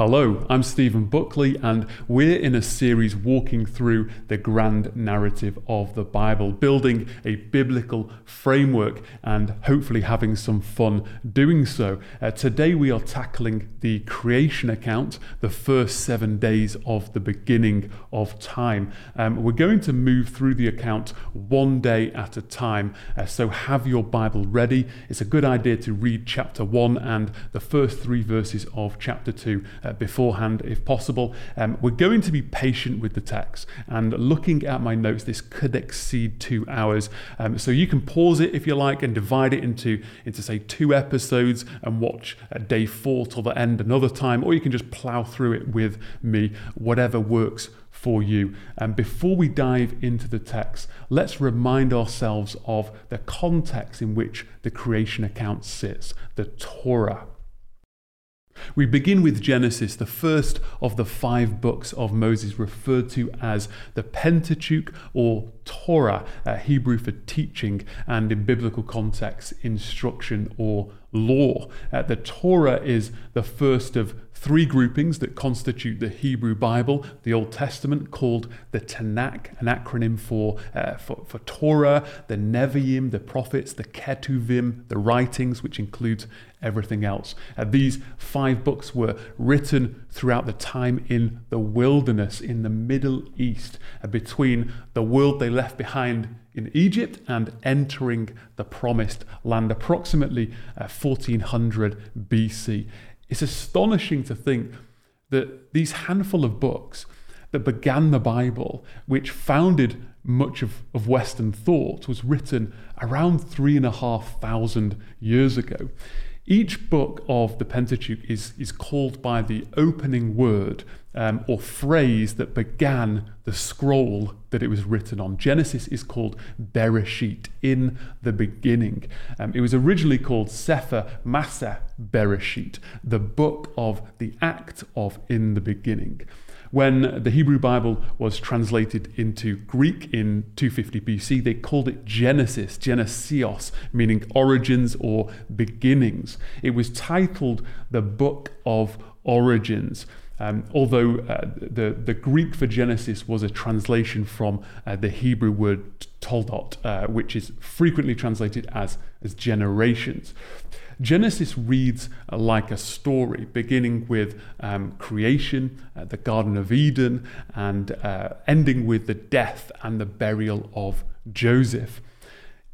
Hello, I'm Stephen Buckley, and we're in a series walking through the grand narrative of the Bible, building a biblical framework and hopefully having some fun doing so. Uh, today, we are tackling the creation account, the first seven days of the beginning of time. Um, we're going to move through the account one day at a time, uh, so have your Bible ready. It's a good idea to read chapter one and the first three verses of chapter two. Uh, uh, beforehand if possible. Um, we're going to be patient with the text and looking at my notes, this could exceed two hours. Um, so you can pause it if you like and divide it into, into say, two episodes and watch uh, day four till the end another time, or you can just plow through it with me, whatever works for you. And before we dive into the text, let's remind ourselves of the context in which the creation account sits the Torah. We begin with Genesis, the first of the five books of Moses, referred to as the Pentateuch or Torah, uh, Hebrew for teaching, and in biblical context, instruction or law. Uh, the Torah is the first of three groupings that constitute the Hebrew Bible, the Old Testament, called the Tanakh, an acronym for, uh, for, for, Torah, the Nevi'im, the prophets, the Ketuvim, the writings, which includes everything else. Uh, these five books were written throughout the time in the wilderness in the Middle East, uh, between the world they left behind in Egypt and entering the promised land, approximately uh, 1400 BC. It's astonishing to think that these handful of books that began the Bible, which founded much of, of Western thought, was written around three and a half thousand years ago. Each book of the Pentateuch is, is called by the opening word um, or phrase that began the scroll that it was written on. Genesis is called Bereshit, in the beginning. Um, it was originally called Sefer Masa Bereshit, the book of the act of in the beginning. When the Hebrew Bible was translated into Greek in 250 BC, they called it Genesis, Genesios, meaning origins or beginnings. It was titled the Book of Origins. Um, although uh, the, the Greek for Genesis was a translation from uh, the Hebrew word toldot, uh, which is frequently translated as, as generations. Genesis reads like a story, beginning with um, creation, uh, the Garden of Eden, and uh, ending with the death and the burial of Joseph.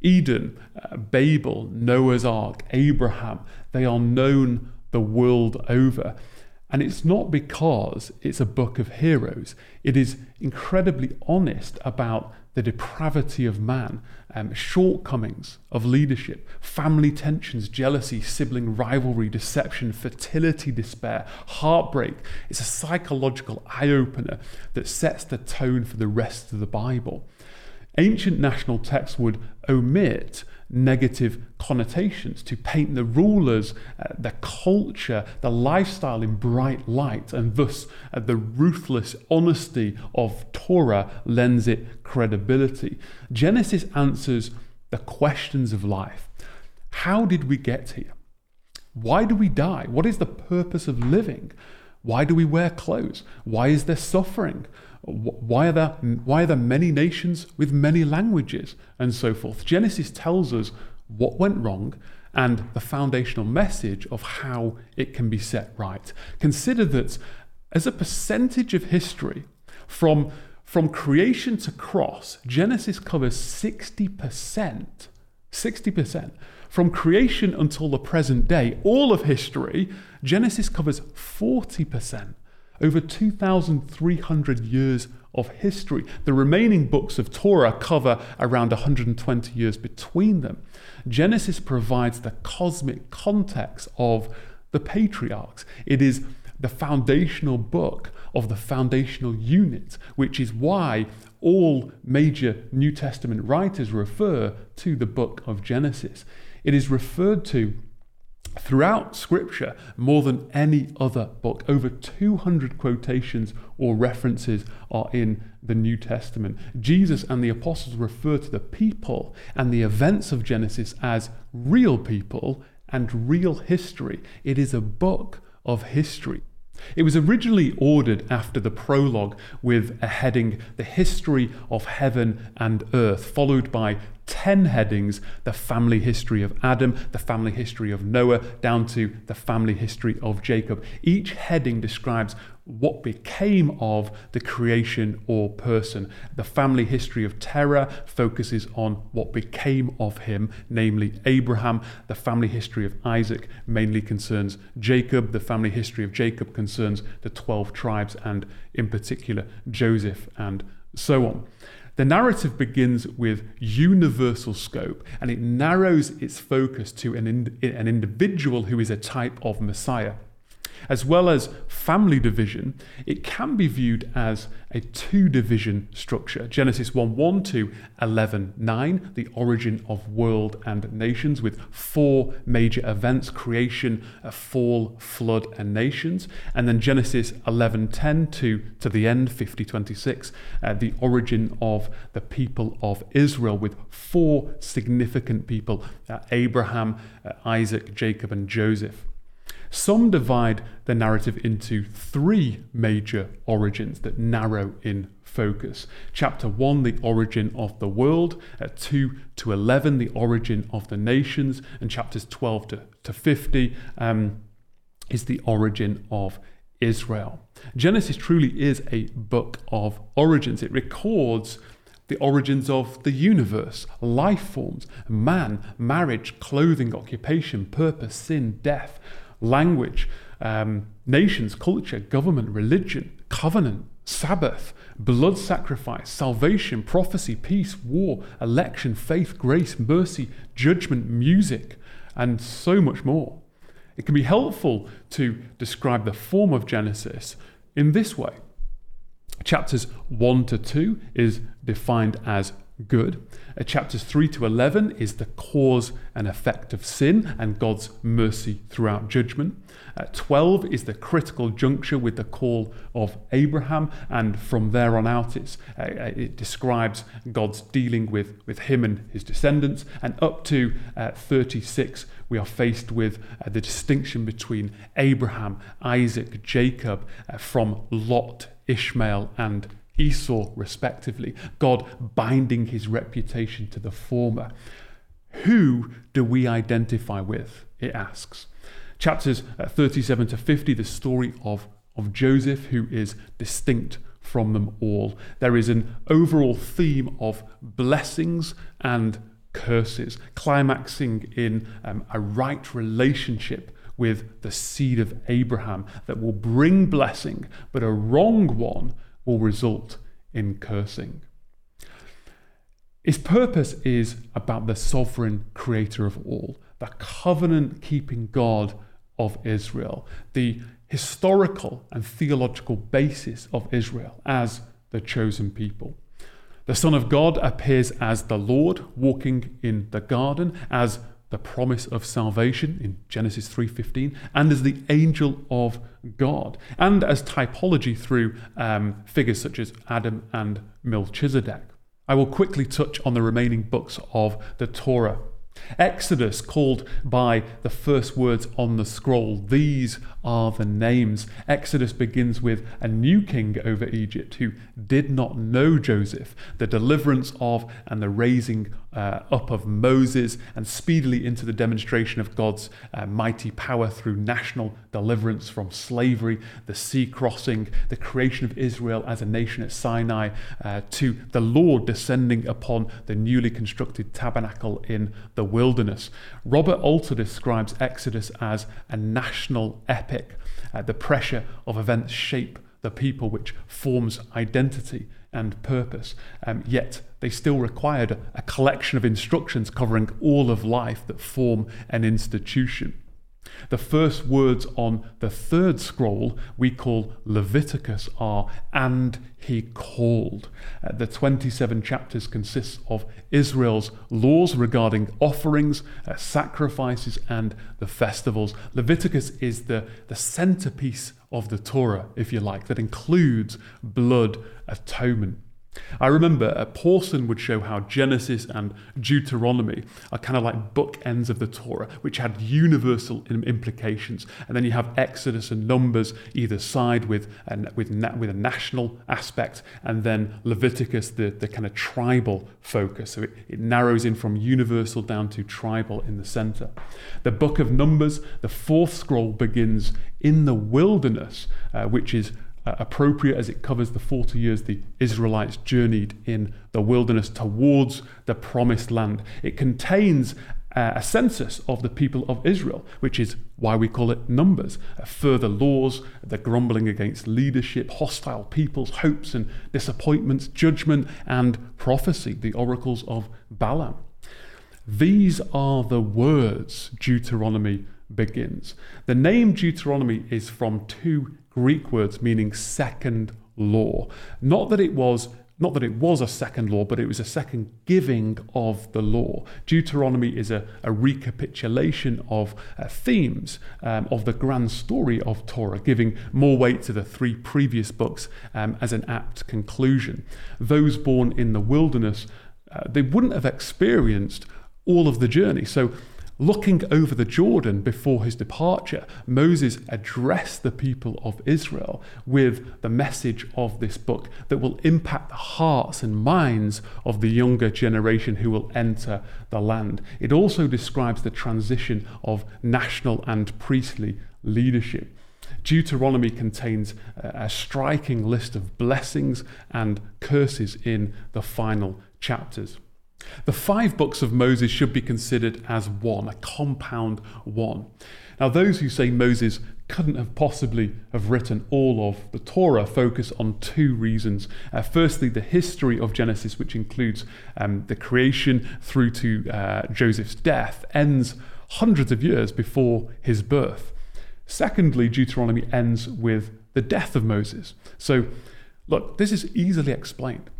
Eden, uh, Babel, Noah's Ark, Abraham, they are known the world over. And it's not because it's a book of heroes. It is incredibly honest about the depravity of man, um, shortcomings of leadership, family tensions, jealousy, sibling rivalry, deception, fertility, despair, heartbreak. It's a psychological eye opener that sets the tone for the rest of the Bible. Ancient national texts would omit negative connotations, to paint the rulers, uh, the culture, the lifestyle in bright light, and thus uh, the ruthless honesty of Torah lends it credibility. Genesis answers the questions of life. How did we get here? Why do we die? What is the purpose of living? Why do we wear clothes? Why is there suffering? Why are, there, why are there many nations with many languages and so forth? Genesis tells us what went wrong and the foundational message of how it can be set right. Consider that as a percentage of history, from, from creation to cross, Genesis covers 60%. 60%. From creation until the present day, all of history, Genesis covers 40% over 2,300 years of history. The remaining books of Torah cover around 120 years between them. Genesis provides the cosmic context of the patriarchs. It is the foundational book of the foundational unit, which is why all major New Testament writers refer to the book of Genesis. It is referred to Throughout Scripture, more than any other book, over 200 quotations or references are in the New Testament. Jesus and the apostles refer to the people and the events of Genesis as real people and real history. It is a book of history. It was originally ordered after the prologue with a heading, The History of Heaven and Earth, followed by 10 headings the family history of Adam, the family history of Noah, down to the family history of Jacob. Each heading describes what became of the creation or person. The family history of Terah focuses on what became of him, namely Abraham. The family history of Isaac mainly concerns Jacob. The family history of Jacob concerns the 12 tribes and, in particular, Joseph and so on. The narrative begins with universal scope and it narrows its focus to an, in, an individual who is a type of Messiah. As well as family division, it can be viewed as a two division structure. Genesis 1 1 to 11 9, the origin of world and nations, with four major events creation, a fall, flood, and nations. And then Genesis 11 10 to, to the end, 50 26, uh, the origin of the people of Israel, with four significant people uh, Abraham, uh, Isaac, Jacob, and Joseph. Some divide the narrative into three major origins that narrow in focus. Chapter 1, the origin of the world, at 2 to 11, the origin of the nations, and chapters 12 to, to 50 um, is the origin of Israel. Genesis truly is a book of origins. It records the origins of the universe, life forms, man, marriage, clothing, occupation, purpose, sin, death language, um, nations, culture, government, religion, covenant, Sabbath, blood sacrifice, salvation, prophecy, peace, war, election, faith, grace, mercy, judgment, music, and so much more. It can be helpful to describe the form of Genesis in this way. Chapters 1 to 2 is defined as good. Uh, chapters 3 to 11 is the cause and effect of sin and God's mercy throughout judgment. Uh, 12 is the critical juncture with the call of Abraham, and from there on out, uh, uh it describes God's dealing with, with him and his descendants. And up to uh, 36, we are faced with uh, the distinction between Abraham, Isaac, Jacob, from Lot, Ishmael, and Esau, respectively, God binding his reputation to the former. Who do we identify with? It asks. Chapters uh, 37 to 50, the story of, of Joseph, who is distinct from them all. There is an overall theme of blessings and curses, climaxing in um, a right relationship with the seed of Abraham that will bring blessing, but a wrong one will result in cursing. Its purpose is about the sovereign creator of all, the covenant keeping God of Israel, the historical and theological basis of Israel as the chosen people. The Son of God appears as the Lord walking in the garden, as the promise of salvation in Genesis 3:15 and as the angel of God and as typology through um, figures such as Adam and Melchizedek. I will quickly touch on the remaining books of the Torah Exodus, called by the first words on the scroll, these are the names. Exodus begins with a new king over Egypt who did not know Joseph, the deliverance of and the raising uh, up of Moses, and speedily into the demonstration of God's uh, mighty power through national deliverance from slavery, the sea crossing, the creation of Israel as a nation at Sinai, uh, to the Lord descending upon the newly constructed tabernacle in the wilderness. Robert Alter describes Exodus as a national epic. Uh, the pressure of events shape the people, which forms identity and purpose. Um, yet they still required a, a collection of instructions covering all of life that form an institution. The first words on the third scroll we call Leviticus are, and he called. Uh, the 27 chapters consists of Israel's laws regarding offerings, uh, sacrifices, and the festivals. Leviticus is the, the centerpiece of the Torah, if you like, that includes blood atonement. I remember uh, Pawson would show how Genesis and Deuteronomy are kind of like bookends of the Torah, which had universal implications. And then you have Exodus and Numbers either side with, an, with, na- with a national aspect, and then Leviticus, the, the kind of tribal focus. So it, it narrows in from universal down to tribal in the center. The book of Numbers, the fourth scroll, begins in the wilderness, uh, which is uh, appropriate as it covers the 40 years the Israelites journeyed in the wilderness towards the promised land. It contains uh, a census of the people of Israel, which is why we call it Numbers. Uh, further laws, the grumbling against leadership, hostile peoples, hopes and disappointments, judgment and prophecy, the oracles of Balaam. These are the words Deuteronomy begins. The name Deuteronomy is from two Greek words meaning second law. Not that it was not that it was a second law, but it was a second giving of the law. Deuteronomy is a, a recapitulation of uh, themes um, of the grand story of Torah, giving more weight to the three previous books um, as an apt conclusion. Those born in the wilderness, uh, they wouldn't have experienced all of the journey. So Looking over the Jordan before his departure, Moses addressed the people of Israel with the message of this book that will impact the hearts and minds of the younger generation who will enter the land. It also describes the transition of national and priestly leadership. Deuteronomy contains a striking list of blessings and curses in the final chapters. The five books of Moses should be considered as one, a compound one. Now, those who say Moses couldn't have possibly have written all of the Torah focus on two reasons. Uh, firstly, the history of Genesis, which includes um, the creation through to uh, Joseph's death, ends hundreds of years before his birth. Secondly, Deuteronomy ends with the death of Moses. So, look, this is easily explained.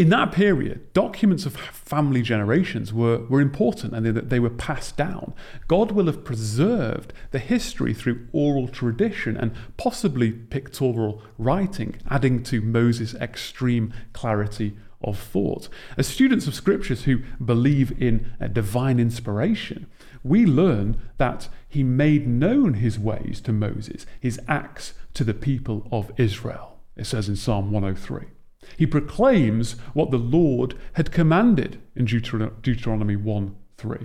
In that period, documents of family generations were, were important and they, they were passed down. God will have preserved the history through oral tradition and possibly pictorial writing, adding to Moses' extreme clarity of thought. As students of scriptures who believe in divine inspiration, we learn that he made known his ways to Moses, his acts to the people of Israel. It says in Psalm 103. He proclaims what the Lord had commanded in Deuteronomy 1 3.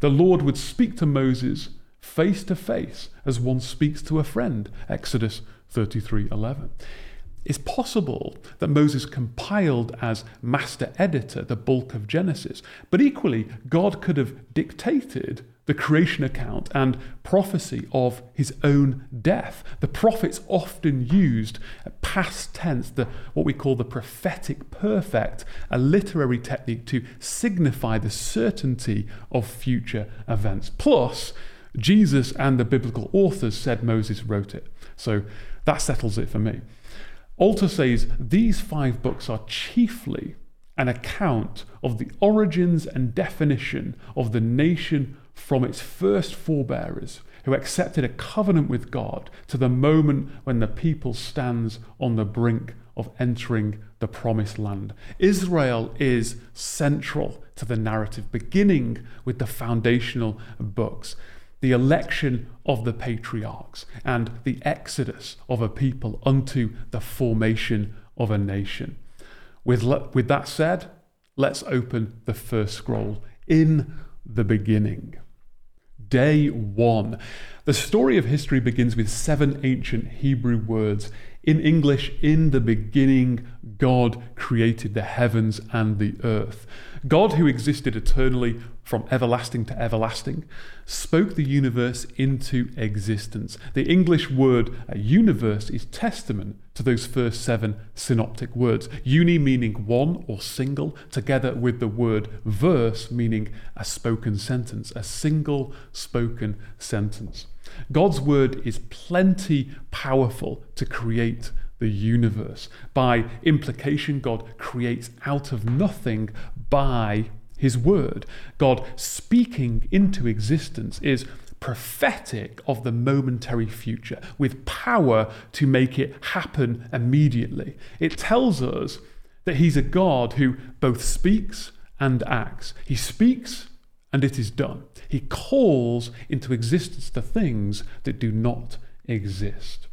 The Lord would speak to Moses face to face as one speaks to a friend, Exodus 33 11. It's possible that Moses compiled as master editor the bulk of Genesis, but equally, God could have dictated the creation account and prophecy of his own death. The prophets often used past tense, the, what we call the prophetic perfect, a literary technique to signify the certainty of future events. Plus, Jesus and the biblical authors said Moses wrote it. So that settles it for me. Alter says these five books are chiefly an account of the origins and definition of the nation from its first forebearers who accepted a covenant with God to the moment when the people stands on the brink of entering the promised land. Israel is central to the narrative, beginning with the foundational books, the election of the patriarchs, and the exodus of a people unto the formation of a nation. With, with that said, let's open the first scroll in the beginning. Day one. The story of history begins with seven ancient Hebrew words. In English, in the beginning, God created the heavens and the earth. God, who existed eternally from everlasting to everlasting, spoke the universe into existence. The English word uh, universe is testament to those first seven synoptic words. Uni meaning one or single, together with the word verse meaning a spoken sentence, a single spoken sentence. God's word is plenty powerful to create the universe. By implication, God creates out of nothing by his word. God speaking into existence is prophetic of the momentary future, with power to make it happen immediately. It tells us that He's a God who both speaks and acts. He speaks and it is done. He calls into existence the things that do not exist.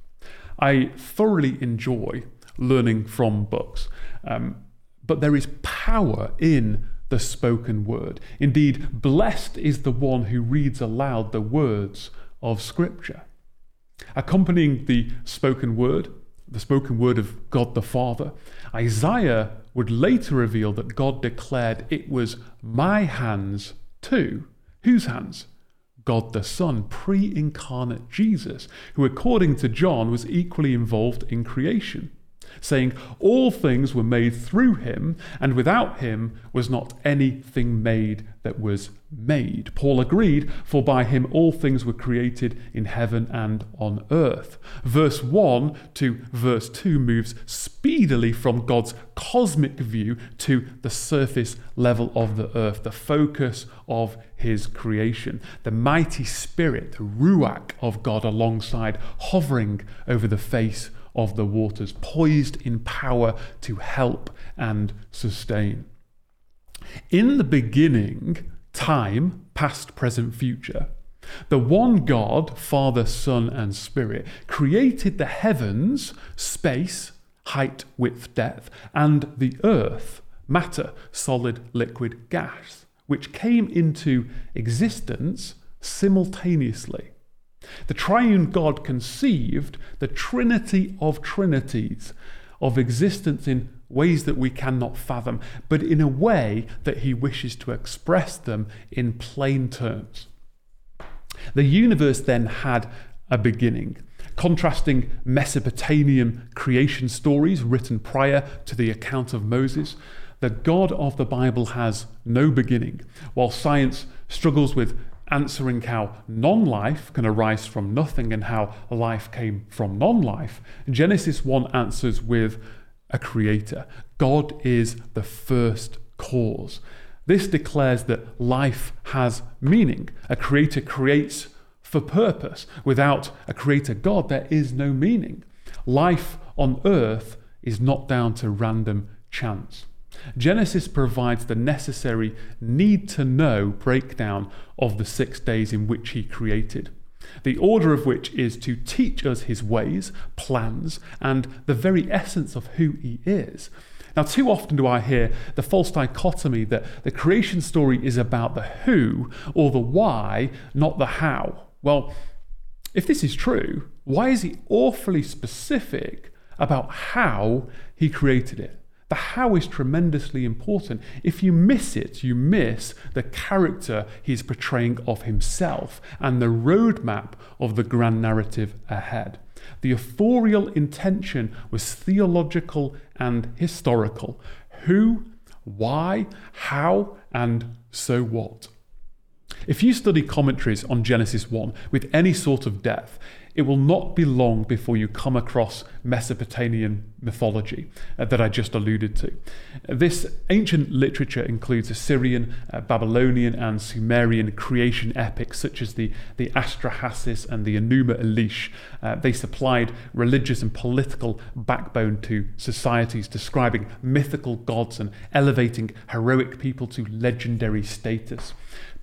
I thoroughly enjoy learning from books, um, but there is power in the spoken word. Indeed, blessed is the one who reads aloud the words of Scripture. Accompanying the spoken word, the spoken word of God the Father, Isaiah would later reveal that God declared it was my hands too. Whose hands? God the Son, pre incarnate Jesus, who, according to John, was equally involved in creation saying, All things were made through him, and without him was not anything made that was made. Paul agreed, for by him all things were created in heaven and on earth. Verse 1 to verse 2 moves speedily from God's cosmic view to the surface level of the earth, the focus of his creation. The mighty spirit, the ruach of God alongside, hovering over the face of the waters, poised in power to help and sustain. In the beginning, time, past, present, future, the one God, Father, Son, and Spirit, created the heavens, space, height, width, depth, and the earth, matter, solid, liquid, gas, which came into existence simultaneously. The triune God conceived the Trinity of Trinities, of existence in ways that we cannot fathom, but in a way that he wishes to express them in plain terms. The universe then had a beginning. Contrasting Mesopotamian creation stories written prior to the account of Moses, the God of the Bible has no beginning, while science struggles with answering how non life can arise from nothing and how life came from non life, Genesis 1 answers with a creator. God is the first cause. This declares that life has meaning. A creator creates for purpose. Without a creator God, there is no meaning. Life on earth is not down to random chance. Genesis provides the necessary need to know breakdown of the six days in which he created, the order of which is to teach us his ways, plans, and the very essence of who he is. Now, too often do I hear the false dichotomy that the creation story is about the who or the why, not the how. Well, if this is true, why is he awfully specific about how he created it? The how is tremendously important. If you miss it, you miss the character he's portraying of himself and the roadmap of the grand narrative ahead. The authorial intention was theological and historical. Who, why, how, and so what. If you study commentaries on Genesis 1 with any sort of depth, it will not be long before you come across Mesopotamian mythology uh, that I just alluded to. This ancient literature includes Assyrian, uh, Babylonian, and Sumerian creation epics such as the, the Atrahasis and the Enuma Elish. Uh, they supplied religious and political backbone to societies, describing mythical gods and elevating heroic people to legendary status.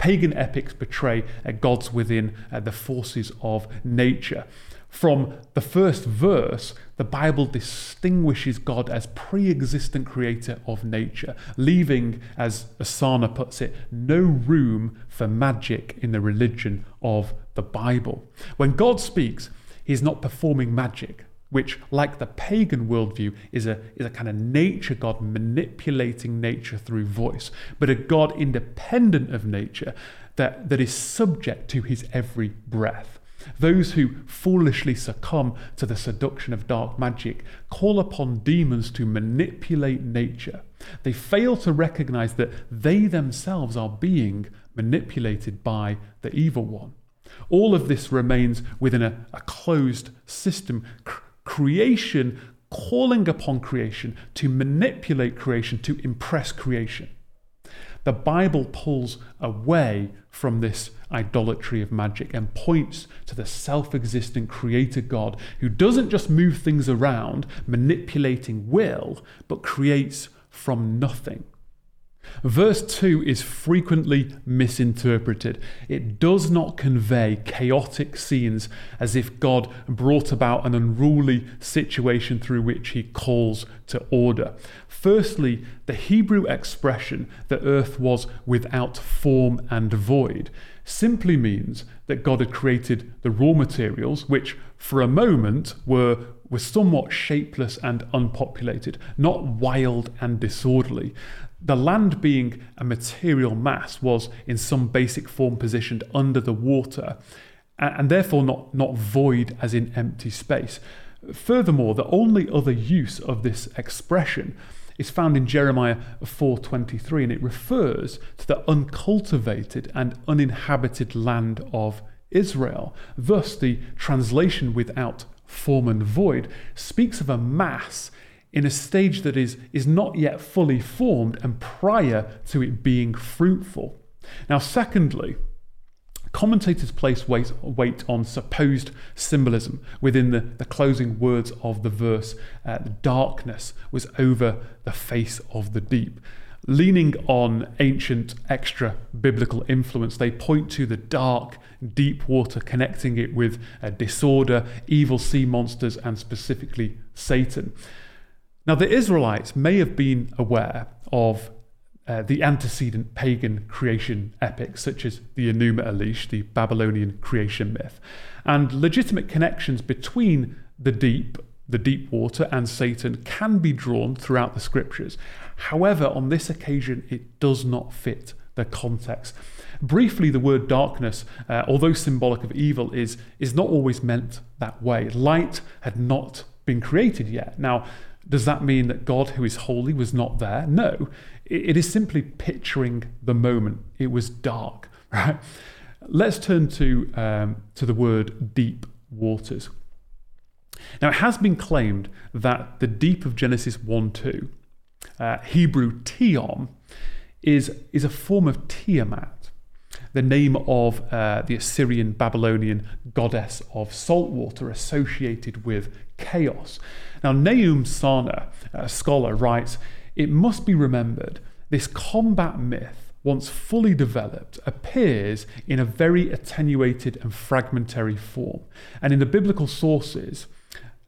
Pagan epics portray uh, gods within uh, the forces of nature. From the first verse, the Bible distinguishes God as pre existent creator of nature, leaving, as Asana puts it, no room for magic in the religion of the Bible. When God speaks, he's not performing magic, which, like the pagan worldview, is a, is a kind of nature God manipulating nature through voice, but a God independent of nature that, that is subject to his every breath. Those who foolishly succumb to the seduction of dark magic call upon demons to manipulate nature. They fail to recognize that they themselves are being manipulated by the evil one. All of this remains within a, a closed system. C- creation calling upon creation to manipulate creation, to impress creation. The Bible pulls away from this idolatry of magic and points to the self existent creator God who doesn't just move things around, manipulating will, but creates from nothing. Verse 2 is frequently misinterpreted. It does not convey chaotic scenes as if God brought about an unruly situation through which he calls to order. Firstly, the Hebrew expression, the earth was without form and void, simply means that God had created the raw materials, which for a moment were, were somewhat shapeless and unpopulated, not wild and disorderly. The land being a material mass was in some basic form positioned under the water and therefore not, not void as in empty space. Furthermore, the only other use of this expression is found in Jeremiah 4:23 and it refers to the uncultivated and uninhabited land of Israel. Thus the translation without form and void speaks of a mass in a stage that is, is not yet fully formed and prior to it being fruitful. Now, secondly, commentators place weight, weight on supposed symbolism within the, the closing words of the verse uh, darkness was over the face of the deep. Leaning on ancient extra biblical influence, they point to the dark, deep water, connecting it with uh, disorder, evil sea monsters, and specifically Satan. Now, the Israelites may have been aware of uh, the antecedent pagan creation epics, such as the Enuma Elish, the Babylonian creation myth, and legitimate connections between the deep, the deep water, and Satan can be drawn throughout the scriptures. However, on this occasion, it does not fit the context. Briefly, the word darkness, uh, although symbolic of evil, is, is not always meant that way. Light had not been created yet. Now, does that mean that God, who is holy, was not there? No. It is simply picturing the moment. It was dark, right? Let's turn to, um, to the word deep waters. Now, it has been claimed that the deep of Genesis 1 2, uh, Hebrew Tehom, is, is a form of Tiamat, the name of uh, the Assyrian Babylonian goddess of salt water associated with chaos. Now, Nahum Sarna, a scholar, writes It must be remembered this combat myth, once fully developed, appears in a very attenuated and fragmentary form. And in the biblical sources,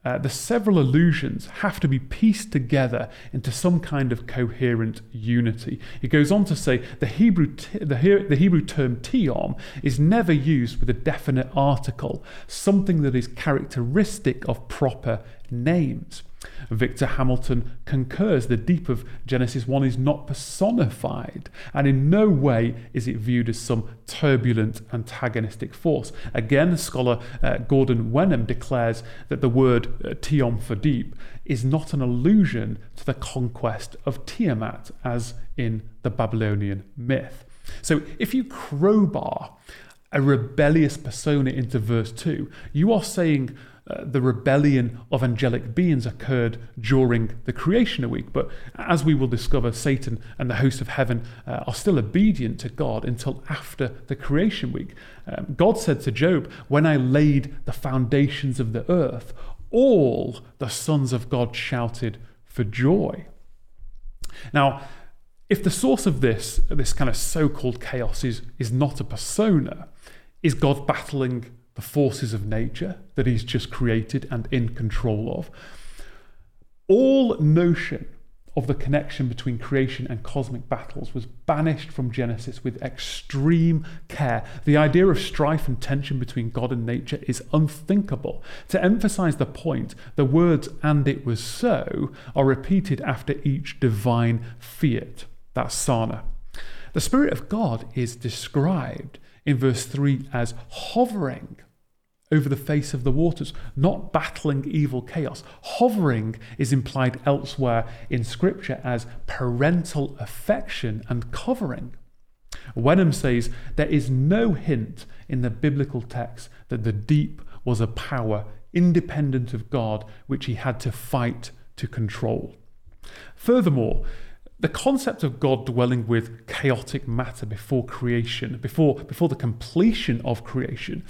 uh, the several allusions have to be pieced together into some kind of coherent unity. He goes on to say the Hebrew, t- the, he- the Hebrew term tehom is never used with a definite article, something that is characteristic of proper names. Victor Hamilton concurs the deep of Genesis 1 is not personified, and in no way is it viewed as some turbulent antagonistic force. Again, scholar uh, Gordon Wenham declares that the word uh, for deep is not an allusion to the conquest of Tiamat, as in the Babylonian myth. So if you crowbar a rebellious persona into verse 2, you are saying uh, the rebellion of angelic beings occurred during the creation week. But as we will discover, Satan and the hosts of heaven uh, are still obedient to God until after the creation week. Um, God said to Job, When I laid the foundations of the earth, all the sons of God shouted for joy. Now, if the source of this, this kind of so called chaos is, is not a persona, is God battling the forces of nature that he's just created and in control of. All notion of the connection between creation and cosmic battles was banished from Genesis with extreme care. The idea of strife and tension between God and nature is unthinkable. To emphasize the point, the words, and it was so, are repeated after each divine fiat. That's sarna. The Spirit of God is described in verse 3 as hovering over the face of the waters, not battling evil chaos. Hovering is implied elsewhere in Scripture as parental affection and covering. Wenham says there is no hint in the biblical text that the deep was a power independent of God which he had to fight to control. Furthermore, the concept of God dwelling with chaotic matter before creation, before, before the completion of creation,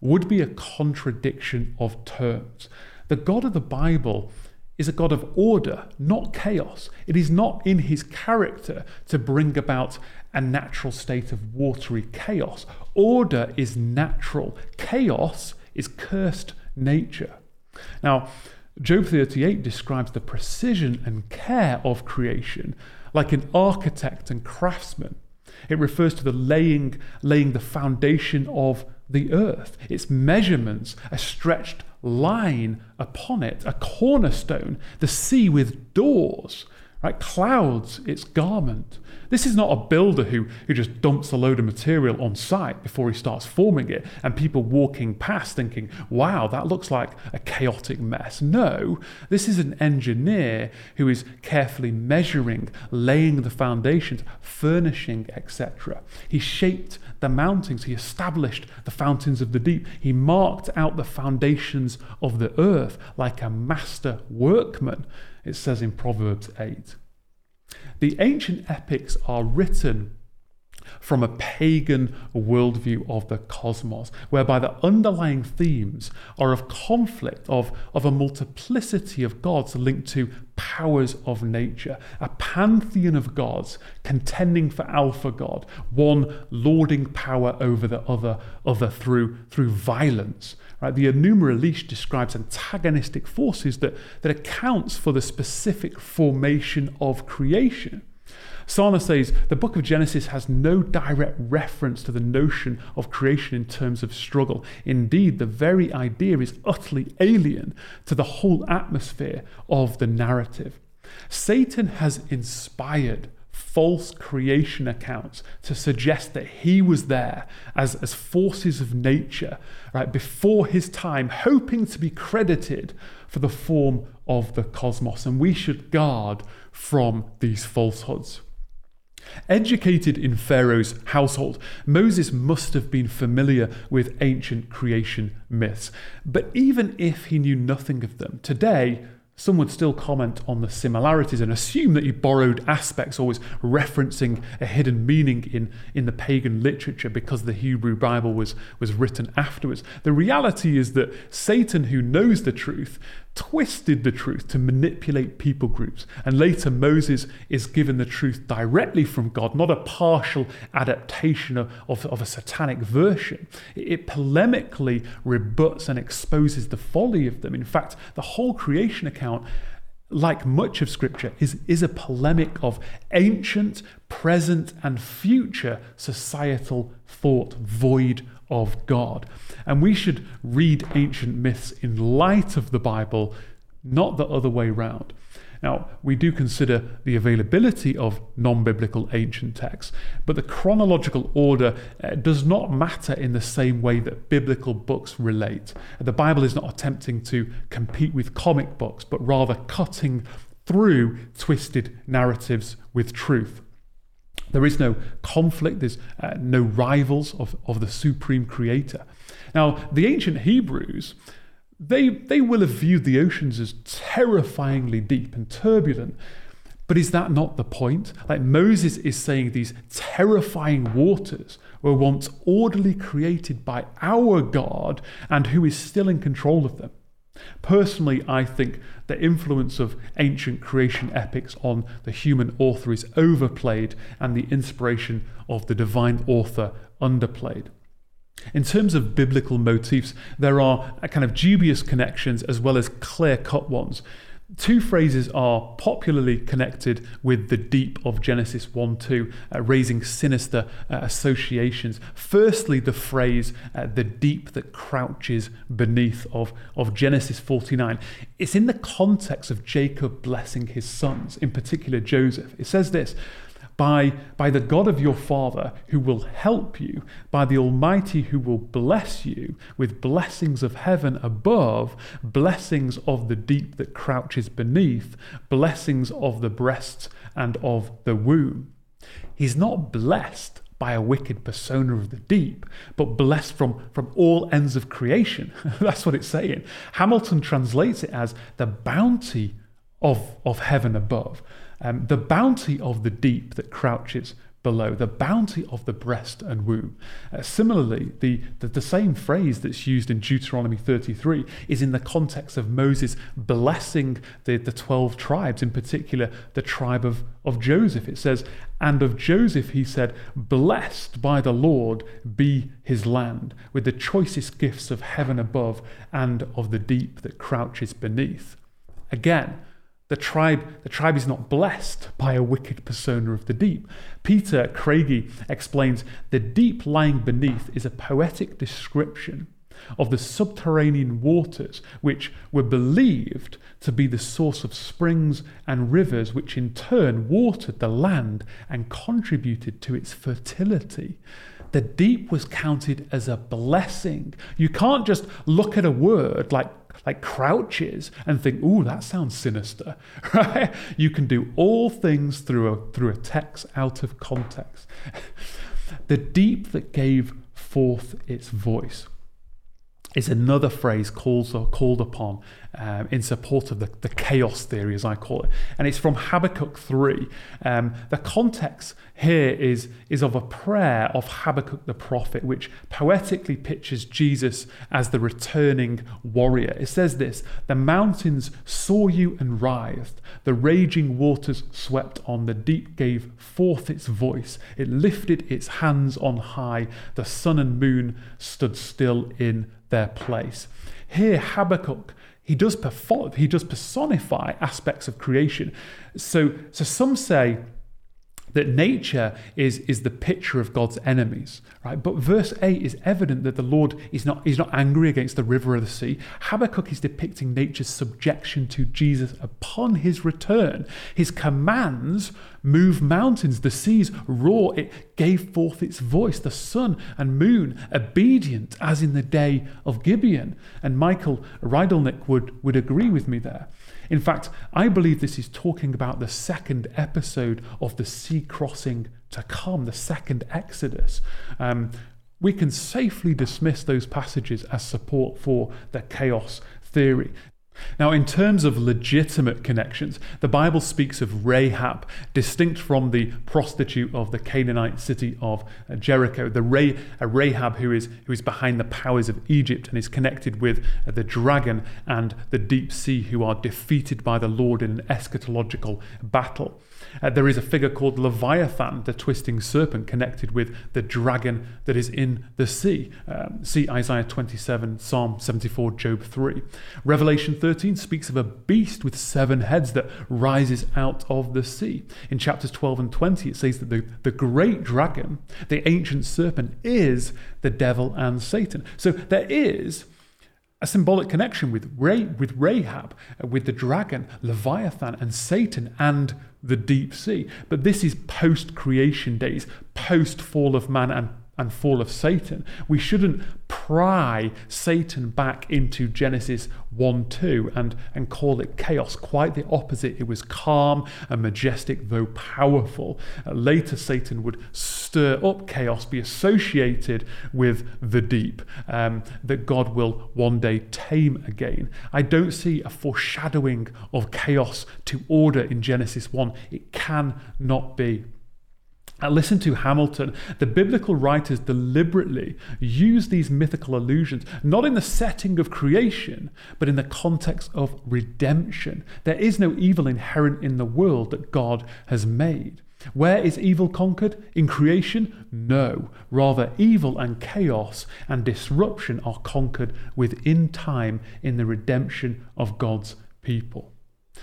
would be a contradiction of terms. The God of the Bible is a God of order, not chaos. It is not in his character to bring about a natural state of watery chaos. Order is natural, chaos is cursed nature. Now, Job 38 describes the precision and care of creation like an architect and craftsman. It refers to the laying, laying the foundation of the earth, its measurements, a stretched line upon it, a cornerstone, the sea with doors, right? Clouds, its garment. This is not a builder who, who just dumps a load of material on site before he starts forming it and people walking past thinking, wow, that looks like a chaotic mess. No, this is an engineer who is carefully measuring, laying the foundations, furnishing, etc. He shaped the mountains, he established the fountains of the deep, he marked out the foundations of the earth like a master workman it says in Proverbs 8. The ancient epics are written from a pagan worldview of the cosmos, whereby the underlying themes are of conflict, of, of a multiplicity of gods linked to powers of nature, a pantheon of gods contending for Alpha God, one lording power over the other, other through, through violence. Right? The Enuma Elish describes antagonistic forces that, that accounts for the specific formation of creation. Sarna says the book of Genesis has no direct reference to the notion of creation in terms of struggle. Indeed, the very idea is utterly alien to the whole atmosphere of the narrative. Satan has inspired false creation accounts to suggest that he was there as, as forces of nature, right, before his time, hoping to be credited for the form of the cosmos. And we should guard from these falsehoods. Educated in Pharaoh's household, Moses must have been familiar with ancient creation myths. But even if he knew nothing of them, today, some would still comment on the similarities and assume that he borrowed aspects, always referencing a hidden meaning in, in the pagan literature because the Hebrew Bible was, was written afterwards. The reality is that Satan, who knows the truth, twisted the truth to manipulate people groups. And later, Moses is given the truth directly from God, not a partial adaptation of, of, of, a satanic version. It polemically rebuts and exposes the folly of them. In fact, the whole creation account. Like much of Scripture, is, is a polemic of ancient, present, and future societal thought void of God. And we should read ancient myths in light of the Bible, not the other way round. Now, we do consider the availability of non biblical ancient texts, but the chronological order uh, does not matter in the same way that biblical books relate. The Bible is not attempting to compete with comic books, but rather cutting through twisted narratives with truth. There is no conflict, there's uh, no rivals of, of the supreme creator. Now, the ancient Hebrews, they, they will have viewed the oceans as terrifyingly deep and turbulent. But is that not the point? Like Moses is saying these terrifying waters were once orderly created by our God and who is still in control of them. Personally, I think the influence of ancient creation epics on the human author is overplayed and the inspiration of the divine author underplayed. In terms of biblical motifs, there are kind of dubious connections as well as clear cut ones. Two phrases are popularly connected with the deep of Genesis 1 2, uh, raising sinister uh, associations. Firstly, the phrase, uh, the deep that crouches beneath of, of Genesis 49. It's in the context of Jacob blessing his sons, in particular Joseph. It says this by, by the God of your Father who will help you, by the Almighty who will bless you with blessings of heaven above, blessings of the deep that crouches beneath, blessings of the breasts and of the womb. He's not blessed by a wicked persona of the deep, but blessed from, from all ends of creation. That's what it's saying. Hamilton translates it as the bounty of, of heaven above. Um, the bounty of the deep that crouches below, the bounty of the breast and womb. Uh, similarly, the, the, the, same phrase that's used in Deuteronomy 33 is in the context of Moses blessing the, the 12 tribes, in particular the tribe of, of Joseph. It says, And of Joseph he said, Blessed by the Lord be his land, with the choicest gifts of heaven above and of the deep that crouches beneath. Again, the tribe, the tribe is not blessed by a wicked persona of the deep. Peter Craigie explains the deep lying beneath is a poetic description of the subterranean waters which were believed to be the source of springs and rivers, which in turn watered the land and contributed to its fertility. The deep was counted as a blessing. You can't just look at a word like like crouches and think, "Ooh, that sounds sinister," right? You can do all things through a through a text out of context. the deep that gave forth its voice is another phrase called, called upon um, in support of the, the chaos theory, as I call it. And it's from Habakkuk 3. Um, the context here is, is of a prayer of Habakkuk the prophet, which poetically pictures Jesus as the returning warrior. It says this The mountains saw you and writhed, the raging waters swept on, the deep gave forth its voice, it lifted its hands on high, the sun and moon stood still in their place. Here, Habakkuk he does perform, he does personify aspects of creation. So, so some say that nature is, is the picture of God's enemies, right? But verse 8 is evident that the Lord is not, is not angry against the river or the sea. Habakkuk is depicting nature's subjection to Jesus upon his return. His commands move mountains, the seas roar, it gave forth its voice, the sun and moon obedient as in the day of Gibeon. And Michael Rydelnik would, would agree with me there. In fact, I believe this is talking about the second episode of the sea crossing to come, the second Exodus. Um, we can safely dismiss those passages as support for the chaos theory. Now, in terms of legitimate connections, the Bible speaks of Rahab, distinct from the prostitute of the Canaanite city of uh, Jericho. The Rahab who is, who is behind the powers of Egypt and is connected with uh, the dragon and the deep sea, who are defeated by the Lord in an eschatological battle. Uh, there is a figure called Leviathan, the twisting serpent, connected with the dragon that is in the sea. Um, see Isaiah 27, Psalm 74, Job 3. Revelation 13 speaks of a beast with seven heads that rises out of the sea. In chapters 12 and 20, it says that the, the great dragon, the ancient serpent, is the devil and Satan. So there is a symbolic connection with, with Rahab, uh, with the dragon, Leviathan, and Satan, and the deep sea. But this is post creation days, post fall of man and and fall of Satan. We shouldn't pry Satan back into Genesis 1 2 and, and call it chaos. Quite the opposite. It was calm and majestic, though powerful. Uh, later, Satan would stir up chaos, be associated with the deep, um, that God will one day tame again. I don't see a foreshadowing of chaos to order in Genesis 1. It cannot be. Uh, listen to Hamilton. The biblical writers deliberately use these mythical allusions, not in the setting of creation, but in the context of redemption. There is no evil inherent in the world that God has made. Where is evil conquered? In creation? No. Rather, evil and chaos and disruption are conquered within time in the redemption of God's people.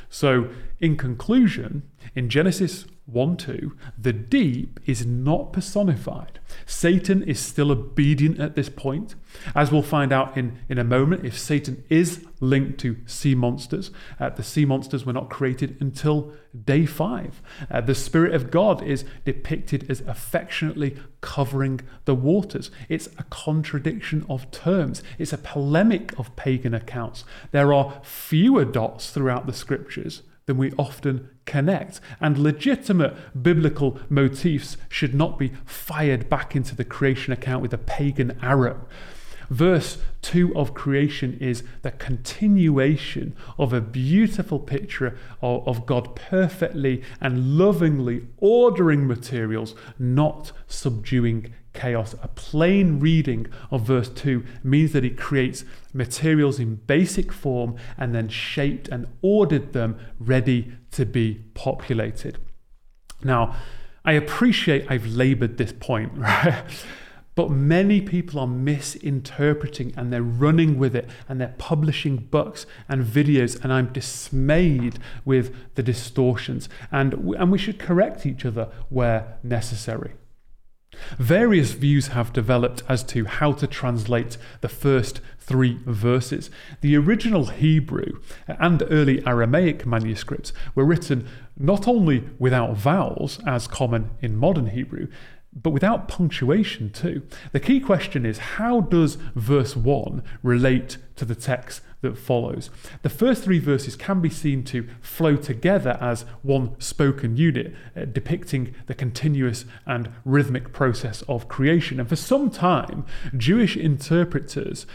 So, in conclusion, in Genesis 1 2, the deep is not personified. Satan is still obedient at this point. As we'll find out in, in a moment, if Satan is linked to sea monsters, uh, the sea monsters were not created until day five. Uh, the Spirit of God is depicted as affectionately covering the waters. It's a contradiction of terms, it's a polemic of pagan accounts. There are fewer dots throughout the scriptures than we often connect. And legitimate biblical motifs should not be fired back into the creation account with a pagan arrow. Verse 2 of creation is the continuation of a beautiful picture of, of God perfectly and lovingly ordering materials, not subduing chaos. A plain reading of verse 2 means that he creates materials in basic form and then shaped and ordered them ready to be populated. Now, I appreciate I've labored this point, right? But many people are misinterpreting and they're running with it and they're publishing books and videos, and I'm dismayed with the distortions. And, and we should correct each other where necessary. Various views have developed as to how to translate the first three verses. The original Hebrew and early Aramaic manuscripts were written not only without vowels, as common in modern Hebrew, but without punctuation too. The key question is how does verse 1 relate to the text that follows? The first three verses can be seen to flow together as one spoken unit, uh, depicting the continuous and rhythmic process of creation. And for some time, Jewish interpreters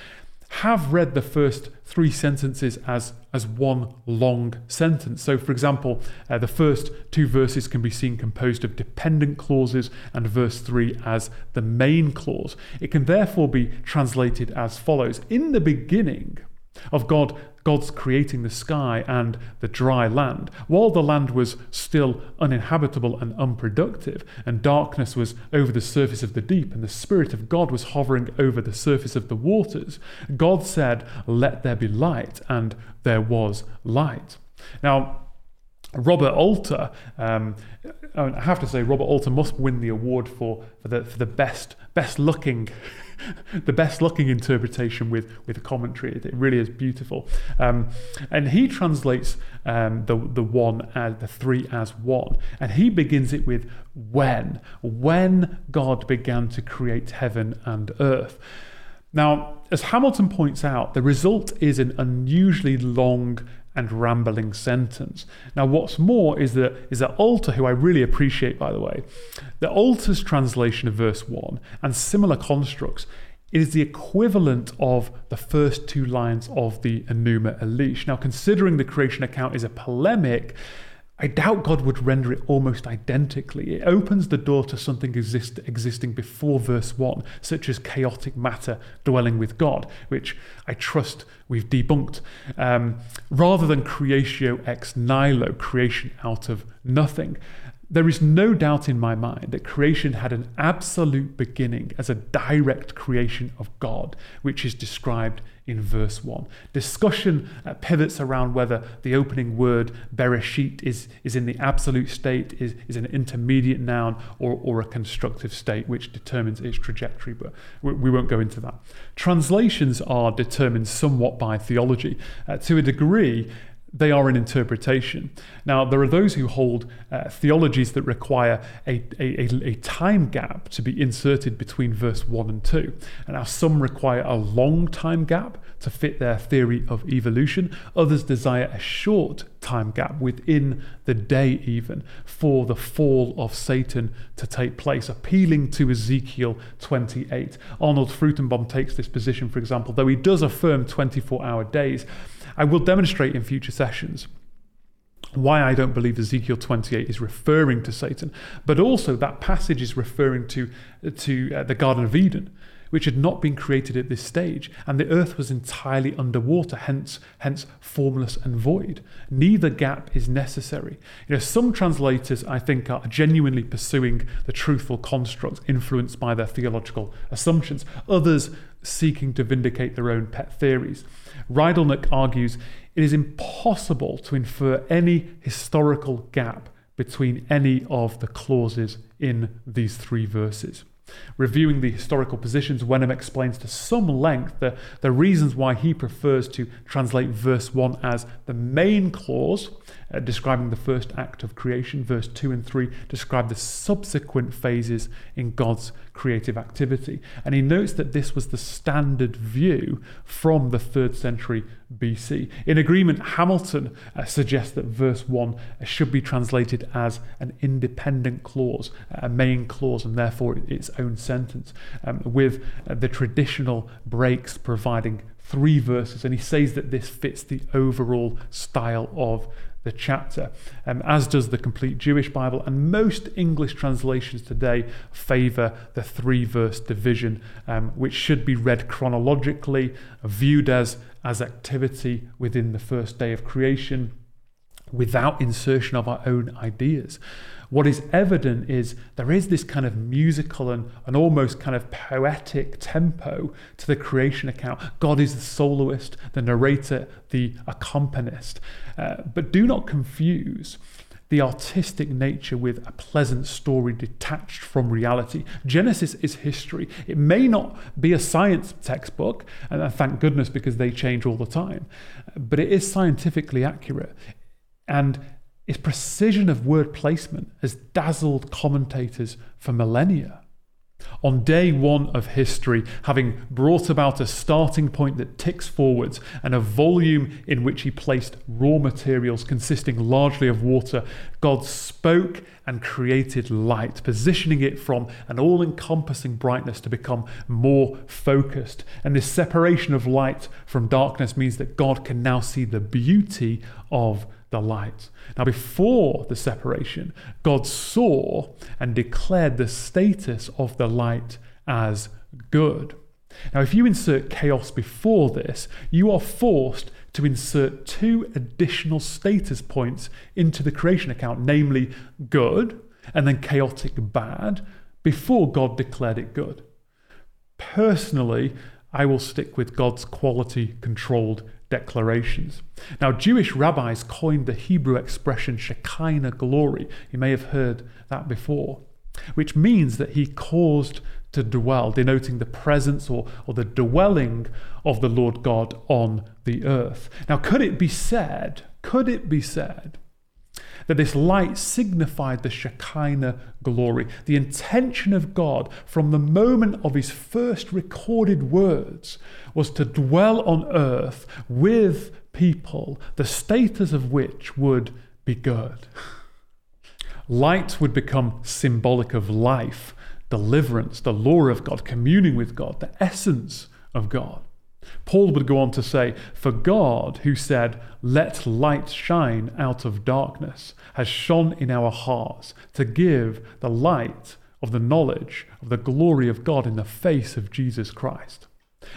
have read the first three sentences as, as one long sentence. So, for example, uh, the first two verses can be seen composed of dependent clauses and verse three as the main clause. It can therefore be translated as follows In the beginning of God God's creating the sky and the dry land. While the land was still uninhabitable and unproductive, and darkness was over the surface of the deep, and the Spirit of God was hovering over the surface of the waters, God said, Let there be light, and there was light. Now, Robert Alter, um, I have to say, Robert Alter must win the award for, for the for the best best looking the best looking interpretation with with a commentary. It really is beautiful. Um, and he translates um, the the one as the three as one, and he begins it with when when God began to create heaven and earth. Now, as Hamilton points out, the result is an unusually long and rambling sentence. Now, what's more is that is that Alter, who I really appreciate, by the way, the Alter's translation of verse one and similar constructs is the equivalent of the first two lines of the Enuma Elish. Now, considering the creation account is a polemic, I doubt God would render it almost identically. It opens the door to something exist, existing before verse 1, such as chaotic matter dwelling with God, which I trust we've debunked, um, rather than creatio ex nihilo, creation out of nothing. There is no doubt in my mind that creation had an absolute beginning as a direct creation of God, which is described in verse 1. Discussion pivots around whether the opening word bereshit is, is in the absolute state, is, is an intermediate noun, or, or a constructive state, which determines its trajectory, but we, we won't go into that. Translations are determined somewhat by theology. Uh, to a degree, they are an interpretation. Now, there are those who hold uh, theologies that require a, a, a, time gap to be inserted between verse 1 and 2. And now, some require a long time gap to fit their theory of evolution, others desire a short time gap within the day, even for the fall of Satan to take place, appealing to Ezekiel 28. Arnold Fruchtenbaum takes this position, for example, though he does affirm 24 hour days. I will demonstrate in future sessions why I don't believe Ezekiel 28 is referring to Satan, but also that passage is referring to, to uh, the Garden of Eden, which had not been created at this stage, and the earth was entirely underwater, hence, hence formless and void. Neither gap is necessary. You know, some translators, I think, are genuinely pursuing the truthful construct influenced by their theological assumptions, others seeking to vindicate their own pet theories. Rydelnik argues it is impossible to infer any historical gap between any of the clauses in these three verses. Reviewing the historical positions, Wenham explains to some length the, the reasons why he prefers to translate verse 1 as the main clause, uh, describing the first act of creation. Verse 2 and 3 describe the subsequent phases in God's creative activity. And he notes that this was the standard view from the third century BC. In agreement, Hamilton uh, suggests that verse 1 should be translated as an independent clause, a main clause, and therefore its own sentence, um, with uh, the traditional breaks providing three verses. And he says that this fits the overall style of the chapter, um, as does the complete Jewish Bible. And most English translations today favour the three verse division, um, which should be read chronologically, viewed as, as activity within the first day of creation, without insertion of our own ideas what is evident is there is this kind of musical and, and almost kind of poetic tempo to the creation account. God is the soloist, the narrator, the accompanist. Uh, but do not confuse the artistic nature with a pleasant story detached from reality. Genesis is history. It may not be a science textbook, and thank goodness because they change all the time, but it is scientifically accurate. And its precision of word placement has dazzled commentators for millennia. On day one of history, having brought about a starting point that ticks forwards and a volume in which he placed raw materials consisting largely of water, God spoke and created light, positioning it from an all encompassing brightness to become more focused. And this separation of light from darkness means that God can now see the beauty of the light. Now, before the separation, God saw and declared the status of the light as good. Now, if you insert chaos before this, you are forced to insert two additional status points into the creation account, namely good and then chaotic bad, before God declared it good. Personally, I will stick with God's quality controlled declarations. Now, Jewish rabbis coined the Hebrew expression Shekinah glory. You may have heard that before, which means that he caused to dwell, denoting the presence or, or the dwelling of the Lord God on the earth. Now, could it be said, could it be said that this light signified the Shekinah glory, the intention of God from the moment of his first recorded words was to dwell on earth with people, the status of which would be good. Light would become symbolic of life, deliverance, the law of God, communing with God, the essence of God. Paul would go on to say, For God, who said, Let light shine out of darkness, has shone in our hearts to give the light of the knowledge of the glory of God in the face of Jesus Christ.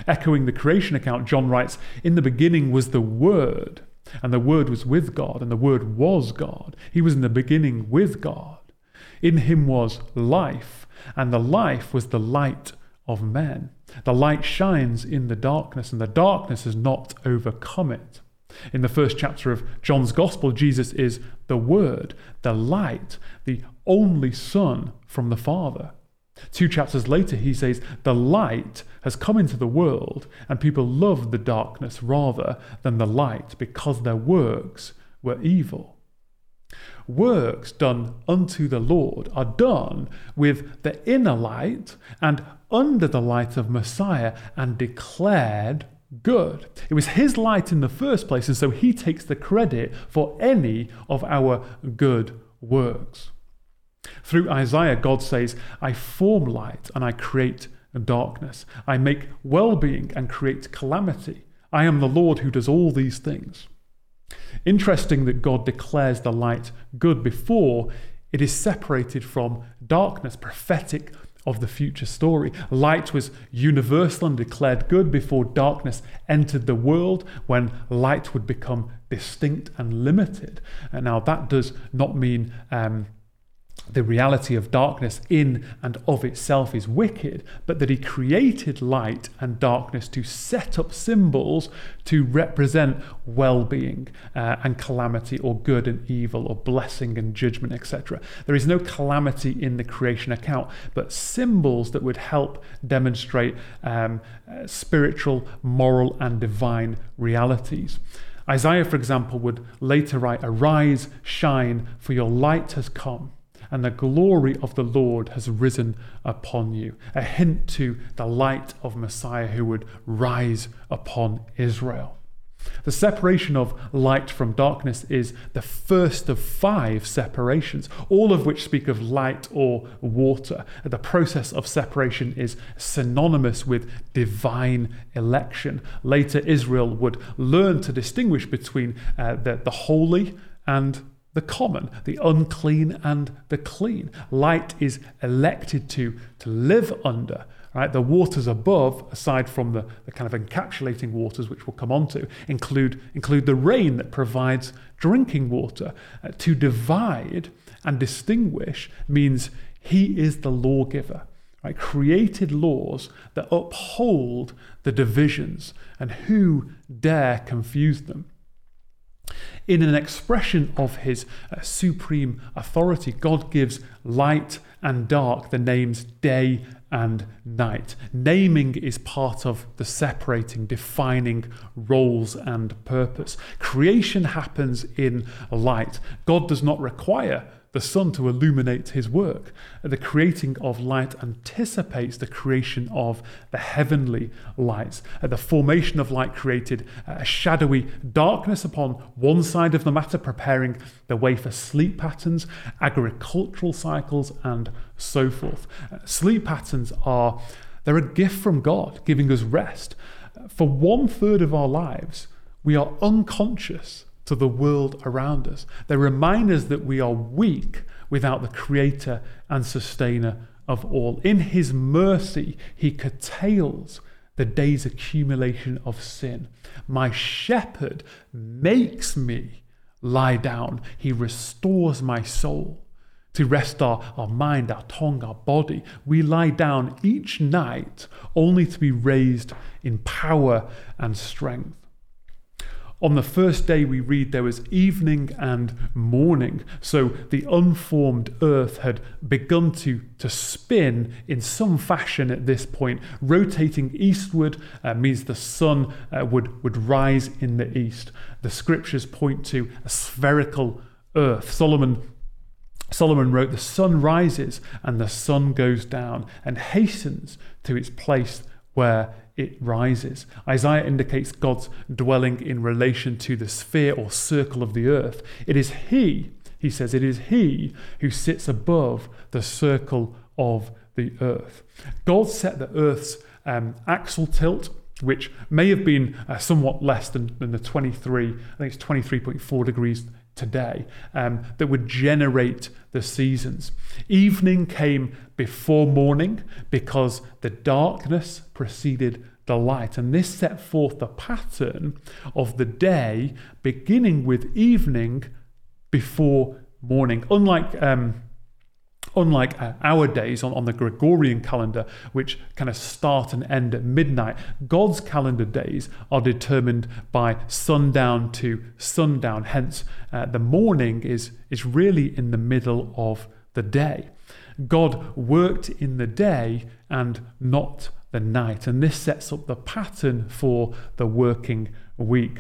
Echoing the creation account, John writes, In the beginning was the Word, and the Word was with God, and the Word was God. He was in the beginning with God. In him was life, and the life was the light of men. The light shines in the darkness, and the darkness has not overcome it. In the first chapter of John's Gospel, Jesus is the Word, the light, the only Son from the Father. Two chapters later, he says, The light has come into the world, and people loved the darkness rather than the light because their works were evil. Works done unto the Lord are done with the inner light and under the light of Messiah and declared good. It was his light in the first place, and so he takes the credit for any of our good works. Through Isaiah, God says, I form light and I create darkness. I make well being and create calamity. I am the Lord who does all these things. Interesting that God declares the light good before it is separated from darkness, prophetic of the future story. Light was universal and declared good before darkness entered the world, when light would become distinct and limited. And now that does not mean um, the reality of darkness in and of itself is wicked, but that he created light and darkness to set up symbols to represent well being uh, and calamity, or good and evil, or blessing and judgment, etc. There is no calamity in the creation account, but symbols that would help demonstrate um, spiritual, moral, and divine realities. Isaiah, for example, would later write, Arise, shine, for your light has come and the glory of the Lord has risen upon you. A hint to the light of Messiah who would rise upon Israel. The separation of light from darkness is the first of five separations, all of which speak of light or water. The process of separation is synonymous with divine election. Later, Israel would learn to distinguish between uh, the, the holy and the common, the unclean and the clean. Light is elected to, to live under Right? The waters above, aside from the, the kind of encapsulating waters, which we'll come on to, include, include the rain that provides drinking water. Uh, to divide and distinguish means he is the lawgiver. Right? Created laws that uphold the divisions, and who dare confuse them? In an expression of his uh, supreme authority, God gives light and dark the names day and night. Naming is part of the separating, defining roles and purpose. Creation happens in light. God does not require the sun to illuminate his work. The creating of light anticipates the creation of the heavenly lights. The formation of light created uh, a shadowy darkness upon one side of the matter, preparing the way for sleep patterns, agricultural cycles, and so forth. Uh, sleep patterns are they're a gift from God, giving us rest. Uh, for one third of our lives, we are unconscious to the world around us. They remind us that we are weak without the creator and sustainer of all. In his mercy, he curtails the day's accumulation of sin. My shepherd makes me lie down, he restores my soul. To rest our, our mind, our tongue, our body, we lie down each night only to be raised in power and strength. On the first day, we read there was evening and morning. So the unformed earth had begun to, to spin in some fashion at this point. Rotating eastward uh, means the sun uh, would, would rise in the east. The scriptures point to a spherical earth. Solomon Solomon wrote, The sun rises and the sun goes down and hastens to its place where it rises. Isaiah indicates God's dwelling in relation to the sphere or circle of the earth. It is He, he says, it is He who sits above the circle of the earth. God set the earth's um, axial tilt, which may have been uh, somewhat less than, than the 23, I think it's 23.4 degrees today um, that would generate the seasons. Evening came before morning because the darkness preceded the light. And this set forth the pattern of the day beginning with evening before morning. Unlike um, unlike uh, our days on, on the Gregorian calendar, which kind of start and end at midnight, God's calendar days are determined by sundown to sundown. Hence, uh, the morning is, is really in the middle of the day. God worked in the day and not the night, and this sets up the pattern for the working week.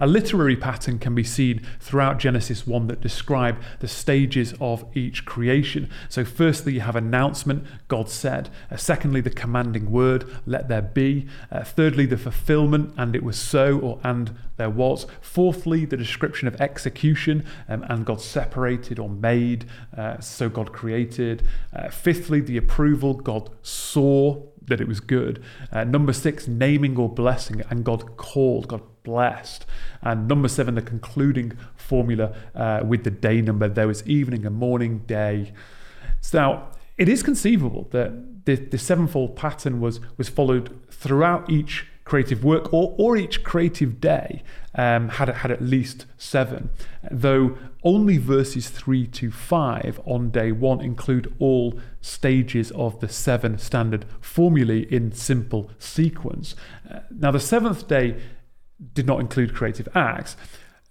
A literary pattern can be seen throughout Genesis 1 that describe the stages of each creation. So, firstly, you have announcement, God said. Uh, secondly, the commanding word, let there be. Uh, thirdly, the fulfillment, and it was so, or and there was. Fourthly, the description of execution, um, and God separated or made, uh, so God created. Uh, fifthly, the approval, God saw that it was good. Uh, number six, naming or blessing, and God called, God blessed. And number seven, the concluding formula uh, with the day number. There was evening and morning, day. So it is conceivable that the, the sevenfold pattern was, was followed throughout each creative work or, or each creative day um, had, had at least seven, though only verses 3 to 5 on day one include all stages of the seven standard formulae in simple sequence. Uh, now, the seventh day did not include creative acts.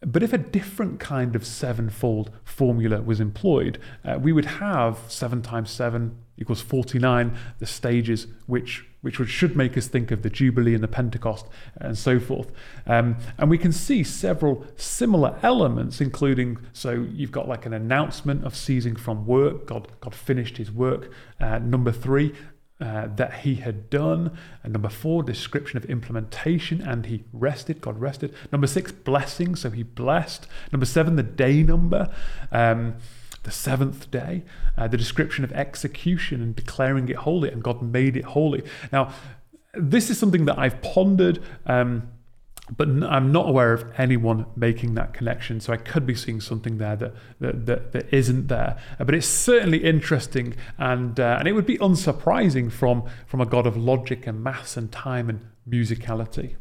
But if a different kind of sevenfold formula was employed, uh, we would have 7 times 7 equals 49, the stages which which should make us think of the Jubilee and the Pentecost and so forth. Um, and we can see several similar elements, including so you've got like an announcement of ceasing from work. God, God finished his work. Uh, number three, uh, that he had done. And number four, description of implementation, and he rested. God rested. Number six, blessing. So he blessed. Number seven, the day number. Um, the seventh day, uh, the description of execution and declaring it holy, and God made it holy. Now, this is something that I've pondered. Um, but I'm not aware of anyone making that connection. So I could be seeing something there that that, that, that isn't there. Uh, but it's certainly interesting, and uh, and it would be unsurprising from from a God of logic and maths and time and musicality.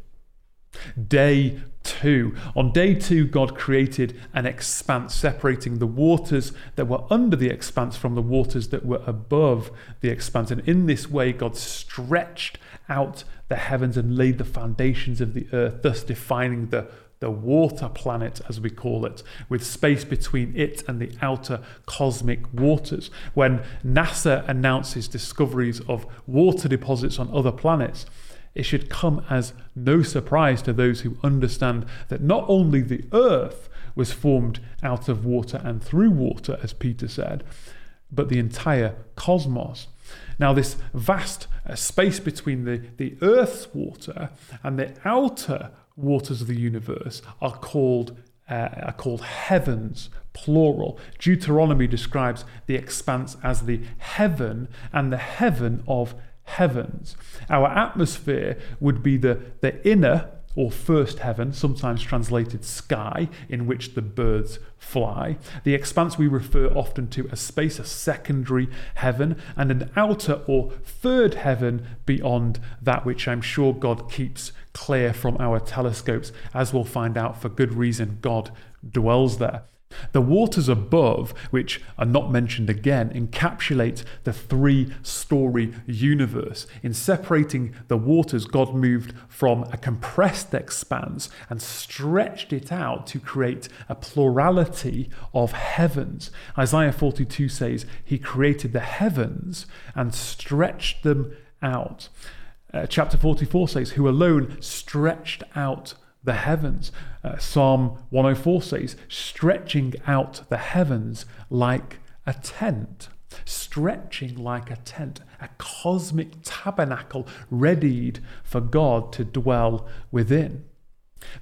Day two. On day two, God created an expanse separating the waters that were under the expanse from the waters that were above the expanse. And in this way, God stretched out the heavens and laid the foundations of the earth, thus defining the the water planet, as we call it, with space between it and the outer cosmic waters. When NASA announces discoveries of water deposits on other planets, it should come as no surprise to those who understand that not only the earth was formed out of water and through water, as Peter said, but the entire cosmos. Now, this vast uh, space between the, the earth's water and the outer waters of the universe are called uh, are called heavens, plural. Deuteronomy describes the expanse as the heaven and the heaven of heavens. Our atmosphere would be the, the inner or first heaven, sometimes translated sky, in which the birds fly. The expanse we refer often to as space, a secondary heaven, and an outer or third heaven beyond that which I'm sure God keeps clear from our telescopes, as we'll find out for good reason, God dwells there. The waters above, which are not mentioned again, encapsulate the three story universe. In separating the waters, God moved from a compressed expanse and stretched it out to create a plurality of heavens. Isaiah 42 says, He created the heavens and stretched them out. Uh, chapter 44 says, Who alone stretched out the heavens. Uh, Psalm 104 says, stretching out the heavens like a tent. Stretching like a tent, a cosmic tabernacle readied for God to dwell within.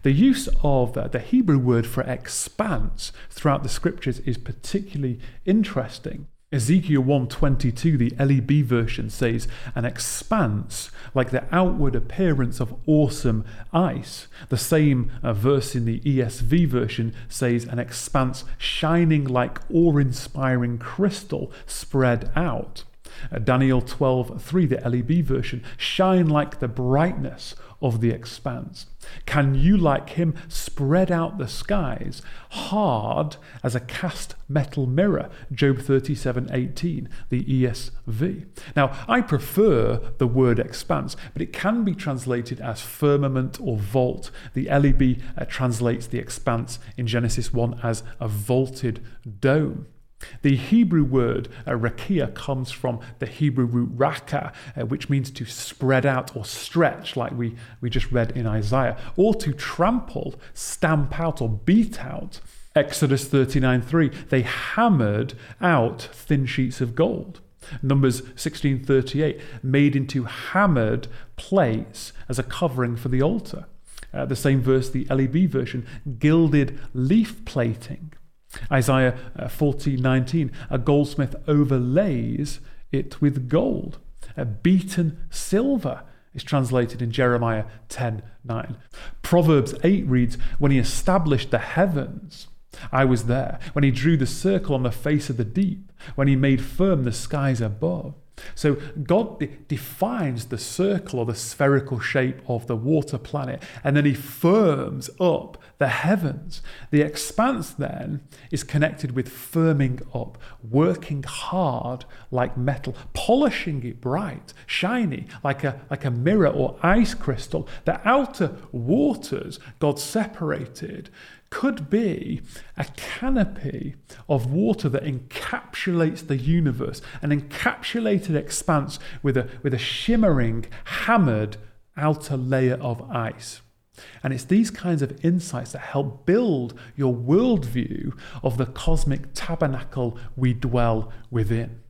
The use of the Hebrew word for expanse throughout the scriptures is particularly interesting. Ezekiel 1:22, the LEB version says, an expanse like the outward appearance of awesome ice. The same uh, verse in the ESV version says an expanse shining like awe-inspiring crystal spread out. Uh, Daniel 12:3, the LEB version, shine like the brightness of the expanse? Can you, like him, spread out the skies hard as a cast metal mirror? Job 37 18, the ESV. Now, I prefer the word expanse, but it can be translated as firmament or vault. The LEB uh, translates the expanse in Genesis 1 as a vaulted dome. The Hebrew word uh, rakia comes from the Hebrew root raka, uh, which means to spread out or stretch, like we, we just read in Isaiah, or to trample, stamp out, or beat out. Exodus 39:3, they hammered out thin sheets of gold. Numbers 16:38, made into hammered plates as a covering for the altar. Uh, the same verse, the LEB version, gilded leaf plating. Isaiah uh, 40 19, a goldsmith overlays it with gold. A beaten silver is translated in Jeremiah 10 9. Proverbs 8 reads, When he established the heavens, I was there. When he drew the circle on the face of the deep, when he made firm the skies above. So God de- defines the circle or the spherical shape of the water planet, and then He firms up the heavens. The expanse then is connected with firming up, working hard like metal, polishing it bright, shiny, like a, like a mirror or ice crystal. The outer waters God separated could be a canopy of water that encapsulates the universe, an encapsulated expanse with a, with a shimmering, hammered outer layer of ice. And it's these kinds of insights that help build your worldview of the cosmic tabernacle we dwell within.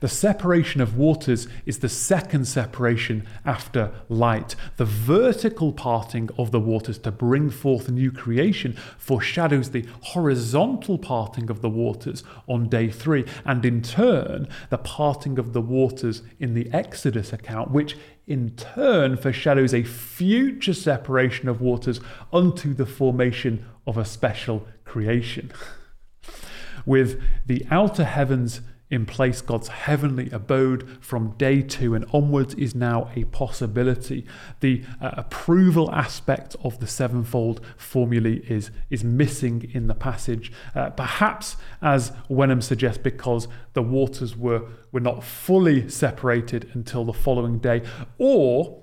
The separation of waters is the second separation after light. The vertical parting of the waters to bring forth new creation foreshadows the horizontal parting of the waters on day three, and in turn, the parting of the waters in the Exodus account, which in turn foreshadows a future separation of waters unto the formation of a special creation. With the outer heavens in place, God's heavenly abode from day two and onwards is now a possibility. The uh, approval aspect of the sevenfold formulae is, is missing in the passage, uh, perhaps, as Wenham suggests, because the waters were, were not fully separated until the following day, or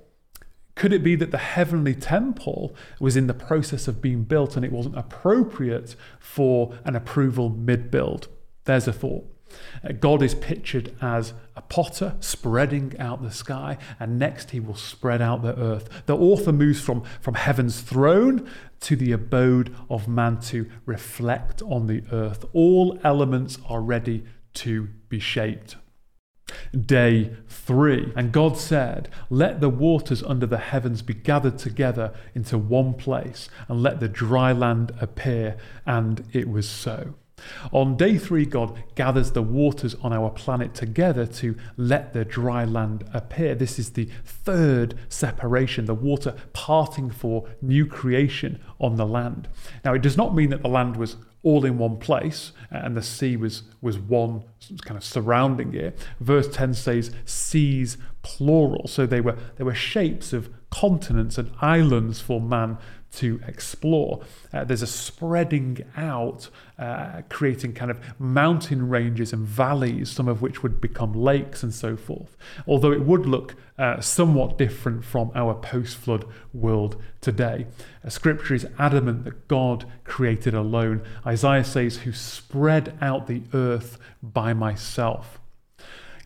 could it be that the heavenly temple was in the process of being built and it wasn't appropriate for an approval mid build? There's a thought. Uh, God is pictured as a potter spreading out the sky, and next he will spread out the earth. The author moves from, from heaven's throne to the abode of man to reflect on the earth. All elements are ready to be shaped. Day three. And God said, Let the waters under the heavens be gathered together into one place, and let the dry land appear. And it was so. On day three, God gathers the waters on our planet together to let the dry land appear. This is the third separation, the water parting for new creation on the land. Now, it does not mean that the land was all in one place uh, and the sea was, was one kind of surrounding it. Verse 10 says seas plural. So they were, they were shapes of continents and islands for man to explore. Uh, there's a spreading out, uh, creating kind of mountain ranges and valleys, some of which would become lakes and so forth. Although it would look uh, somewhat different from our post flood world today. Scripture is adamant that God created alone. Isaiah says, Who spread out the earth by myself.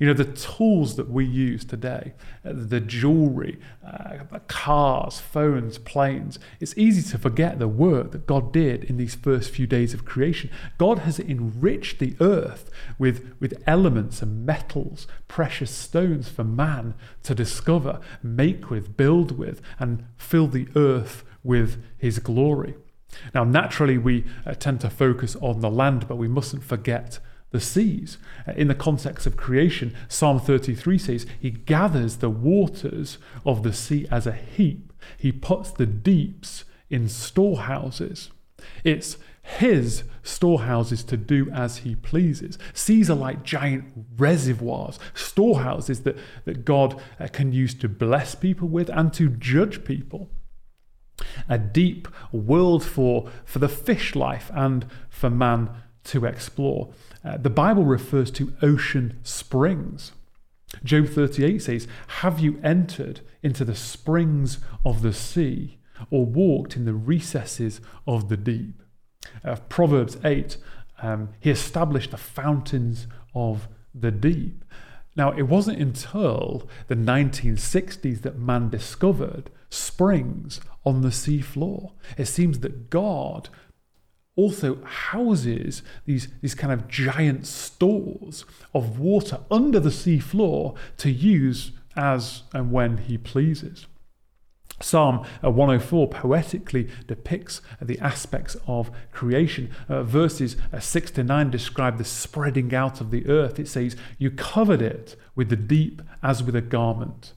You know, the tools that we use today, uh, the jewelry, uh, cars, phones, planes, it's easy to forget the work that God did in these first few days of creation. God has enriched the earth with, with elements and metals, precious stones for man to discover, make with, build with, and fill the earth with his glory. Now, naturally, we uh, tend to focus on the land, but we mustn't forget the seas. In the context of creation, Psalm 33 says, He gathers the waters of the sea as a heap, He puts the deeps in storehouses. It's his storehouses to do as he pleases. Seas are like giant reservoirs, storehouses that, that God uh, can use to bless people with and to judge people. A deep world for, for the fish life and for man to explore. Uh, the Bible refers to ocean springs. Job 38 says, Have you entered into the springs of the sea or walked in the recesses of the deep? Uh, Proverbs 8, um, he established the fountains of the deep. Now, it wasn't until the 1960s that man discovered springs on the seafloor. It seems that God also houses these, these kind of giant stores of water under the seafloor to use as and when he pleases. Psalm 104 poetically depicts the aspects of creation. Uh, verses uh, 6 to 9 describe the spreading out of the earth. It says, You covered it with the deep as with a garment.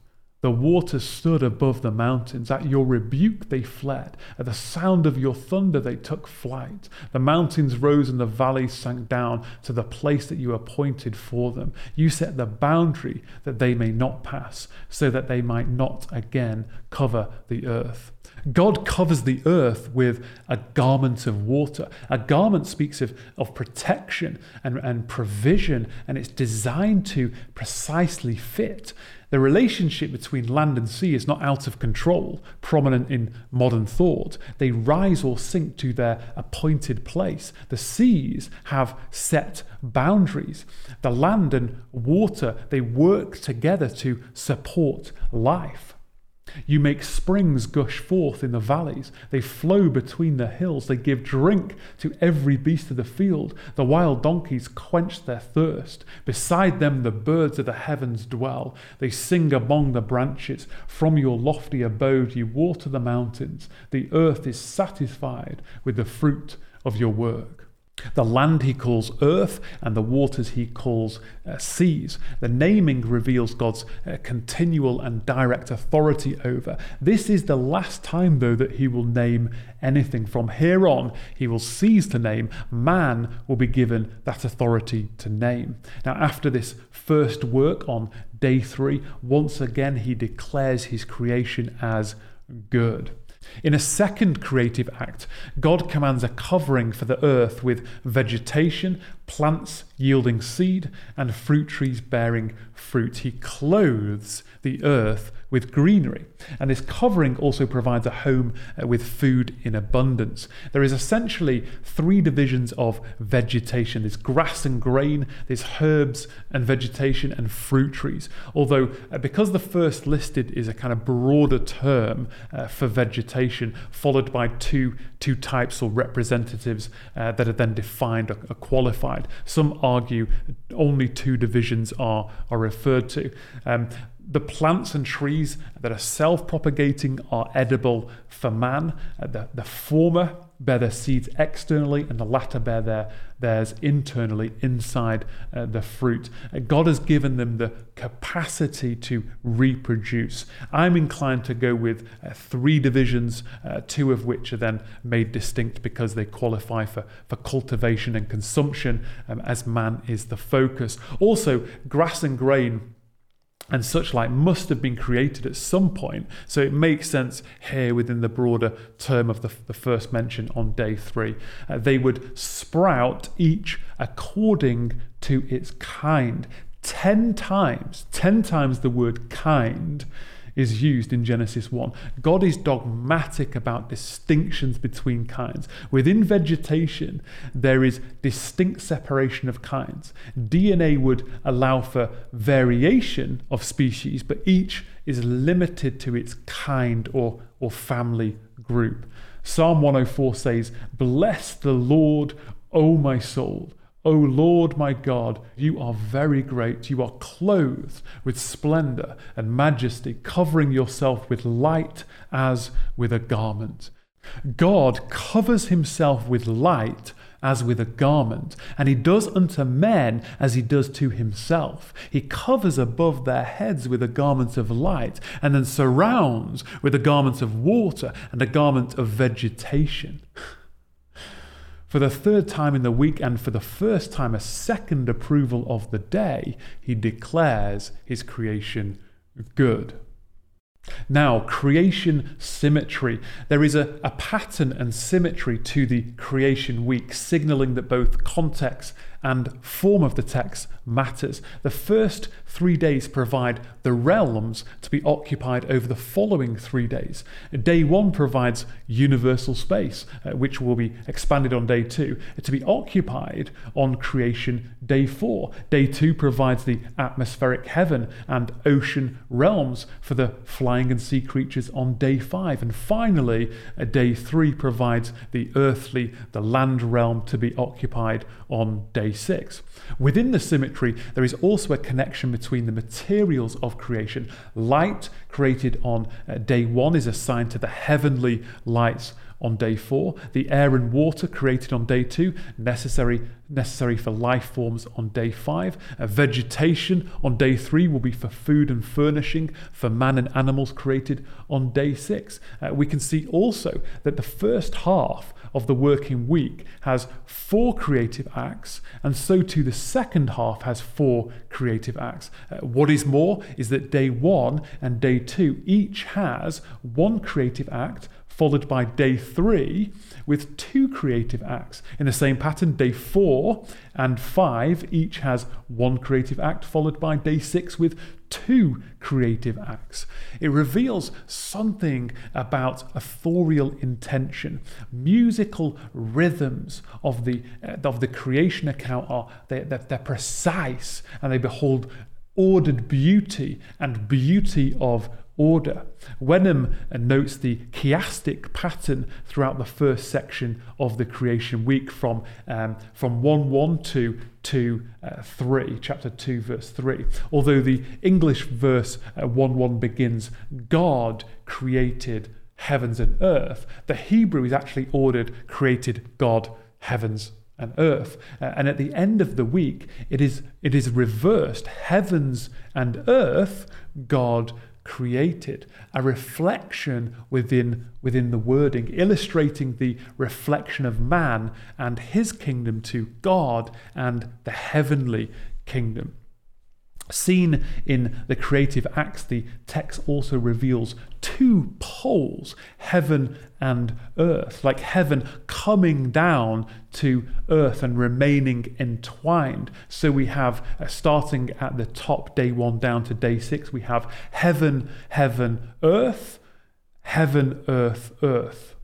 The waters stood above the mountains. At your rebuke they fled. At the sound of your thunder they took flight. The mountains rose and the valleys sank down to the place that you appointed for them. You set the boundary that they may not pass, so that they might not again cover the earth. God covers the earth with a garment of water. A garment speaks of, of protection and, and provision, and it's designed to precisely fit The relationship between land and sea is not out of control, prominent in modern thought. They rise or sink to their appointed place. The seas have set boundaries. The land and water, they work together to support life. You make springs gush forth in the valleys. They flow between the hills. They give drink to every beast of the field. The wild donkeys quench their thirst. Beside them, the birds of the heavens dwell. They sing among the branches. From your lofty abode, you water the mountains. The earth is satisfied with the fruit of your work. The land he calls earth, and the waters he calls uh, seas. The naming reveals God's uh, continual and direct authority over. This is the last time, though, that he will name anything. From here on, he will cease to name. Man will be given that authority to name. Now, after this first work on day three, once again he declares his creation as good. In a second creative act, God commands a covering for the earth with vegetation, plants yielding seed, and fruit trees bearing fruit. He clothes the earth with greenery. And this covering also provides a home uh, with food in abundance. There is essentially three divisions of vegetation there's grass and grain, there's herbs and vegetation, and fruit trees. Although, uh, because the first listed is a kind of broader term uh, for vegetation, followed by two, two types or representatives uh, that are then defined or, or qualified, some argue only two divisions are, are referred to. Um, the plants and trees that are self propagating are edible for man. Uh, the, the former bear their seeds externally, and the latter bear their, theirs internally inside uh, the fruit. Uh, God has given them the capacity to reproduce. I'm inclined to go with uh, three divisions, uh, two of which are then made distinct because they qualify for, for cultivation and consumption, um, as man is the focus. Also, grass and grain and such like must have been created at some point. So it makes sense here within the broader term of the, the first mention on day three. Uh, they would sprout each according to its kind. Ten times, ten times the word kind is used in Genesis 1. God is dogmatic about distinctions between kinds. Within vegetation, there is distinct separation of kinds. DNA would allow for variation of species, but each is limited to its kind or, or family group. Psalm 104 says, Bless the Lord, O my soul. O Lord my God, you are very great. You are clothed with splendor and majesty, covering yourself with light as with a garment. God covers himself with light as with a garment, and he does unto men as he does to himself. He covers above their heads with a garment of light, and then surrounds with a garment of water and a garment of vegetation. For the third time in the week, and for the first time, a second approval of the day, he declares his creation good. Now, creation symmetry. There is a, a pattern and symmetry to the creation week, signaling that both context and form of the text matters. The first three days provide the realms to be occupied over the following three days. Day one provides universal space, uh, which will be expanded on day two, to be occupied on creation day four. Day two provides the atmospheric heaven and ocean realms for the flying and sea creatures on day five. And finally, uh, day three provides the earthly, the land realm to be occupied on day 6. Within the symmetry, there is also a connection between the materials of creation. Light created on uh, day 1 is assigned to the heavenly lights on day 4. The air and water created on day 2, necessary necessary for life forms on day 5. Uh, vegetation on day 3 will be for food and furnishing for man and animals created on day 6. Uh, we can see also that the first half of the working week has four creative acts, and so too the second half has four creative acts. Uh, what is more is that day one and day two each has one creative act followed by day three with two creative acts. In the same pattern, day four and five each has one creative act, followed by day six with two creative acts. It reveals something about authorial intention. Musical rhythms of the, uh, of the creation account are they're, they're precise and they behold ordered beauty and beauty of order. Wenham notes the chiastic pattern throughout the first section of the creation week from, um, from 1 1 to, uh, 3, chapter 2, verse 3. Although the English verse uh, 1 1 begins, God created heavens and earth, the Hebrew is actually ordered, created God heavens and earth. Uh, and at the end of the week, it is, it is reversed heavens and earth, God created, a reflection within, within the wording, illustrating the reflection of man and his kingdom to God and the heavenly kingdom. Seen in the creative acts, the text also reveals two poles, heaven and earth, like heaven coming down to earth and remaining entwined. So we have, uh, starting at the top, day one down to day six, we have heaven, heaven, earth, heaven, earth, earth.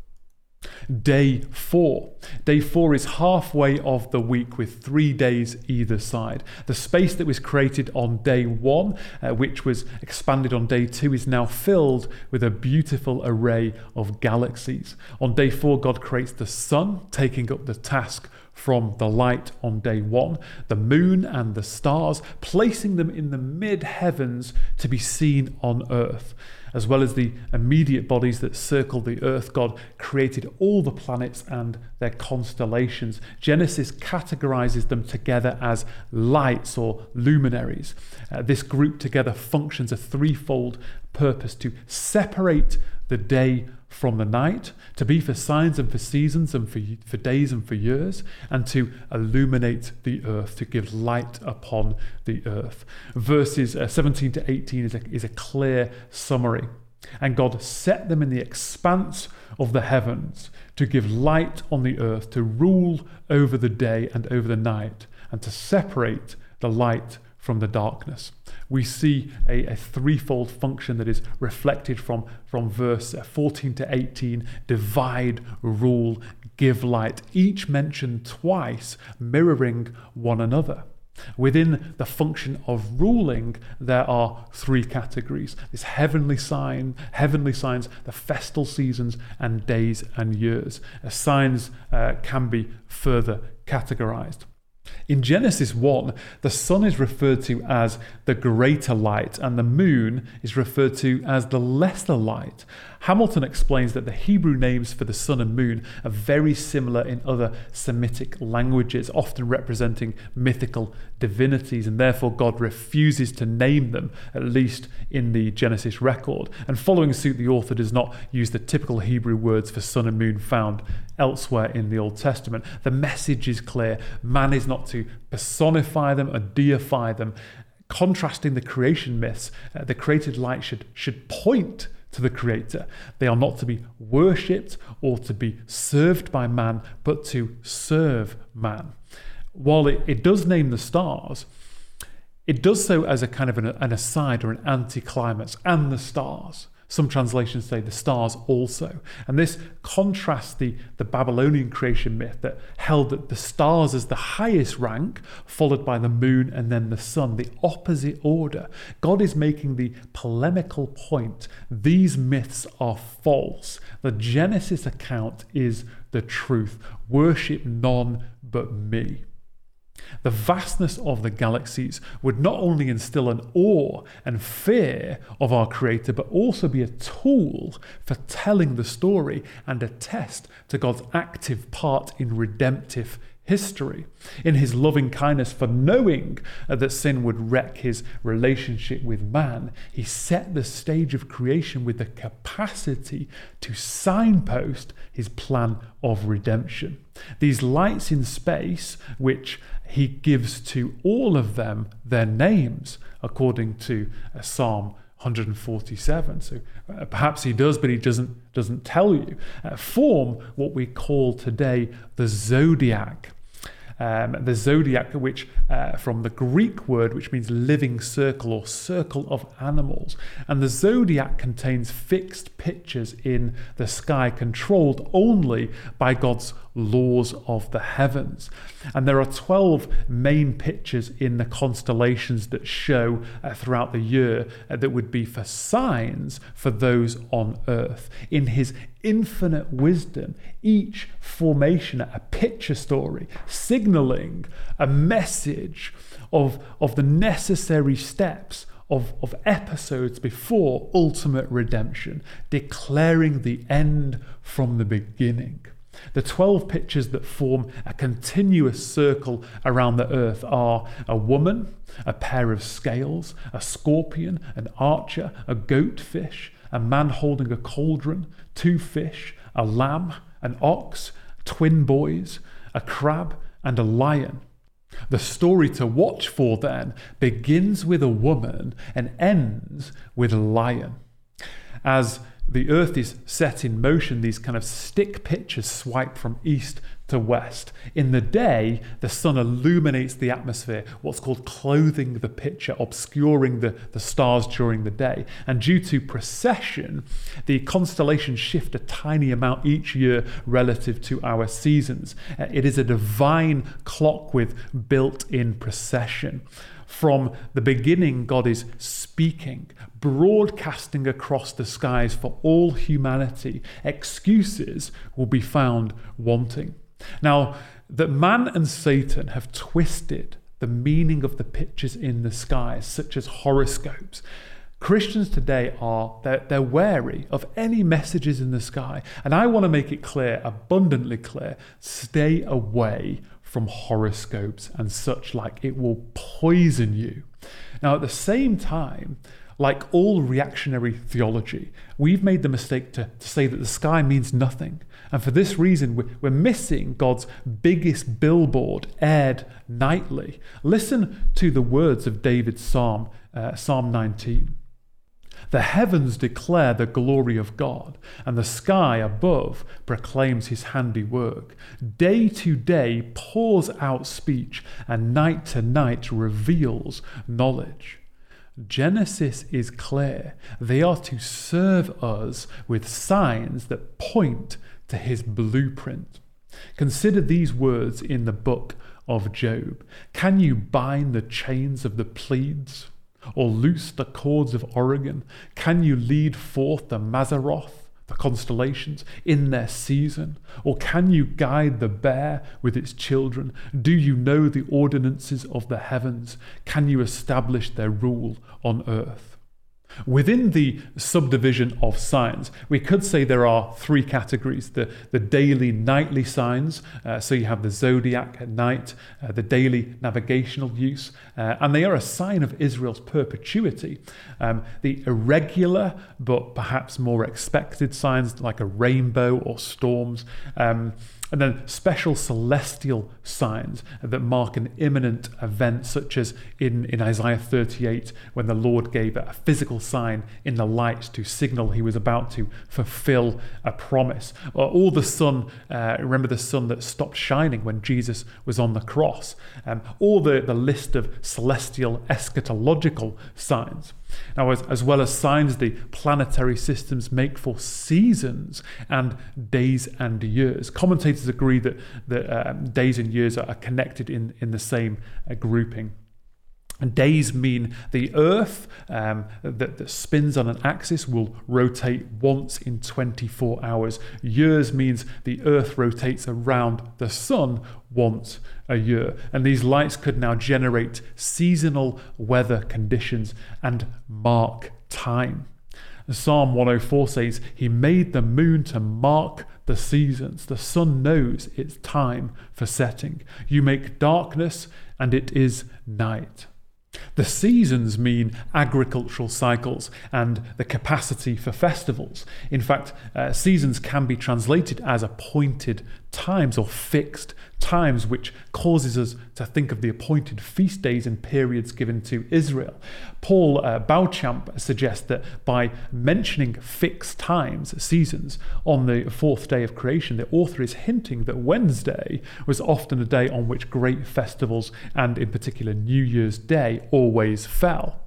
Day four. Day four is halfway of the week with three days either side. The space that was created on day one, uh, which was expanded on day two, is now filled with a beautiful array of galaxies. On day four, God creates the sun, taking up the task from the light on day one, the moon and the stars, placing them in the mid heavens to be seen on earth as well as the immediate bodies that circle the earth, God created all the planets and their constellations. Genesis categorizes them together as lights or luminaries. Uh, this group together functions a threefold purpose to separate the day from the night, to be for signs and for seasons and for, for days and for years, and to illuminate the earth, to give light upon the earth. Verses uh, 17 to 18 is a, is a clear summary. And God set them in the expanse of the heavens to give light on the earth, to rule over the day and over the night, and to separate the light from the darkness. We see a, a, threefold function that is reflected from, from verse 14 to 18 divide, rule, give light, each mentioned twice, mirroring one another. Within the function of ruling, there are three categories this heavenly sign, heavenly signs, the festal seasons, and days and years. signs uh, can be further categorized. In Genesis 1, the sun is referred to as the greater light and the moon is referred to as the lesser light. Hamilton explains that the Hebrew names for the sun and moon are very similar in other Semitic languages, often representing mythical divinities, and therefore God refuses to name them, at least in the Genesis record. And following suit, the author does not use the typical Hebrew words for sun and moon found elsewhere in the Old Testament. The message is clear man is not to personify them or deify them. Contrasting the creation myths, uh, the created light should, should point to the Creator. They are not to be worshipped or to be served by man, but to serve man. While it, it does name the stars, it does so as a kind of an, an aside or an anticlimax, and the stars. Some translations say the stars also. And this contrasts the, the Babylonian creation myth that held that the stars as the highest rank, followed by the moon and then the sun, the opposite order. God is making the polemical point these myths are false. The Genesis account is the truth. Worship none but me. The vastness of the galaxies would not only instill an awe and fear of our Creator, but also be a tool for telling the story and a test to God's active part in redemptive history, in his loving kindness for knowing that sin would wreck his relationship with man, he set the stage of creation with the capacity to signpost his plan of redemption. These lights in space, which he gives to all of them their names, according to uh, Psalm 147. So uh, perhaps he does, but he doesn't, doesn't tell you. Uh, form what we call today the zodiac. Um, the zodiac, which uh, from the Greek word, which means living circle or circle of animals. And the zodiac contains fixed pictures in the sky, controlled only by God's laws of the heavens. And there are 12 main pictures in the constellations that show uh, throughout the year uh, that would be for signs for those on earth. In his infinite wisdom, each formation a picture story, signaling a message of, of the necessary steps of, of episodes before ultimate redemption, declaring the end from the beginning. The 12 pictures that form a continuous circle around the earth are a woman, a pair of scales, a scorpion, an archer, a goatfish, a man holding a cauldron, two fish, a lamb, an ox, twin boys, a crab, and a lion. The story to watch for then begins with a woman and ends with a lion. As the earth is set in motion, these kind of stick pictures swipe from east to west. In the day, the sun illuminates the atmosphere, what's called clothing the picture, obscuring the, the stars during the day. And due to precession, the constellations shift a tiny amount each year relative to our seasons. Uh, it is a divine clock with built in precession. From the beginning, God is speaking, broadcasting across the skies for all humanity. Excuses will be found wanting. Now, that man and Satan have twisted the meaning of the pictures in the skies, such as horoscopes. Christians today are they're, they're wary of any messages in the sky, and I want to make it clear, abundantly clear, stay away from horoscopes and such like. It will poison you. Now, at the same time, like all reactionary theology, we've made the mistake to, to say that the sky means nothing. And for this reason, we're missing God's biggest billboard aired nightly. Listen to the words of David's Psalm, uh, Psalm 19. The heavens declare the glory of God, and the sky above proclaims his handiwork. Day to day pours out speech, and night to night reveals knowledge. Genesis is clear. They are to serve us with signs that point to his blueprint. Consider these words in the book of Job. Can you bind the chains of the Pleiades? or loose the cords of Orion? Can you lead forth the Mazzaroth, the constellations, in their season? Or can you guide the bear with its children? Do you know the ordinances of the heavens? Can you establish their rule on earth? Within the subdivision of signs, we could say there are three categories the, the daily, nightly signs. Uh, so you have the zodiac at night, uh, the daily navigational use, uh, and they are a sign of Israel's perpetuity. Um, the irregular, but perhaps more expected signs like a rainbow or storms. Um, and then special celestial signs that mark an imminent event, such as in, in Isaiah 38, when the Lord gave a physical sign in the light to signal he was about to fulfill a promise. Or, all the sun, uh, remember the sun that stopped shining when Jesus was on the cross. Um, all the, the list of celestial eschatological signs. Now, as, as well as signs, the planetary systems make for seasons and days and years. Commentators agree that, that um, days and years are connected in, in the same uh, grouping. And days mean the Earth um, that, that, spins on an axis will rotate once in 24 hours. Years means the Earth rotates around the Sun once a year. And these lights could now generate seasonal weather conditions and mark time. Psalm 104 says, He made the moon to mark the seasons. The sun knows its time for setting. You make darkness, and it is night. The seasons mean agricultural cycles and the capacity for festivals. In fact, uh, seasons can be translated as appointed times or fixed times, which causes us to think of the appointed feast days and periods given to Israel. Paul uh, Beauchamp suggests that by mentioning fixed times, seasons, on the fourth day of creation, the author is hinting that Wednesday was often a day on which great festivals, and in particular New Year's Day, always fell.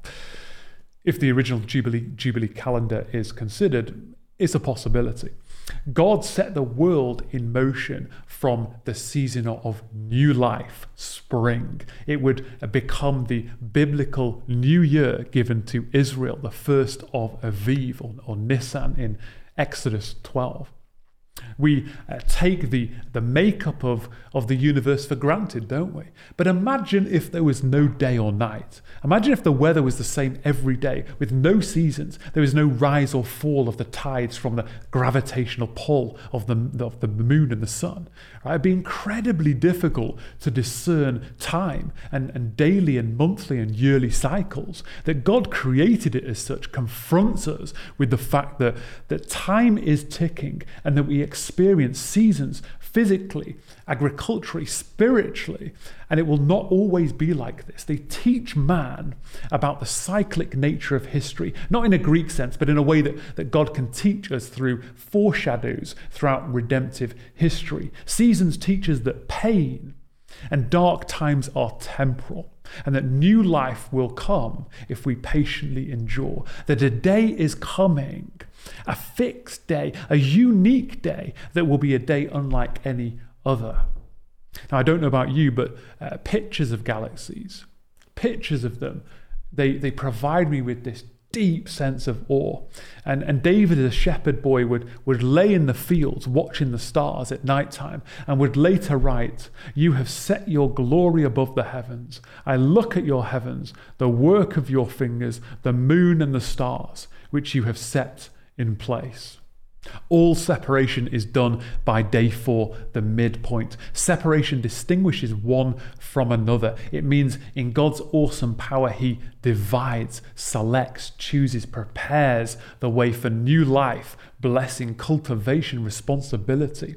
If the original Jubilee, Jubilee calendar is considered, it's a possibility. God set the world in motion from the season of new life, spring. It would become the biblical new year given to Israel, the first of Aviv or, or Nisan in Exodus 12. We uh, take the, the makeup of, of the universe for granted, don't we? But imagine if there was no day or night. Imagine if the weather was the same every day, with no seasons. There was no rise or fall of the tides from the gravitational pull of the, of the moon and the sun. Right? It'd be incredibly difficult to discern time and, and daily and monthly and yearly cycles. That God created it as such confronts us with the fact that, that time is ticking and that we experience seasons physically, agriculturally, spiritually, and it will not always be like this. They teach man about the cyclic nature of history, not in a Greek sense, but in a way that, that God can teach us through foreshadows throughout redemptive history. Seasons teach us that pain and dark times are temporal, and that new life will come if we patiently endure. That a day is coming, a fixed day, a unique day that will be a day unlike any other. Now, I don't know about you, but uh, pictures of galaxies, pictures of them, they, they provide me with this deep sense of awe. And, and David, as a shepherd boy, would, would lay in the fields watching the stars at night time and would later write, You have set your glory above the heavens. I look at your heavens, the work of your fingers, the moon and the stars, which you have set in place. All separation is done by day four, the midpoint. Separation distinguishes one from another. It means in God's awesome power, He divides, selects, chooses, prepares the way for new life, blessing, cultivation, responsibility.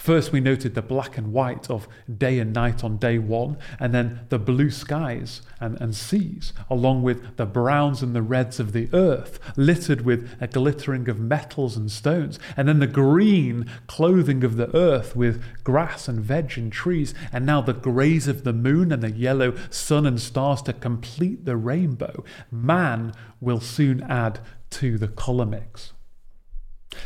First, we noted the black and white of day and night on day one, and then the blue skies and, and seas, along with the browns and the reds of the earth, littered with a glittering of metals and stones, and then the green clothing of the earth with grass and veg and trees, and now the greys of the moon and the yellow sun and stars to complete the rainbow. Man will soon add to the color mix.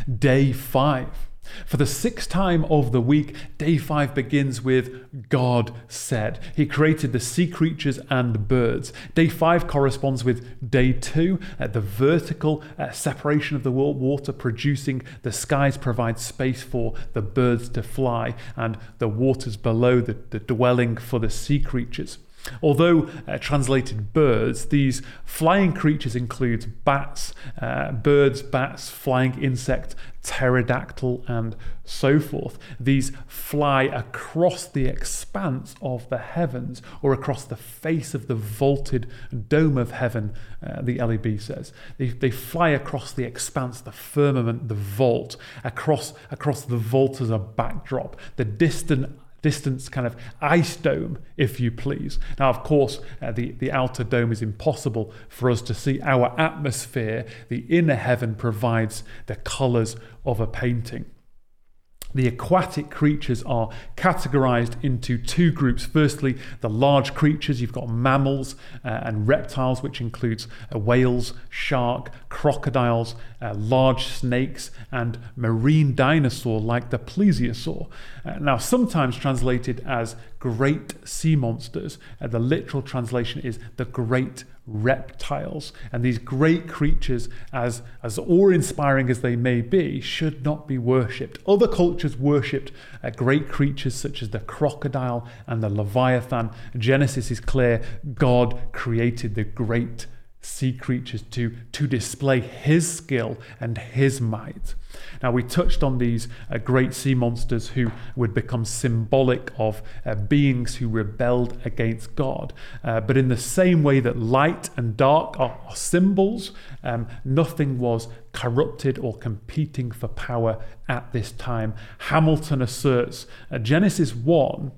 Day five for the sixth time of the week, day five begins with God said. He created the sea creatures and the birds. Day five corresponds with day two, uh, the vertical uh, separation of the world, water, producing the skies provide space for the birds to fly, and the waters below the, the dwelling for the sea creatures. Although uh, translated birds, these flying creatures include bats, uh, birds, bats, flying insect, pterodactyl, and so forth. These fly across the expanse of the heavens or across the face of the vaulted dome of heaven, uh, the LEB says. They, they fly across the expanse, the firmament, the vault, across, across the vault as a backdrop, the distant distance kind of ice dome, if you please. Now, of course, uh, the, the outer dome is impossible for us to see. Our atmosphere, the inner heaven, provides the colours of a painting. The aquatic creatures are categorized into two groups. Firstly, the large creatures, you've got mammals uh, and reptiles, which includes uh, whales, shark, crocodiles, uh, large snakes, and marine dinosaur like the plesiosaur. Uh, now, sometimes translated as great sea monsters, uh, the literal translation is the great reptiles. And these great creatures, as, as awe inspiring as they may be, should not be worshipped. Other cultures worshipped uh, great creatures such as the crocodile and the leviathan. Genesis is clear God created the great sea creatures to, to display his skill and his might. Now, we touched on these uh, great sea monsters who would become symbolic of uh, beings who rebelled against God. Uh, but in the same way that light and dark are, are symbols, um, nothing was corrupted or competing for power at this time. Hamilton asserts uh, Genesis 1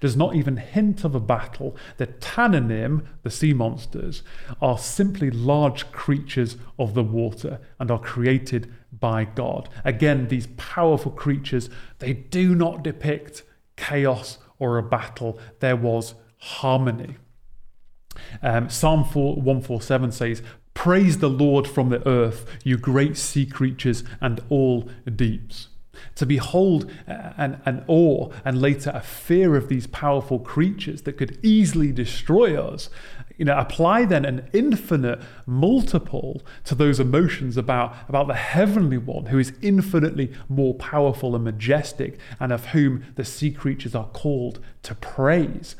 does not even hint of a battle. The tanninim, the sea monsters, are simply large creatures of the water and are created by God. Again, these powerful creatures, they do not depict chaos or a battle. There was harmony. Um, Psalm 4, 147 says, Praise the Lord from the earth, you great sea creatures and all deeps to behold an, an awe and later a fear of these powerful creatures that could easily destroy us you know apply then an infinite multiple to those emotions about about the heavenly one who is infinitely more powerful and majestic and of whom the sea creatures are called to praise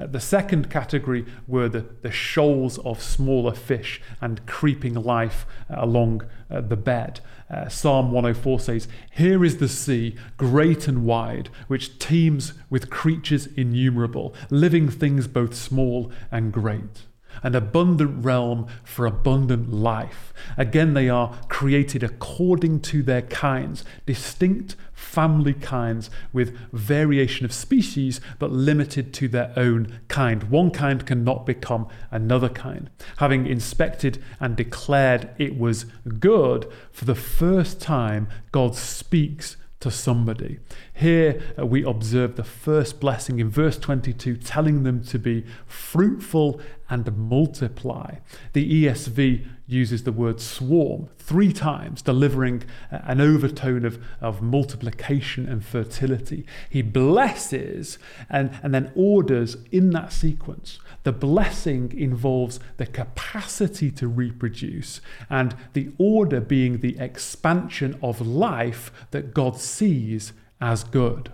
uh, the second category were the, the shoals of smaller fish and creeping life uh, along uh, the bed. Uh, Psalm 104 says, Here is the sea, great and wide, which teems with creatures innumerable, living things both small and great an abundant realm for abundant life. Again, they are created according to their kinds, distinct family kinds with variation of species, but limited to their own kind. One kind cannot become another kind. Having inspected and declared it was good, for the first time, God speaks to somebody. Here uh, we observe the first blessing in verse 22, telling them to be fruitful and multiply. The ESV uses the word swarm three times, delivering an overtone of, of multiplication and fertility. He blesses and, and then orders in that sequence. The blessing involves the capacity to reproduce, and the order being the expansion of life that God sees as good.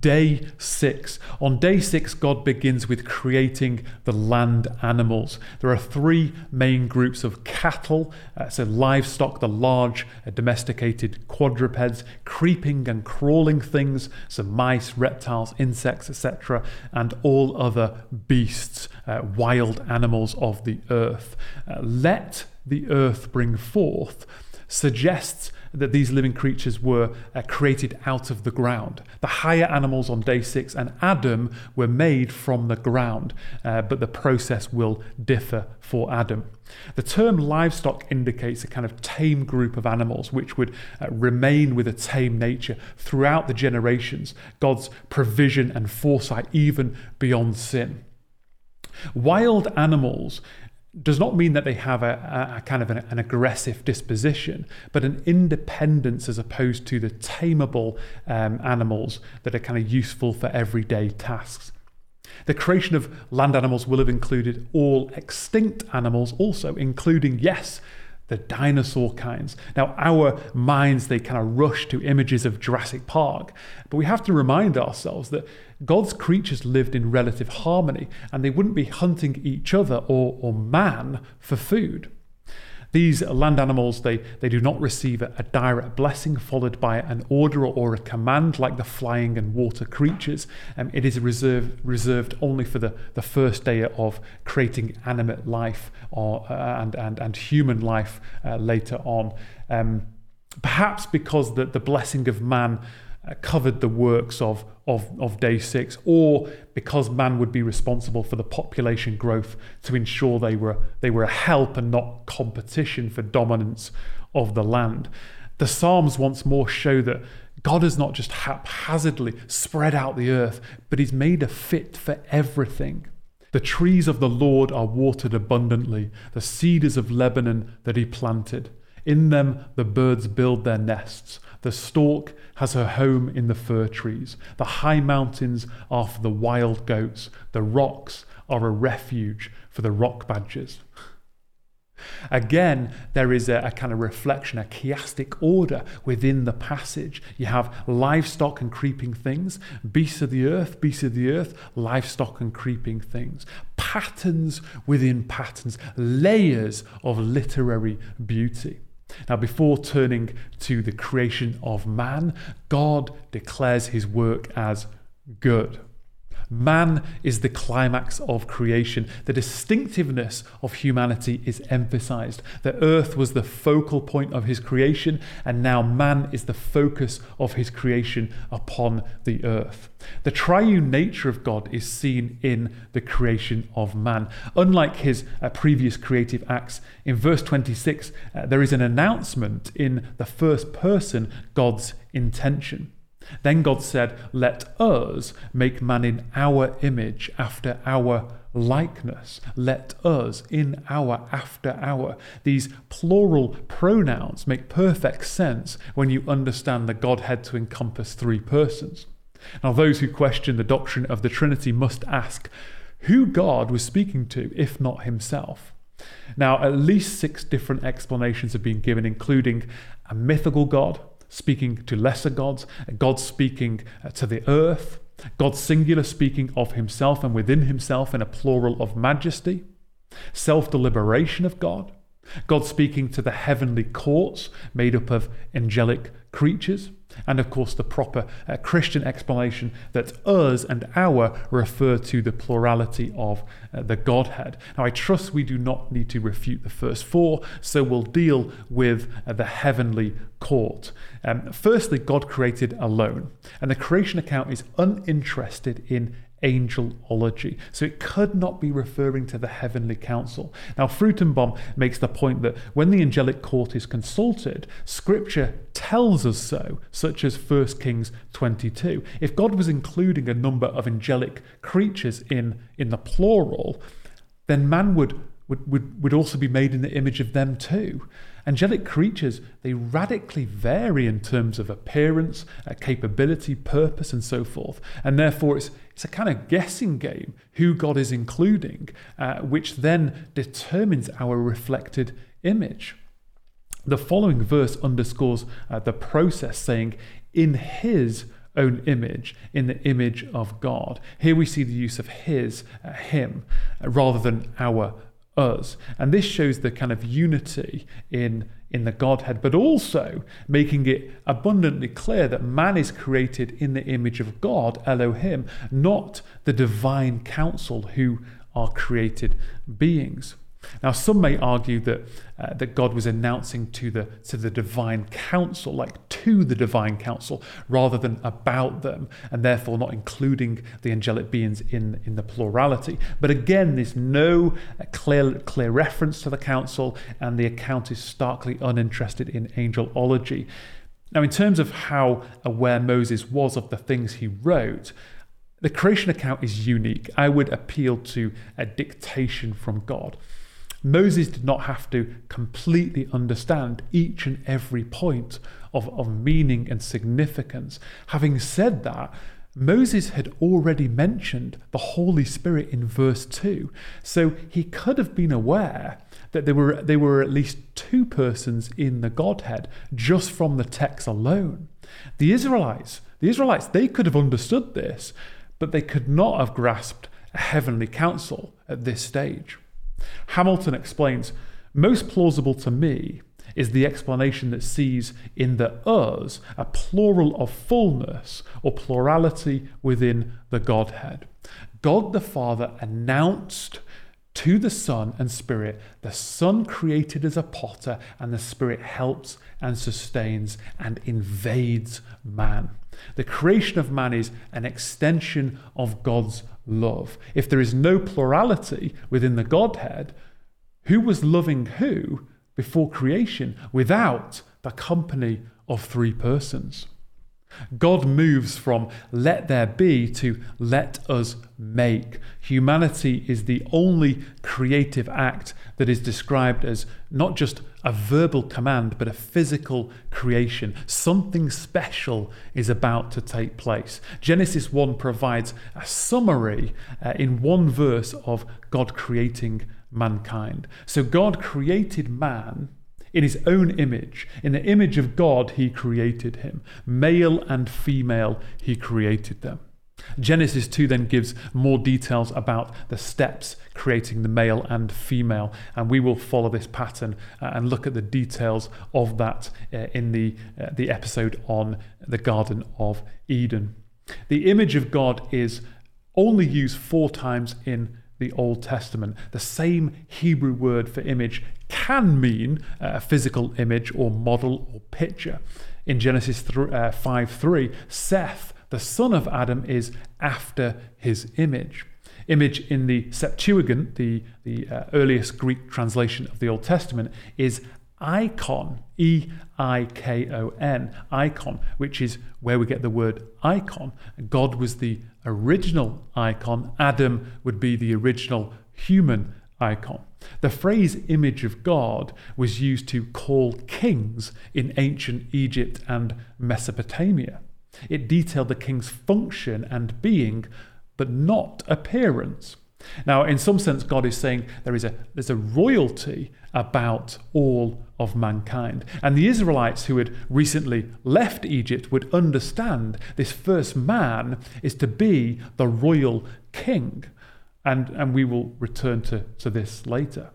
Day six. On day six, God begins with creating the land animals. There are three main groups of cattle uh, so, livestock, the large uh, domesticated quadrupeds, creeping and crawling things, so mice, reptiles, insects, etc., and all other beasts, uh, wild animals of the earth. Uh, let the earth bring forth suggests that these living creatures were uh, created out of the ground. The higher animals on day six and Adam were made from the ground, uh, but the process will differ for Adam. The term livestock indicates a kind of tame group of animals which would uh, remain with a tame nature throughout the generations, God's provision and foresight, even beyond sin. Wild animals does not mean that they have a, a kind of an, an, aggressive disposition, but an independence as opposed to the tameable um, animals that are kind of useful for everyday tasks. The creation of land animals will have included all extinct animals, also, including, yes, the dinosaur kinds. Now, our minds, they kind of rush to images of Jurassic Park, but we have to remind ourselves that God's creatures lived in relative harmony and they wouldn't be hunting each other or, or man for food. These land animals, they, they do not receive a, a direct blessing followed by an order or a command like the flying and water creatures. Um, it is reserved, reserved only for the, the first day of creating animate life or, uh, and, and, and human life uh, later on. Um, perhaps because the, the blessing of man uh, covered the works of, of, of day six, or because man would be responsible for the population growth to ensure they were, they were a help and not competition for dominance of the land. The Psalms once more show that God has not just haphazardly spread out the earth, but He's made a fit for everything. The trees of the Lord are watered abundantly, the cedars of Lebanon that He planted. In them the birds build their nests. The stork has her home in the fir trees. The high mountains are for the wild goats. The rocks are a refuge for the rock badgers. Again, there is a, a, kind of reflection, a chiastic order within the passage. You have livestock and creeping things, beasts of the earth, beasts of the earth, livestock and creeping things patterns within patterns, layers of literary beauty. Now, before turning to the creation of man, God declares his work as good. Man is the climax of creation. The distinctiveness of humanity is emphasized. The earth was the focal point of his creation, and now man is the focus of his creation upon the earth. The triune nature of God is seen in the creation of man. Unlike his uh, previous creative acts, in verse 26, uh, there is an announcement in the first person God's intention. Then God said, Let us make man in our image, after our likeness. Let us in our, after our. These plural pronouns make perfect sense when you understand the Godhead to encompass three persons. Now, those who question the doctrine of the Trinity must ask who God was speaking to, if not himself. Now, at least six different explanations have been given, including a mythical God, speaking to lesser gods, God speaking uh, to the earth, God singular speaking of himself and within himself in a plural of majesty, self deliberation of God, God speaking to the heavenly courts made up of angelic creatures, and of course the proper uh, Christian explanation that us and our refer to the plurality of uh, the Godhead. Now, I trust we do not need to refute the first four, so we'll deal with uh, the heavenly court. Um, firstly, God created alone, and the creation account is uninterested in angelology. So it could not be referring to the heavenly council. Now, Fruchtenbaum makes the point that when the angelic court is consulted, scripture tells us so, such as 1 Kings 22. If God was including a number of angelic creatures in, in the plural, then man would, would, would, would also be made in the image of them too. Angelic creatures, they radically vary in terms of appearance, uh, capability, purpose, and so forth. And therefore, it's, it's a kind of guessing game who God is including, uh, which then determines our reflected image. The following verse underscores uh, the process, saying, In his own image, in the image of God. Here we see the use of his, uh, him, uh, rather than our us. And this shows the kind of unity in, in the Godhead, but also making it abundantly clear that man is created in the image of God, Elohim, not the divine council who are created beings. Now, some may argue that, uh, that God was announcing to the, to the divine council, like to the divine council, rather than about them, and therefore not including the angelic beings in, in the plurality. But again, there's no uh, clear, clear reference to the council, and the account is starkly uninterested in angelology. Now, in terms of how aware Moses was of the things he wrote, the creation account is unique. I would appeal to a dictation from God. Moses did not have to completely understand each and every point of, of meaning and significance. Having said that, Moses had already mentioned the Holy Spirit in verse 2, so he could have been aware that there were, there were at least two persons in the Godhead just from the text alone. The Israelites, the Israelites, they could have understood this, but they could not have grasped a heavenly council at this stage. Hamilton explains most plausible to me is the explanation that sees in the us a plural of fullness or plurality within the Godhead. God the Father announced to the Son and Spirit, the Son created as a potter, and the Spirit helps and sustains and invades man. The creation of man is an extension of God's love. If there is no plurality within the Godhead, who was loving who before creation without the company of three persons? God moves from let there be to let us make. Humanity is the only creative act that is described as not just a verbal command, but a physical creation. Something special is about to take place. Genesis 1 provides a summary uh, in one verse of God creating mankind. So God created man in his own image. In the image of God, he created him. Male and female, he created them. Genesis 2 then gives more details about the steps creating the male and female, and we will follow this pattern uh, and look at the details of that uh, in the, uh, the episode on the Garden of Eden. The image of God is only used four times in the Old Testament. The same Hebrew word for image can mean a physical image or model or picture. In Genesis 5 3, Seth the son of Adam is after his image. Image in the Septuagint, the, the uh, earliest Greek translation of the Old Testament, is icon, E I K O N, icon, which is where we get the word icon. God was the original icon, Adam would be the original human icon. The phrase image of God was used to call kings in ancient Egypt and Mesopotamia. It detailed the king's function and being, but not appearance. Now, in some sense, God is saying there is a, there's a royalty about all of mankind. And the Israelites who had recently left Egypt would understand this first man is to be the royal king. And, and we will return to, to this later.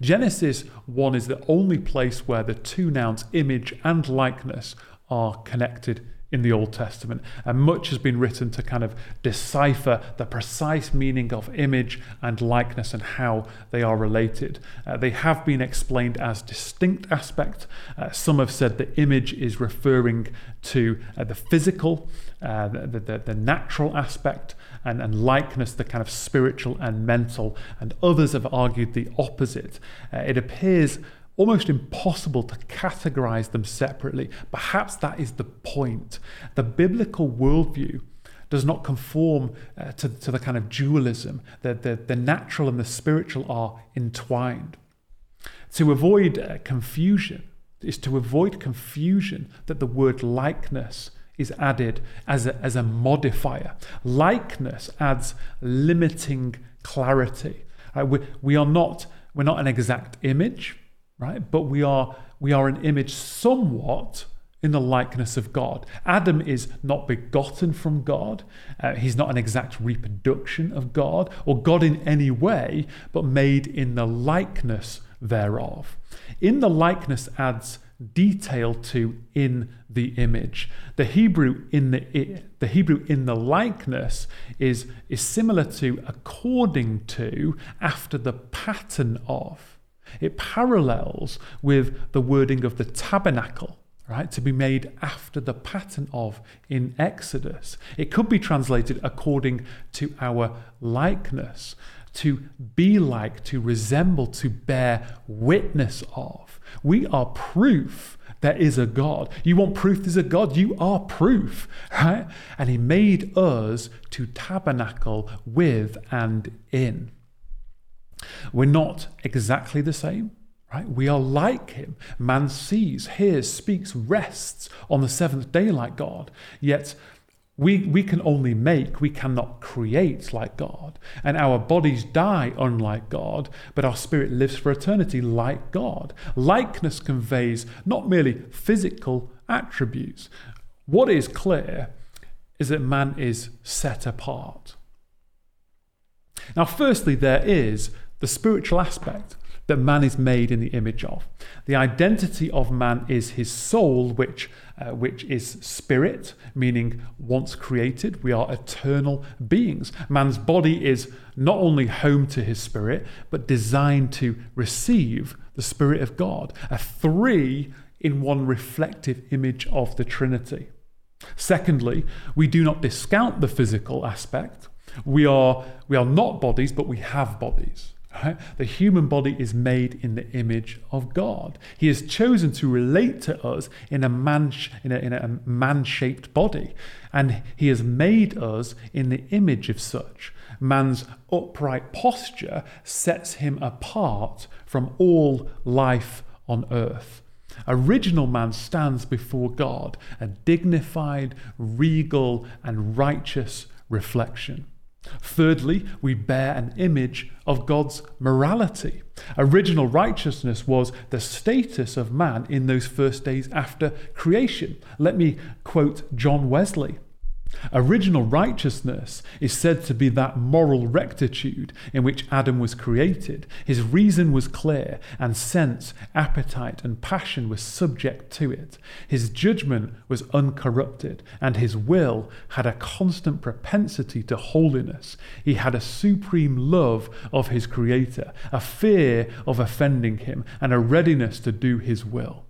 Genesis 1 is the only place where the two nouns image and likeness are connected in the Old Testament. And much has been written to kind of decipher the precise meaning of image and likeness and how they are related. Uh, they have been explained as distinct aspects. Uh, some have said the image is referring to uh, the physical, uh, the, the, the, natural aspect, and, and likeness, the kind of spiritual and mental. And others have argued the opposite. Uh, it appears almost impossible to categorize them separately. Perhaps that is the point. The biblical worldview does not conform uh, to, to the kind of dualism, that the, the natural and the spiritual are entwined. To avoid uh, confusion is to avoid confusion that the word likeness is added as a, as a modifier. Likeness adds limiting clarity. Uh, we, we are not, we're not an exact image right? But we are we are an image somewhat in the likeness of God. Adam is not begotten from God. Uh, he's not an exact reproduction of God or God in any way, but made in the likeness thereof. In the likeness adds detail to in the image. The Hebrew in the the Hebrew in the likeness is is similar to according to after the pattern of. It parallels with the wording of the tabernacle, right, to be made after the pattern of in Exodus. It could be translated according to our likeness, to be like, to resemble, to bear witness of. We are proof there is a God. You want proof there's a God? You are proof, right? And He made us to tabernacle with and in. We're not exactly the same, right? We are like him. Man sees, hears, speaks, rests on the seventh day like God. Yet we, we can only make, we cannot create like God. And our bodies die unlike God, but our spirit lives for eternity like God. Likeness conveys not merely physical attributes. What is clear is that man is set apart. Now, firstly, there is the spiritual aspect that man is made in the image of. The identity of man is his soul, which, uh, which is spirit, meaning once created. We are eternal beings. Man's body is not only home to his spirit, but designed to receive the Spirit of God, a three in one reflective image of the Trinity. Secondly, we do not discount the physical aspect. We are, we are not bodies, but we have bodies. Right? The human body is made in the image of God. He has chosen to relate to us in a man in a, in a man-shaped body, and He has made us in the image of such. Man's upright posture sets him apart from all life on earth. Original man stands before God, a dignified, regal, and righteous reflection. Thirdly, we bear an image of God's morality. Original righteousness was the status of man in those first days after creation. Let me quote John Wesley Original righteousness is said to be that moral rectitude in which Adam was created. His reason was clear, and sense, appetite, and passion were subject to it. His judgment was uncorrupted, and his will had a constant propensity to holiness. He had a supreme love of his Creator, a fear of offending him, and a readiness to do his will.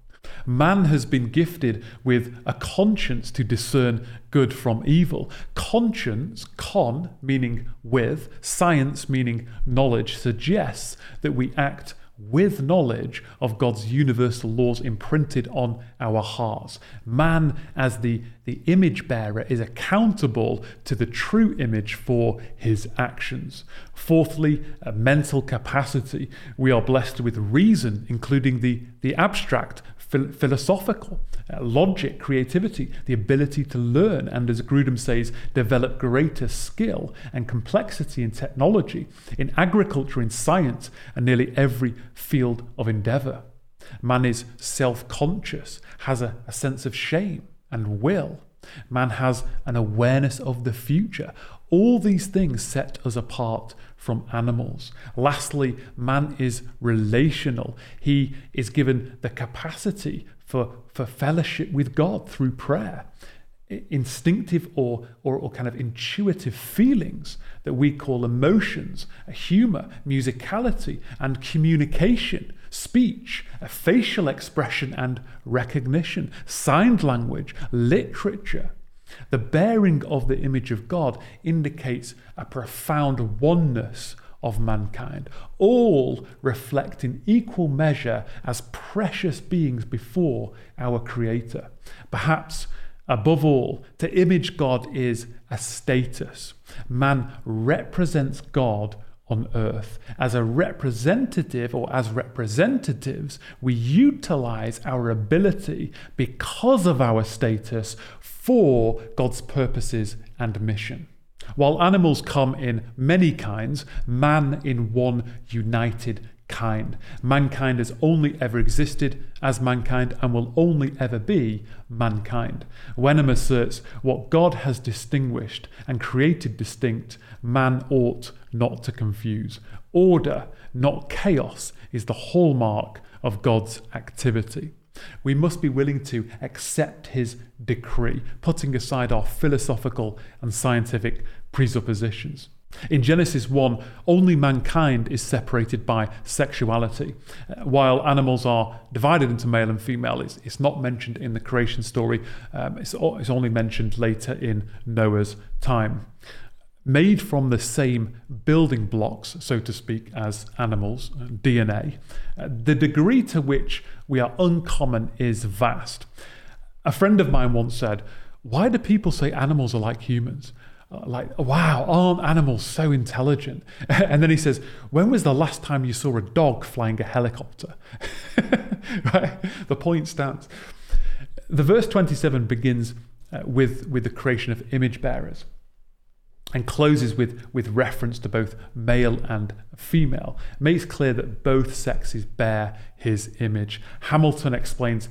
Man has been gifted with a conscience to discern good from evil. Conscience, con meaning with, science meaning knowledge, suggests that we act with knowledge of God's universal laws imprinted on our hearts. Man, as the, the image bearer, is accountable to the true image for his actions. Fourthly, mental capacity. We are blessed with reason, including the, the abstract philosophical, uh, logic, creativity, the ability to learn, and as Grudem says, develop greater skill and complexity in technology, in agriculture, in science, and nearly every field of endeavour. Man is self conscious, has a, a sense of shame and will. Man has an awareness of the future. All these things set us apart from animals. Lastly, man is relational. He is given the capacity for, for fellowship with God through prayer. Instinctive or, or, or kind of intuitive feelings that we call emotions, humor, musicality, and communication, speech, facial expression and recognition, signed language, literature the bearing of the image of God indicates a profound oneness of mankind, all reflect in equal measure as precious beings before our Creator. Perhaps above all, to image God is a status. Man represents God on earth. As a representative or as representatives, we utilize our ability because of our status for God's purposes and mission. While animals come in many kinds, man in one united kind. Mankind has only ever existed as mankind and will only ever be mankind. Wenham asserts what God has distinguished and created distinct, man ought not to confuse. Order, not chaos, is the hallmark of God's activity. We must be willing to accept his decree, putting aside our philosophical and scientific presuppositions. In Genesis 1, only mankind is separated by sexuality. Uh, while animals are divided into male and female, it's, it's not mentioned in the creation story, um, it's, it's only mentioned later in Noah's time made from the same building blocks, so to speak, as animals, uh, DNA, the degree to which we are uncommon is vast. A friend of mine once said, Why do people say animals are like humans? Uh, like, wow, aren't animals so intelligent? and then he says, When was the last time you saw a dog flying a helicopter? right? The point stands. The verse 27 begins uh, with, with the creation of image bearers and closes with, with reference to both male and female, makes clear that both sexes bear his image. Hamilton explains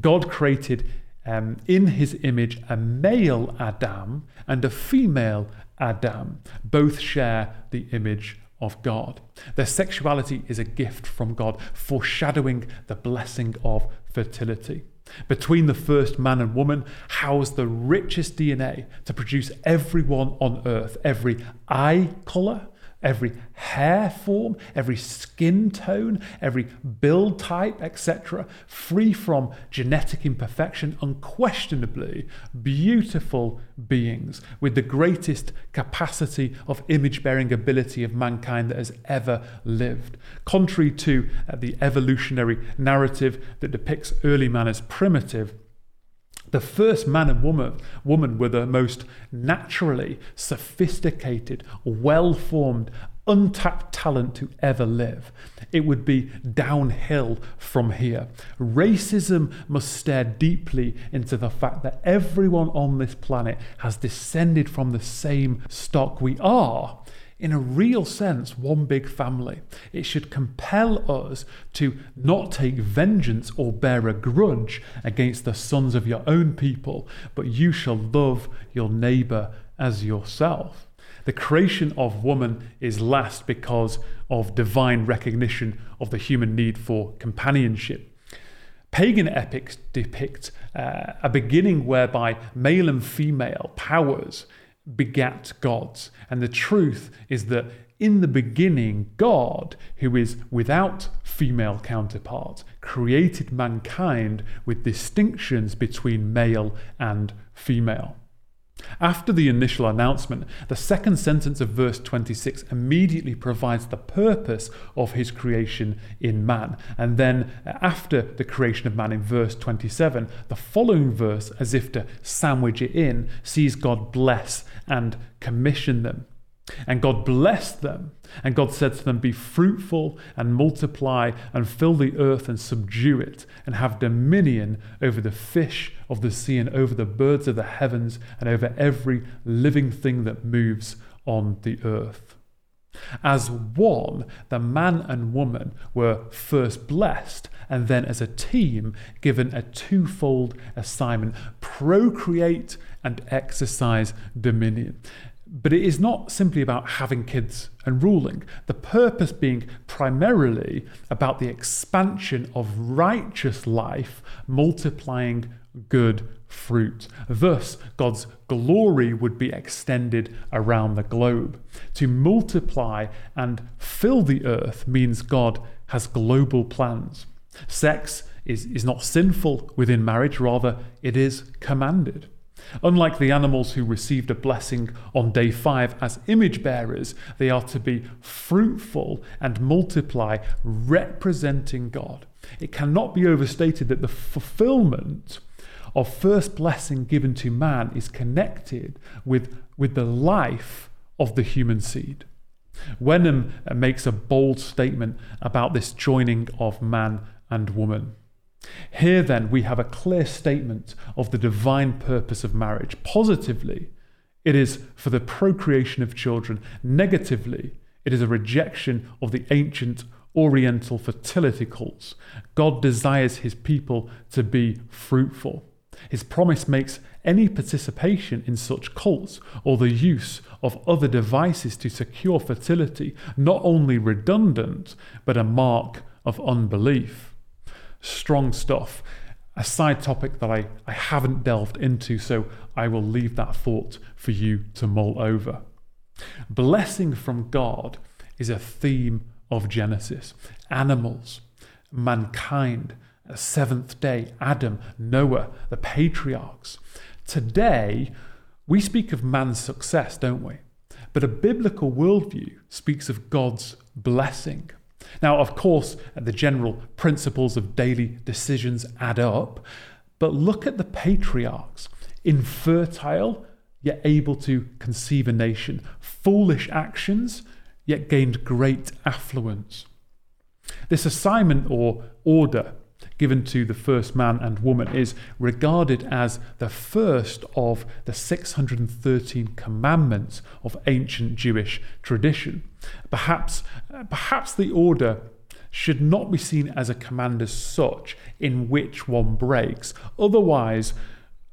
God created um, in his image a male Adam and a female Adam. Both share the image of God. Their sexuality is a gift from God, foreshadowing the blessing of fertility. Between the first man and woman housed the richest DNA to produce everyone on earth, every eye colour, every hair form, every skin tone, every build type, etc., free from genetic imperfection, unquestionably beautiful beings with the greatest capacity of image bearing ability of mankind that has ever lived. Contrary to uh, the evolutionary narrative that depicts early man as primitive, the first man and woman, woman were the most naturally sophisticated, well formed, untapped talent to ever live. It would be downhill from here. Racism must stare deeply into the fact that everyone on this planet has descended from the same stock. We are, in a real sense, one big family. It should compel us to not take vengeance or bear a grudge against the sons of your own people, but you shall love your neighbour as yourself. The creation of woman is last because of divine recognition of the human need for companionship. Pagan epics depict uh, a beginning whereby male and female powers begat gods. And the truth is that in the beginning, God, who is without female counterpart, created mankind with distinctions between male and female. After the initial announcement, the second sentence of verse 26 immediately provides the purpose of his creation in man. And then, uh, after the creation of man in verse 27, the following verse, as if to sandwich it in, sees God bless and commission them. And God blessed them. And God said to them, Be fruitful and multiply and fill the earth and subdue it and have dominion over the fish of the sea and over the birds of the heavens and over every living thing that moves on the earth. As one, the man and woman were first blessed and then as a team given a twofold assignment procreate and exercise dominion. But it is not simply about having kids and ruling, the purpose being primarily about the expansion of righteous life, multiplying good fruit. Thus, God's glory would be extended around the globe. To multiply and fill the earth means God has global plans. Sex is, is not sinful within marriage, rather, it is commanded. Unlike the animals who received a blessing on day five as image bearers, they are to be fruitful and multiply, representing God. It cannot be overstated that the fulfillment of first blessing given to man is connected with, with the life of the human seed. Wenham uh, makes a bold statement about this joining of man and woman. Here, then, we have a clear statement of the divine purpose of marriage. Positively, it is for the procreation of children. Negatively, it is a rejection of the ancient Oriental fertility cults. God desires his people to be fruitful. His promise makes any participation in such cults or the use of other devices to secure fertility not only redundant, but a mark of unbelief strong stuff. A side topic that I, I haven't delved into, so I will leave that thought for you to mull over. Blessing from God is a theme of Genesis. Animals, mankind, a seventh day, Adam, Noah, the patriarchs. Today, we speak of man's success, don't we? But a biblical worldview speaks of God's blessing. Now, of course, the general principles of daily decisions add up, but look at the patriarchs infertile, yet able to conceive a nation, foolish actions, yet gained great affluence. This assignment or order given to the first man and woman is regarded as the first of the 613 commandments of ancient Jewish tradition. Perhaps, uh, perhaps the order should not be seen as a command as such in which one breaks. Otherwise,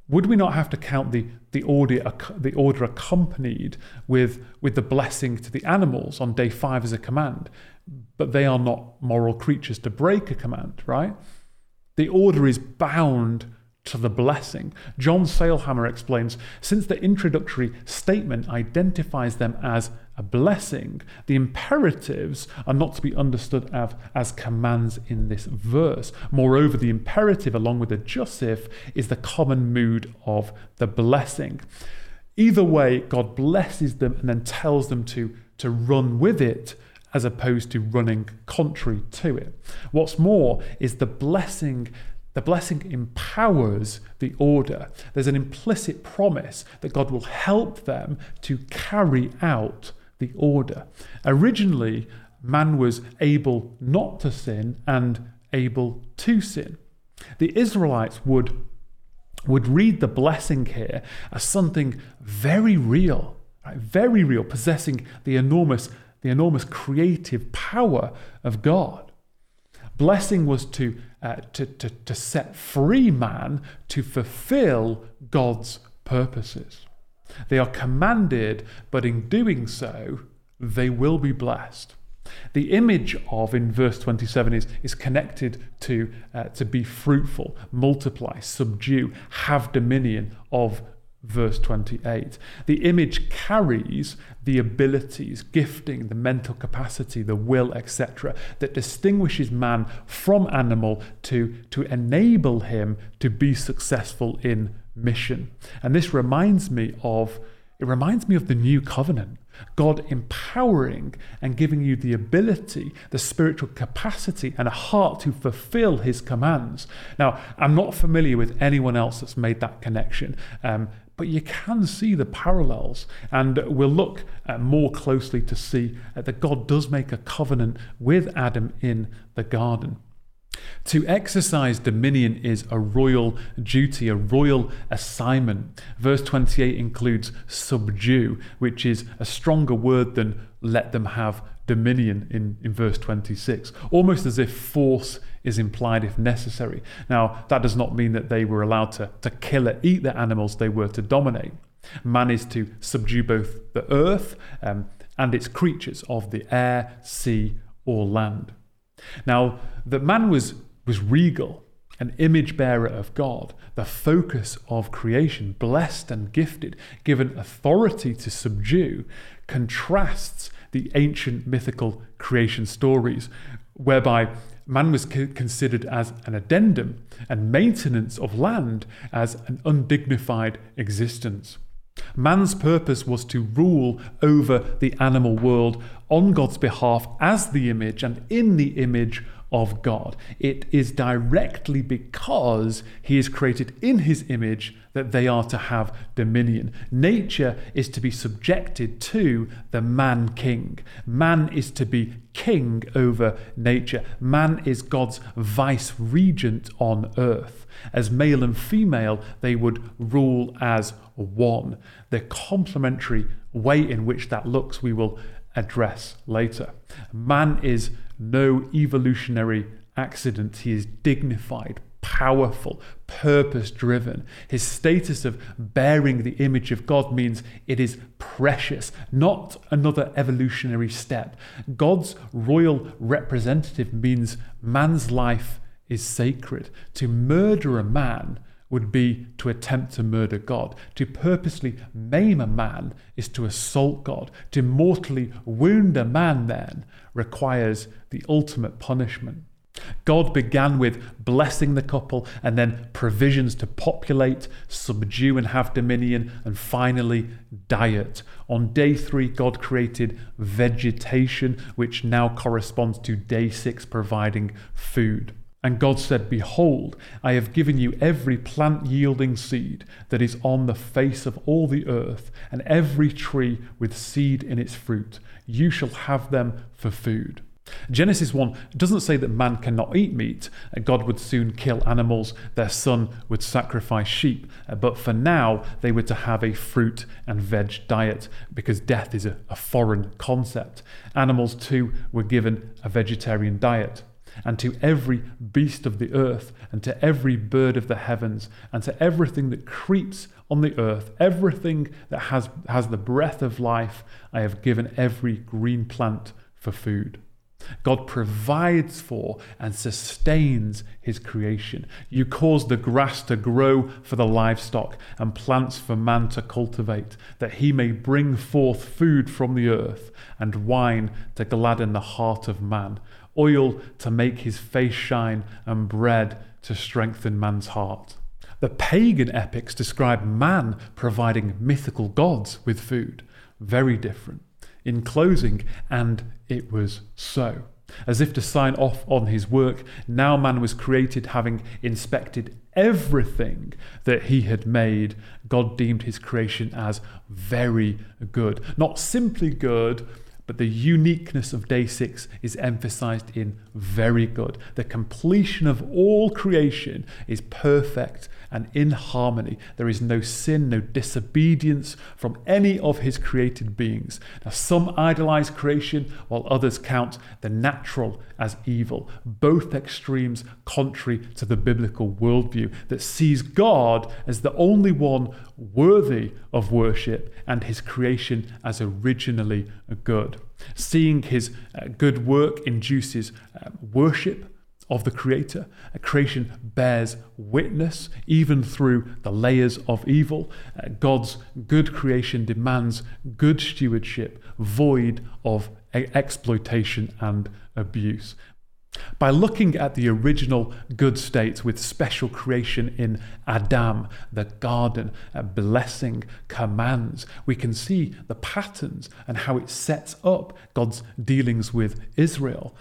would we not have to count the, the, order, the order accompanied with, with the blessing to the animals on day five as a command? But they are not moral creatures to break a command, right? The order is bound to the blessing. John Sailhamer explains since the introductory statement identifies them as a blessing, the imperatives are not to be understood as, as commands in this verse. Moreover, the imperative, along with the jussive, is the common mood of the blessing. Either way, God blesses them and then tells them to, to run with it as opposed to running contrary to it. What's more is the blessing the blessing empowers the order. There's an implicit promise that God will help them to carry out the order. Originally, man was able not to sin and able to sin. The Israelites would, would read the blessing here as something very real right? very real, possessing the enormous, the enormous creative power of God. Blessing was to, uh, to, to, to set free man to fulfill God's purposes. They are commanded, but in doing so, they will be blessed. The image of in verse 27 is, is connected to, uh, to be fruitful, multiply, subdue, have dominion of verse 28. The image carries the abilities, gifting, the mental capacity, the will, etc., that distinguishes man from animal to, to enable him to be successful in mission. And this reminds me of it reminds me of the new covenant. God empowering and giving you the ability, the spiritual capacity, and a heart to fulfill His commands. Now, I'm not familiar with anyone else that's made that connection. Um, but you can see the parallels, and we'll look uh, more closely to see uh, that God does make a covenant with Adam in the garden. To exercise dominion is a royal duty, a royal assignment. Verse 28 includes subdue, which is a stronger word than let them have dominion in, in verse 26, almost as if force is implied if necessary. Now, that does not mean that they were allowed to, to kill or eat the animals they were to dominate. Man is to subdue both the earth um, and its creatures of the air, sea, or land. Now, that man was, was regal, an image bearer of God, the focus of creation, blessed and gifted, given authority to subdue, contrasts the ancient mythical creation stories, whereby man was considered as an addendum and maintenance of land as an undignified existence. Man's purpose was to rule over the animal world on God's behalf as the image and in the image of God. It is directly because he is created in his image that they are to have dominion. Nature is to be subjected to the man king. Man is to be king over nature. Man is God's vice regent on earth. As male and female, they would rule as one. The complementary way in which that looks, we will address later. Man is no evolutionary accident. He is dignified, powerful, purpose driven. His status of bearing the image of God means it is precious, not another evolutionary step. God's royal representative means man's life is sacred. To murder a man would be to attempt to murder God. To purposely maim a man is to assault God. To mortally wound a man, then, requires the ultimate punishment. God began with blessing the couple and then provisions to populate, subdue, and have dominion, and finally, diet. On day three, God created vegetation, which now corresponds to day six, providing food. And God said, Behold, I have given you every plant yielding seed that is on the face of all the earth, and every tree with seed in its fruit. You shall have them for food. Genesis 1 doesn't say that man cannot eat meat. Uh, God would soon kill animals, their son would sacrifice sheep. Uh, but for now, they were to have a fruit and veg diet because death is a, a foreign concept. Animals too were given a vegetarian diet and to every beast of the earth, and to every bird of the heavens, and to everything that creeps on the earth, everything that has, has the breath of life, I have given every green plant for food. God provides for and sustains his creation. You cause the grass to grow for the livestock and plants for man to cultivate, that he may bring forth food from the earth and wine to gladden the heart of man oil to make his face shine, and bread to strengthen man's heart. The pagan epics describe man providing mythical gods with food. Very different. In closing, and it was so. As if to sign off on his work, now man was created having inspected everything that he had made. God deemed his creation as very good. Not simply good, but the uniqueness of day six is emphasized in very good. The completion of all creation is perfect and in harmony. There is no sin, no disobedience from any of his created beings. Now, some idolize creation while others count the natural as evil, both extremes contrary to the biblical worldview that sees God as the only one worthy of worship and his creation as originally good. Seeing his uh, good work induces uh, worship of the Creator. A creation bears witness even through the layers of evil. Uh, God's good creation demands good stewardship, void of exploitation and abuse. By looking at the original good state with special creation in Adam, the garden, blessing, commands, we can see the patterns and how it sets up God's dealings with Israel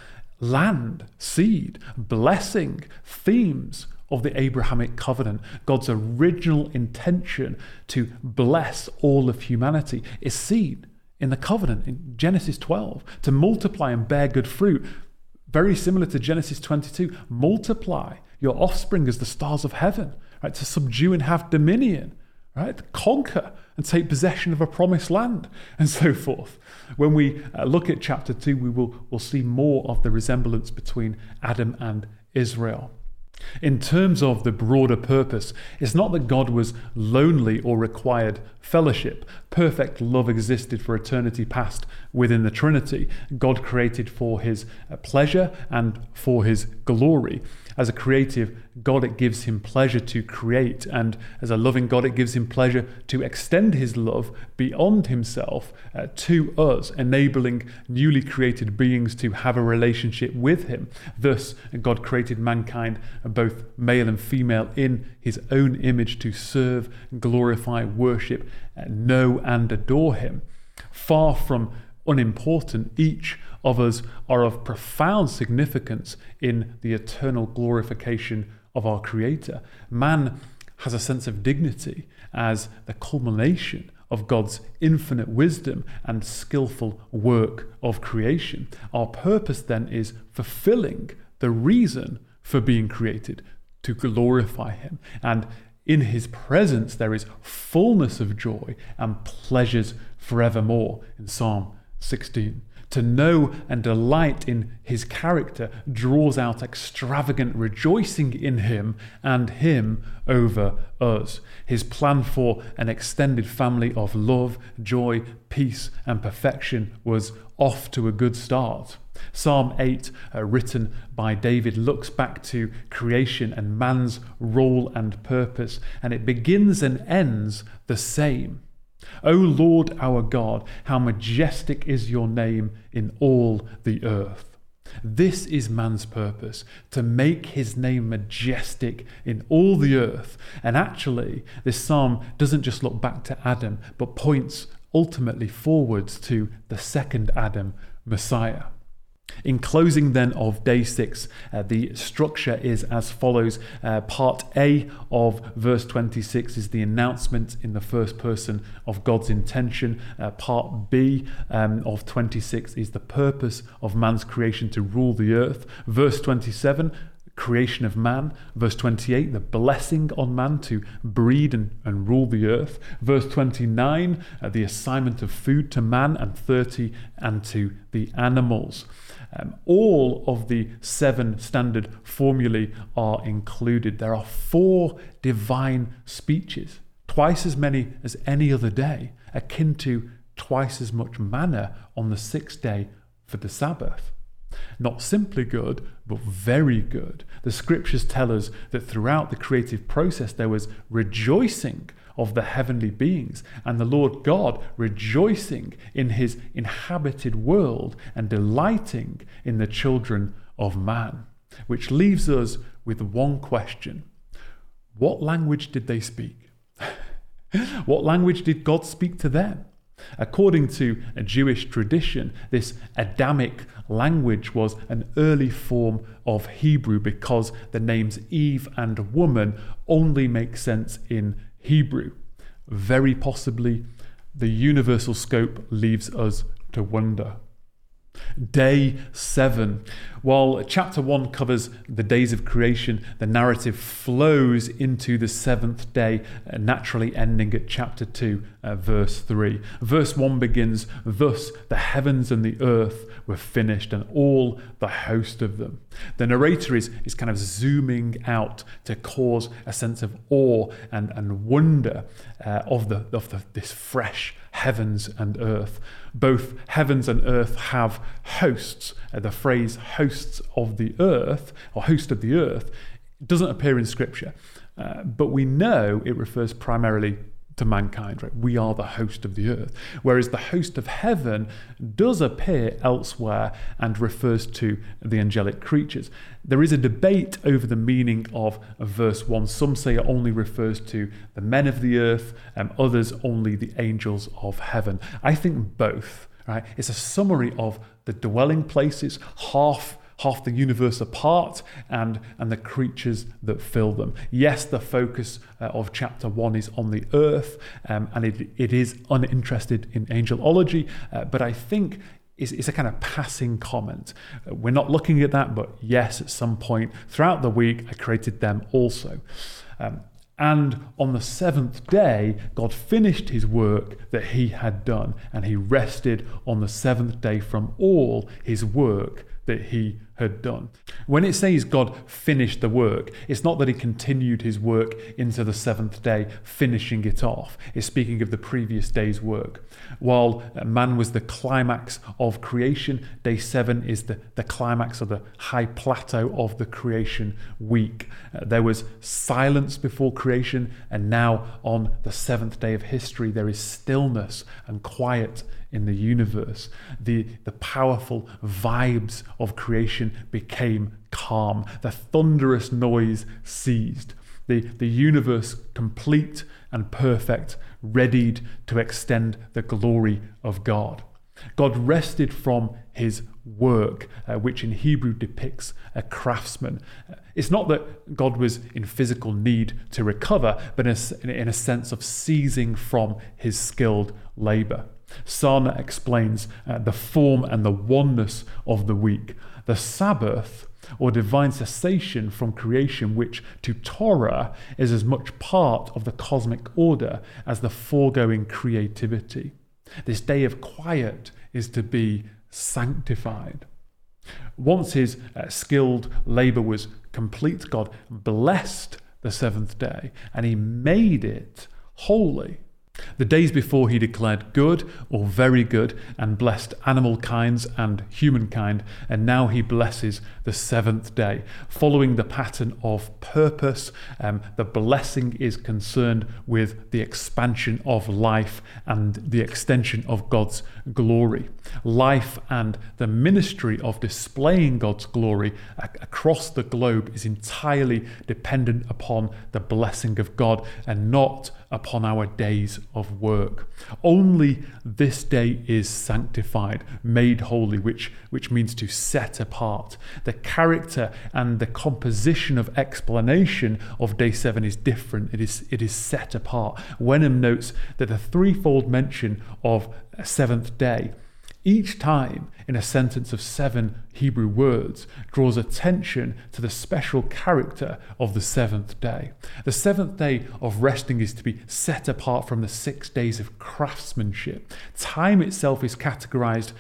land, seed, blessing, themes of the Abrahamic covenant. God's original intention to bless all of humanity is seen in the covenant in Genesis 12 to multiply and bear good fruit. Very similar to Genesis 22 multiply your offspring as the stars of heaven, right? To subdue and have dominion, right? Conquer and take possession of a promised land, and so forth. When we uh, look at chapter 2, we will we'll see more of the resemblance between Adam and Israel. In terms of the broader purpose, it's not that God was lonely or required fellowship. Perfect love existed for eternity past within the Trinity. God created for his uh, pleasure and for his glory. As a creative God, it gives him pleasure to create, and as a loving God, it gives him pleasure to extend his love beyond himself uh, to us, enabling newly created beings to have a relationship with him. Thus, God created mankind, both male and female, in his own image to serve, glorify, worship, uh, know, and adore him. Far from unimportant, each of us are of profound significance in the eternal glorification of our Creator. Man has a sense of dignity as the culmination of God's infinite wisdom and skillful work of creation. Our purpose then is fulfilling the reason for being created to glorify Him. And in His presence, there is fullness of joy and pleasures forevermore in Psalm 16. To know and delight in his character draws out extravagant rejoicing in him and him over us. His plan for an extended family of love, joy, peace, and perfection was off to a good start. Psalm 8, uh, written by David, looks back to creation and man's role and purpose, and it begins and ends the same. O Lord our God, how majestic is your name in all the earth. This is man's purpose, to make his name majestic in all the earth. And actually, this psalm doesn't just look back to Adam, but points ultimately forwards to the second Adam, Messiah. In closing, then, of day six, uh, the structure is as follows. Uh, part A of verse 26 is the announcement in the first person of God's intention. Uh, part B um, of 26 is the purpose of man's creation to rule the earth. Verse 27 creation of man. Verse 28, the blessing on man to breed and, and rule the earth. Verse 29, uh, the assignment of food to man, and 30, and to the animals. Um, all of the seven standard formulae are included. There are four divine speeches, twice as many as any other day, akin to twice as much manna on the sixth day for the Sabbath. Not simply good, but very good. The scriptures tell us that throughout the creative process there was rejoicing of the heavenly beings, and the Lord God rejoicing in his inhabited world and delighting in the children of man. Which leaves us with one question What language did they speak? what language did God speak to them? According to a Jewish tradition, this Adamic language was an early form of Hebrew because the names Eve and woman only make sense in Hebrew. Very possibly, the universal scope leaves us to wonder. Day 7. While chapter 1 covers the days of creation, the narrative flows into the seventh day, uh, naturally ending at chapter 2, uh, verse 3. Verse 1 begins Thus the heavens and the earth were finished, and all the host of them. The narrator is, is kind of zooming out to cause a sense of awe and, and wonder uh, of, the, of the, this fresh heavens and earth. Both heavens and earth have hosts. Uh, the phrase hosts of the earth, or host of the earth, doesn't appear in Scripture. Uh, but we know it refers primarily to mankind, right? We are the host of the earth. Whereas the host of heaven does appear elsewhere and refers to the angelic creatures. There is a debate over the meaning of, verse 1. Some say it only refers to the men of the earth, and others only the angels of heaven. I think both, right? It's a summary of the dwelling places, half half the universe apart and, and the creatures that fill them. Yes, the focus uh, of chapter one is on the earth um, and it, it is uninterested in angelology, uh, but I think it's, it's, a kind of passing comment. Uh, we're not looking at that, but yes, at some point throughout the week, I created them also. Um, and on the seventh day, God finished his work that he had done, and he rested on the seventh day from all his work that he had done. When it says God finished the work, it's not that he continued his work into the seventh day, finishing it off. It's speaking of the previous day's work. While man was the climax of creation, day seven is the, the climax of the high plateau of the creation week. Uh, there was silence before creation, and now on the seventh day of history, there is stillness and quiet in the universe. The, the powerful vibes of creation became calm. The thunderous noise ceased. The, the universe complete and perfect, readied to extend the glory of God. God rested from his work, uh, which in Hebrew depicts a craftsman. It's not that God was in physical need to recover, but in a, in a sense of seizing from his skilled labor. Sarna explains uh, the form and the oneness of the week. The Sabbath, or divine cessation from creation, which to Torah is as much part of the cosmic order as the foregoing creativity. This day of quiet is to be sanctified. Once his uh, skilled labor was complete, God blessed the seventh day and he made it holy. The days before he declared good or very good and blessed animal kinds and humankind, and now he blesses the seventh day. Following the pattern of purpose, um, the blessing is concerned with the expansion of life and the extension of God's glory. Life and the ministry of displaying God's glory across the globe is entirely dependent upon the blessing of God and not upon our days of work. Only this day is sanctified, made holy, which, which means to set apart. The character and the composition of explanation of day seven is different, it is, it is set apart. Wenham notes that the threefold mention of a seventh day each time in a sentence of seven Hebrew words draws attention to the special character of the seventh day. The seventh day of resting is to be set apart from the six days of craftsmanship. Time itself is categorized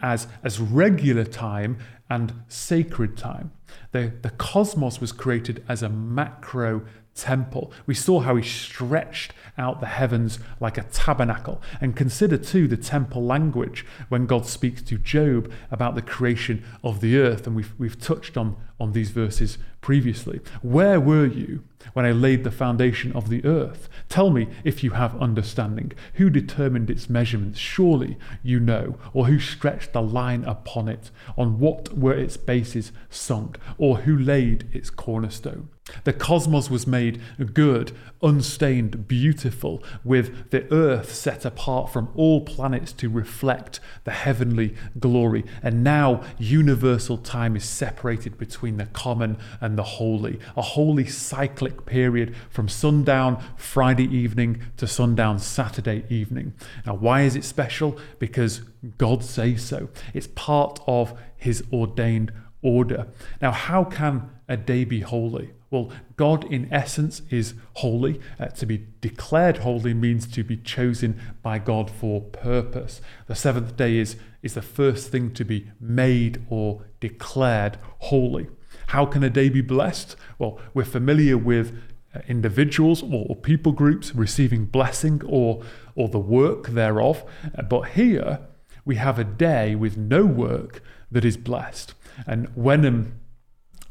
as, as regular time and sacred time. The, the cosmos was created as a macro temple. We saw how he stretched out the heavens like a tabernacle. And consider too the temple language when God speaks to Job about the creation of the earth. And we've, we've touched on, on these verses previously. Where were you when I laid the foundation of the earth? Tell me if you have understanding. Who determined its measurements? Surely you know. Or who stretched the line upon it? On what were its bases sunk? Or who laid its cornerstone? The cosmos was made good, unstained, beautiful, with the earth set apart from all planets to reflect the heavenly glory. And now universal time is separated between the common and the holy, a holy cyclic period from sundown Friday evening to sundown Saturday evening. Now, why is it special? Because God says so. It's part of His ordained order. Now, how can a day be holy? Well, God in essence is holy. Uh, to be declared holy means to be chosen by God for purpose. The seventh day is, is the first thing to be made or declared holy. How can a day be blessed? Well, we're familiar with uh, individuals or people groups receiving blessing or, or the work thereof. Uh, but here we have a day with no work that is blessed. And Wenham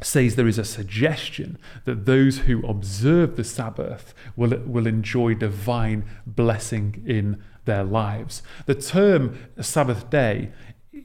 says there is a suggestion that those who observe the Sabbath will, will enjoy divine blessing in their lives. The term Sabbath day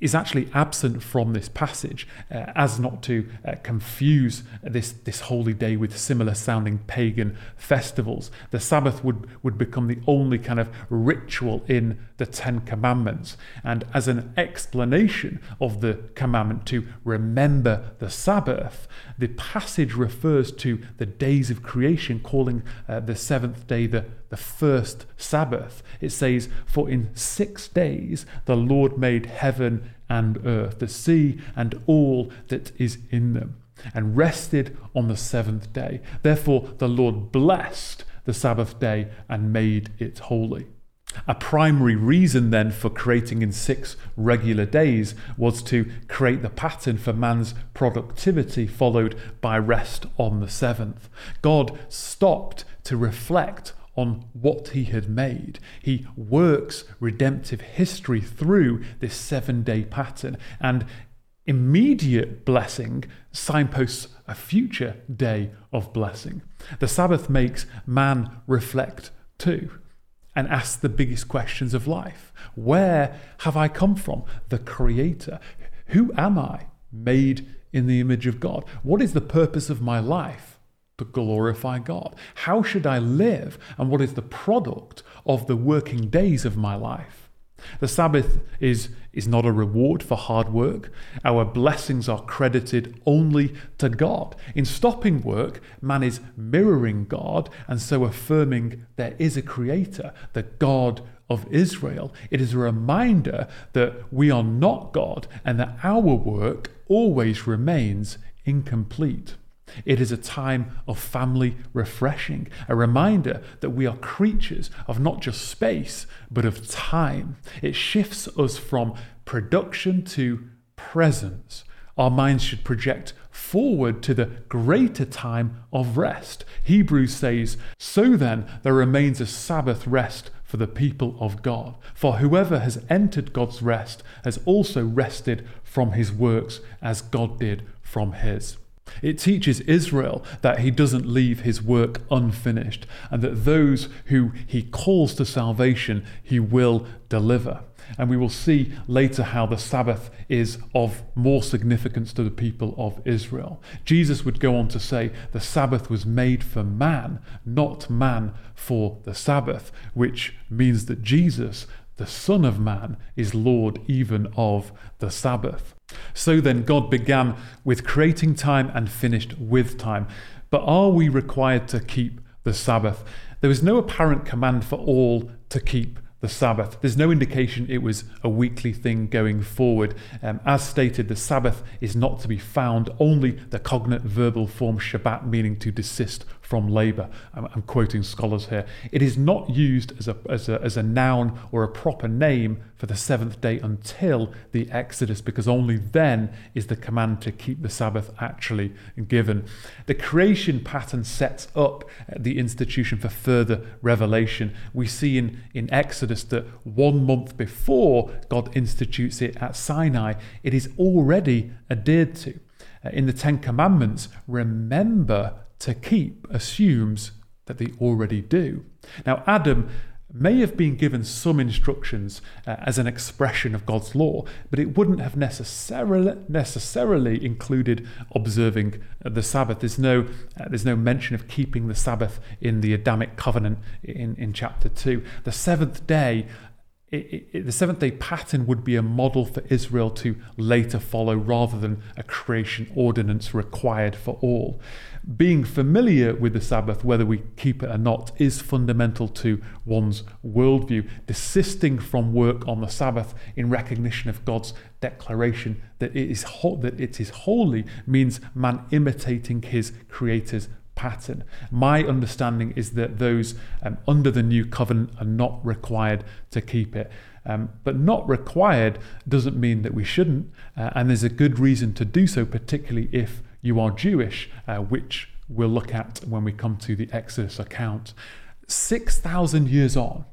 is actually absent from this passage uh, as not to uh, confuse this, this holy day with similar sounding pagan festivals. The Sabbath would, would become the only kind of ritual in the Ten Commandments. And as an explanation of the commandment to remember the Sabbath, the passage refers to the days of creation, calling uh, the seventh day the, the first Sabbath. It says, For in six days the Lord made heaven and earth, the sea and all that is in them, and rested on the seventh day. Therefore the Lord blessed the Sabbath day and made it holy. A primary reason then for creating in six regular days was to create the pattern for man's productivity, followed by rest on the seventh. God stopped to reflect on what he had made. He works redemptive history through this seven day pattern, and immediate blessing signposts a future day of blessing. The Sabbath makes man reflect too and ask the biggest questions of life. Where have I come from? The Creator. Who am I? Made in the image of God. What is the purpose of my life? To glorify God. How should I live? And what is the product of the working days of my life? The Sabbath is, is not a reward for hard work. Our blessings are credited only to God. In stopping work, man is mirroring God and so affirming there is a creator, the God of Israel. It is a reminder that we are not God and that our work always remains incomplete. It is a time of family refreshing, a reminder that we are creatures of not just space, but of time. It shifts us from production to presence. Our minds should project forward to the greater time of rest. Hebrews says, So then, there remains a Sabbath rest for the people of God. For whoever has entered God's rest has also rested from his works as God did from his. It teaches Israel that he doesn't leave his work unfinished and that those who he calls to salvation, he will deliver. And we will see later how the Sabbath is of more significance to the people of Israel. Jesus would go on to say the Sabbath was made for man, not man for the Sabbath, which means that Jesus, the Son of Man, is Lord even of the Sabbath. So then, God began with creating time and finished with time. But are we required to keep the Sabbath? There is no apparent command for all to keep the Sabbath. There's no indication it was a weekly thing going forward. Um, as stated, the Sabbath is not to be found, only the cognate verbal form Shabbat, meaning to desist from labour. I'm, I'm, quoting scholars here. It is not used as a, as, a, as a noun or a proper name for the seventh day until the Exodus, because only then is the command to keep the Sabbath actually given. The creation pattern sets up the institution for further revelation. We see in, in Exodus that one month before God institutes it at Sinai, it is already adhered to. Uh, in the Ten Commandments, remember to keep assumes that they already do. Now, Adam may have been given some instructions uh, as an expression of God's law, but it wouldn't have necessarily necessarily included observing the Sabbath. There's no uh, there's no mention of keeping the Sabbath in the Adamic covenant in, in chapter two. The seventh day it, it, the seventh day pattern would be a model for Israel to later follow rather than a creation ordinance required for all. Being familiar with the Sabbath, whether we keep it or not, is fundamental to one's worldview. Desisting from work on the Sabbath in recognition of God's declaration that it is, ho- that it is holy means man imitating his Creator's pattern. My understanding is that those um, under the new covenant are not required to keep it. Um, but not required doesn't mean that we shouldn't, uh, and there's a good reason to do so, particularly if you are Jewish, uh, which we'll look at when we come to the Exodus account. 6,000 years on,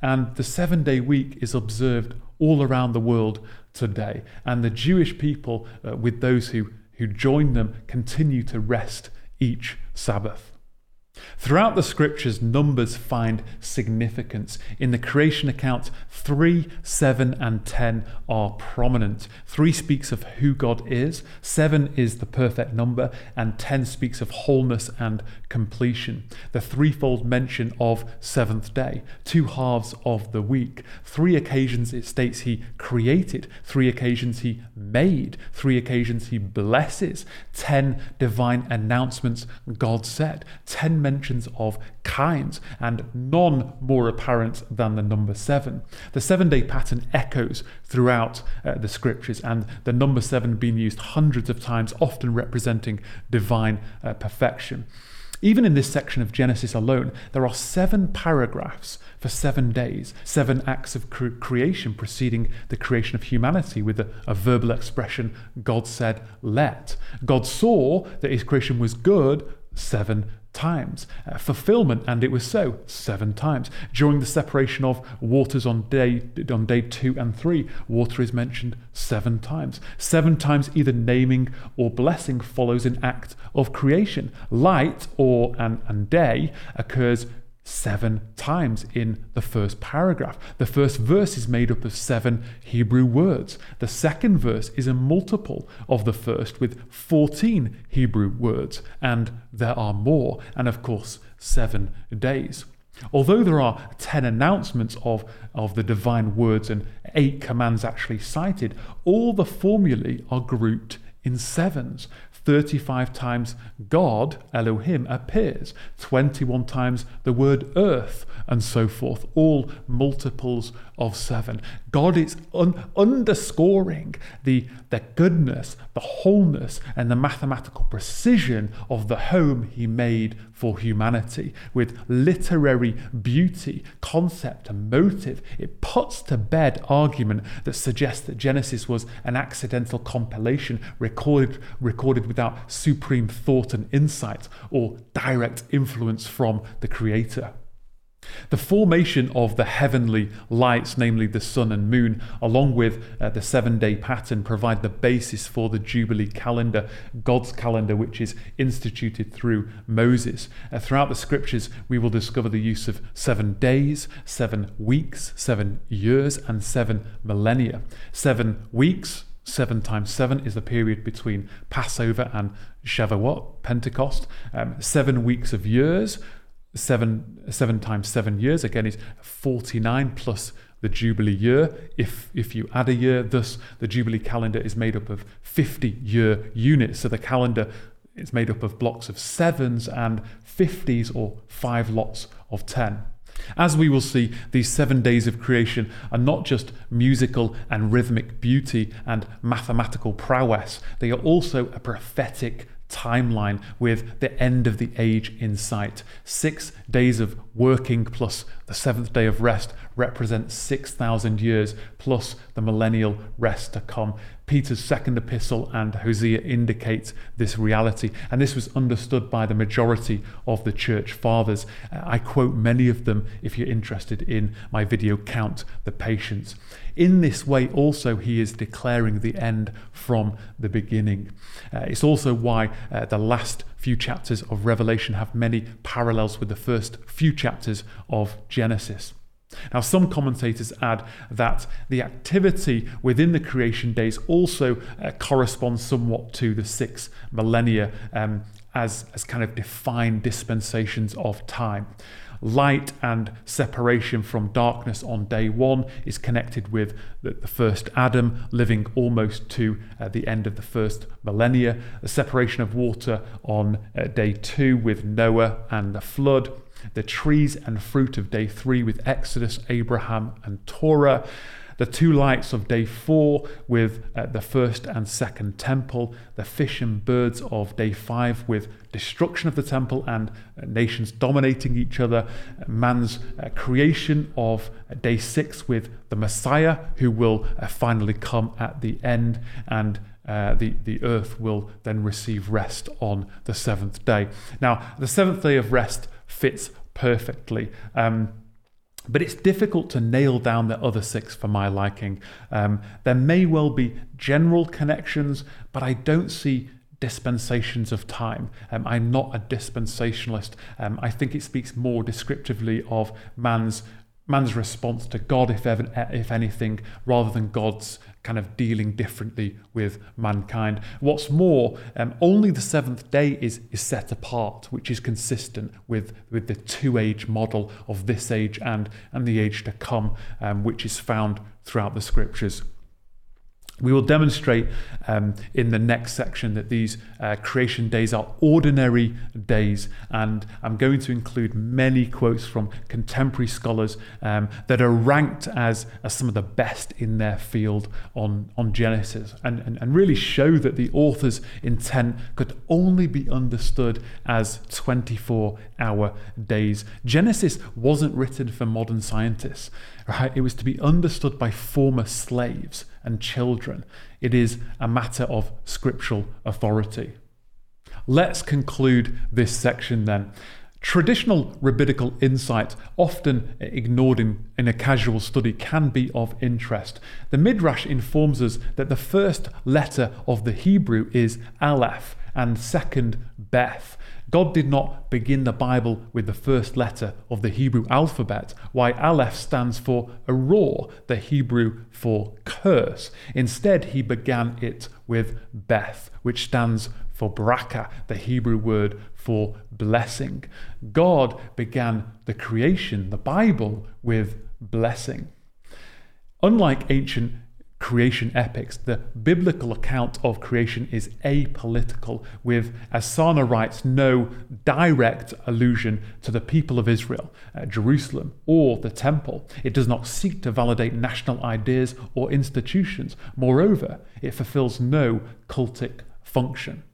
and the seven day week is observed all around the world today, and the Jewish people, uh, with those who, who join them, continue to rest each Sabbath. Throughout the scriptures, numbers find significance. In the creation account, 3, 7, and 10 are prominent. 3 speaks of who God is, 7 is the perfect number, and 10 speaks of wholeness and completion. The threefold mention of seventh day, two halves of the week. Three occasions it states he created, three occasions he made, three occasions he blesses, 10 divine announcements God said, 10 mentions of kinds, and none more apparent than the number seven. The seven day pattern echoes throughout uh, the scriptures, and the number seven being used hundreds of times, often representing divine uh, perfection. Even in this section of Genesis alone, there are seven paragraphs for seven days, seven acts of cre- creation preceding the creation of humanity with a, a verbal expression God said, let. God saw that his creation was good seven times. Uh, fulfillment, and it was so, seven times. During the separation of waters on day, on day two and three, water is mentioned seven times. Seven times either naming or blessing follows an act of creation. Light or and, and day occurs seven times in the first paragraph. The first verse is made up of seven Hebrew words. The second verse is a multiple of the first with 14 Hebrew words, and there are more, and of course, seven days. Although there are 10 announcements of, of the divine words and eight commands actually cited, all the formulae are grouped in sevens. 35 times God, Elohim, appears, 21 times the word earth, and so forth, all multiples of seven. God is un- underscoring the, the goodness, the wholeness, and the mathematical precision of the home He made for humanity with literary beauty, concept, and motive. It puts to bed argument that suggests that Genesis was an accidental compilation recorded, recorded without supreme thought and insight or direct influence from the Creator. The formation of the heavenly lights, namely the sun and moon, along with uh, the seven day pattern, provide the basis for the Jubilee calendar, God's calendar, which is instituted through Moses. Uh, throughout the scriptures, we will discover the use of seven days, seven weeks, seven years, and seven millennia. Seven weeks, Seven times seven is the period between Passover and Shavuot, Pentecost. Um, seven weeks of years, seven seven times seven years. Again is 49 plus the jubilee year. If if you add a year thus the jubilee calendar is made up of 50 year units. So the calendar is made up of blocks of sevens and 50s or five lots of 10 as we will see, these seven days of creation are not just musical and rhythmic beauty and mathematical prowess, they are also a prophetic timeline with the end of the age in sight. Six days of working plus the seventh day of rest represents 6,000 years plus the millennial rest to come. Peter's second epistle and Hosea indicate this reality, and this was understood by the majority of the church fathers. I quote many of them if you're interested in my video Count the Patience. In this way, also, he is declaring the end from the beginning. Uh, it's also why uh, the last few chapters of Revelation have many parallels with the first few chapters of Genesis. Now, some commentators add that the activity within the creation days also uh, corresponds somewhat to the six millennia um, as, as kind of defined dispensations of time. Light and separation from darkness on day one is connected with the, first Adam living almost to uh, the end of the first millennia. The separation of water on uh, day two with Noah and the flood the trees and fruit of day three with Exodus, Abraham, and Torah, the two lights of day four with uh, the first and second temple, the fish and birds of day five with destruction of the temple and uh, nations dominating each other, man's uh, creation of uh, day six with the Messiah who will uh, finally come at the end, and uh, the, the earth will then receive rest on the seventh day. Now, the seventh day of rest fits perfectly. Um, but it's difficult to nail down the other six for my liking. Um, there may well be general connections, but I don't see dispensations of time. Um, I'm not a dispensationalist. Um, I think it speaks more descriptively of man's man's response to God, if ever, if anything, rather than God's kind of dealing differently with mankind. What's more, um, only the seventh day is, is set apart, which is consistent with, with the two age model of this age and, and the age to come, um, which is found throughout the scriptures. We will demonstrate um, in the next section that these uh, creation days are ordinary days, and I'm going to include many quotes from contemporary scholars um, that are ranked as, as some of the best in their field on, on Genesis, and, and, and really show that the author's intent could only be understood as 24 hour days. Genesis wasn't written for modern scientists, right? It was to be understood by former slaves and children. It is a matter of scriptural authority. Let's conclude this section then. Traditional rabbinical insight, often ignored in, in a casual study, can be of interest. The Midrash informs us that the first letter of the Hebrew is Aleph and second Beth. God did not begin the Bible with the first letter of the Hebrew alphabet, why Aleph stands for Aror, the Hebrew for curse. Instead, he began it with Beth, which stands for Braka, the Hebrew word for blessing. God began the creation, the Bible, with blessing. Unlike ancient creation epics, the biblical account of creation is apolitical, with, as Sarna writes, no direct allusion to the people of Israel, uh, Jerusalem, or the temple. It does not seek to validate national ideas or institutions. Moreover, it fulfills no cultic function.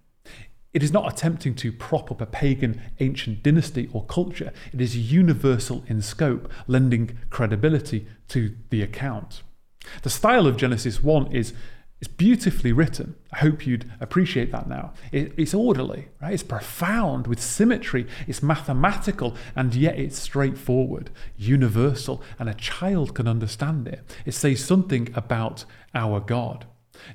It is not attempting to prop up a pagan ancient dynasty or culture. It is universal in scope, lending credibility to the account. The style of Genesis 1 is, is beautifully written. I hope you'd appreciate that now. It, it's orderly, right? It's profound with symmetry, it's mathematical, and yet it's straightforward, universal, and a child can understand it. It says something about our God.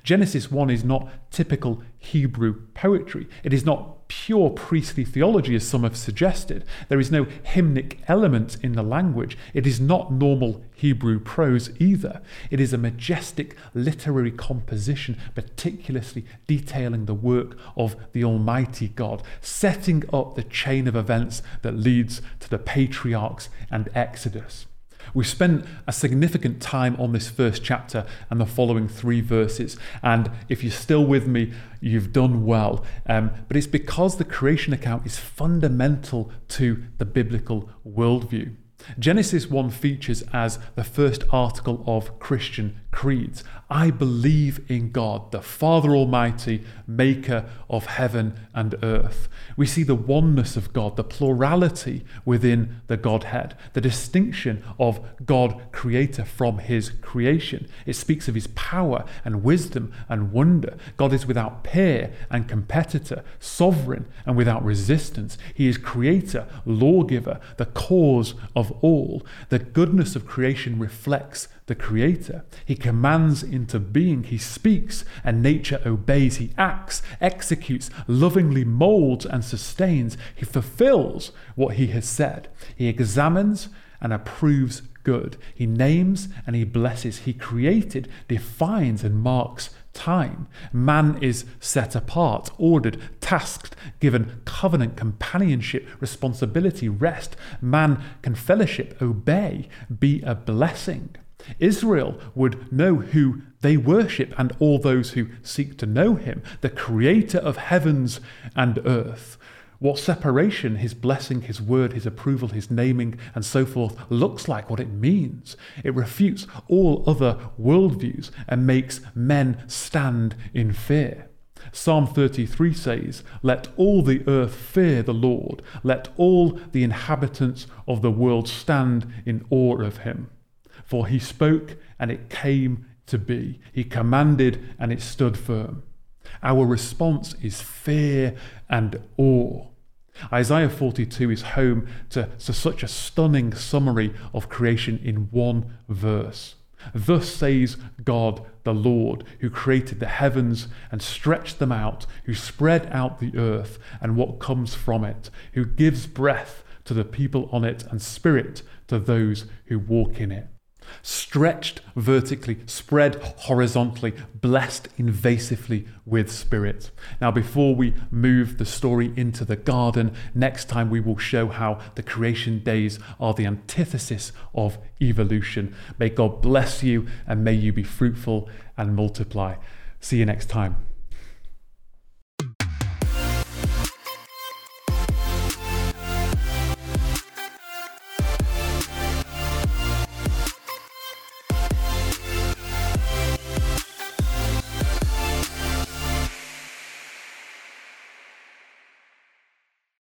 Genesis 1 is not typical Hebrew poetry. It is not pure priestly theology, as some have suggested. There is no hymnic element in the language. It is not normal Hebrew prose either. It is a majestic literary composition, meticulously detailing the work of the Almighty God, setting up the chain of events that leads to the patriarchs and Exodus. We've spent a significant time on this first chapter and the following three verses. And if you're still with me, you've done well. Um, but it's because the creation account is fundamental to the biblical worldview. Genesis 1 features as the first article of Christian creeds. I believe in God, the Father Almighty, maker of heaven and earth. We see the oneness of God, the plurality within the Godhead, the distinction of God creator from his creation. It speaks of his power and wisdom and wonder. God is without peer and competitor, sovereign and without resistance. He is creator, lawgiver, the cause of all. The goodness of creation reflects the Creator. He commands into being, He speaks, and nature obeys. He acts, executes, lovingly molds and sustains. He fulfills what He has said. He examines and approves good. He names and he blesses. He created, defines, and marks time. Man is set apart, ordered, tasked, given covenant, companionship, responsibility, rest. Man can fellowship, obey, be a blessing. Israel would know who they worship and all those who seek to know him, the creator of heavens and earth. What separation, his blessing, his word, his approval, his naming, and so forth looks like, what it means. It refutes all other worldviews and makes men stand in fear. Psalm 33 says, Let all the earth fear the Lord, let all the inhabitants of the world stand in awe of him. For he spoke, and it came to be. He commanded, and it stood firm. Our response is fear and awe. Isaiah 42 is home to, to such a stunning summary of creation in one verse. Thus says God the Lord, who created the heavens and stretched them out, who spread out the earth and what comes from it, who gives breath to the people on it and spirit to those who walk in it stretched vertically, spread horizontally, blessed invasively with spirit. Now, before we move the story into the garden, next time we will show how the creation days are the antithesis of evolution. May God bless you and may you be fruitful and multiply. See you next time.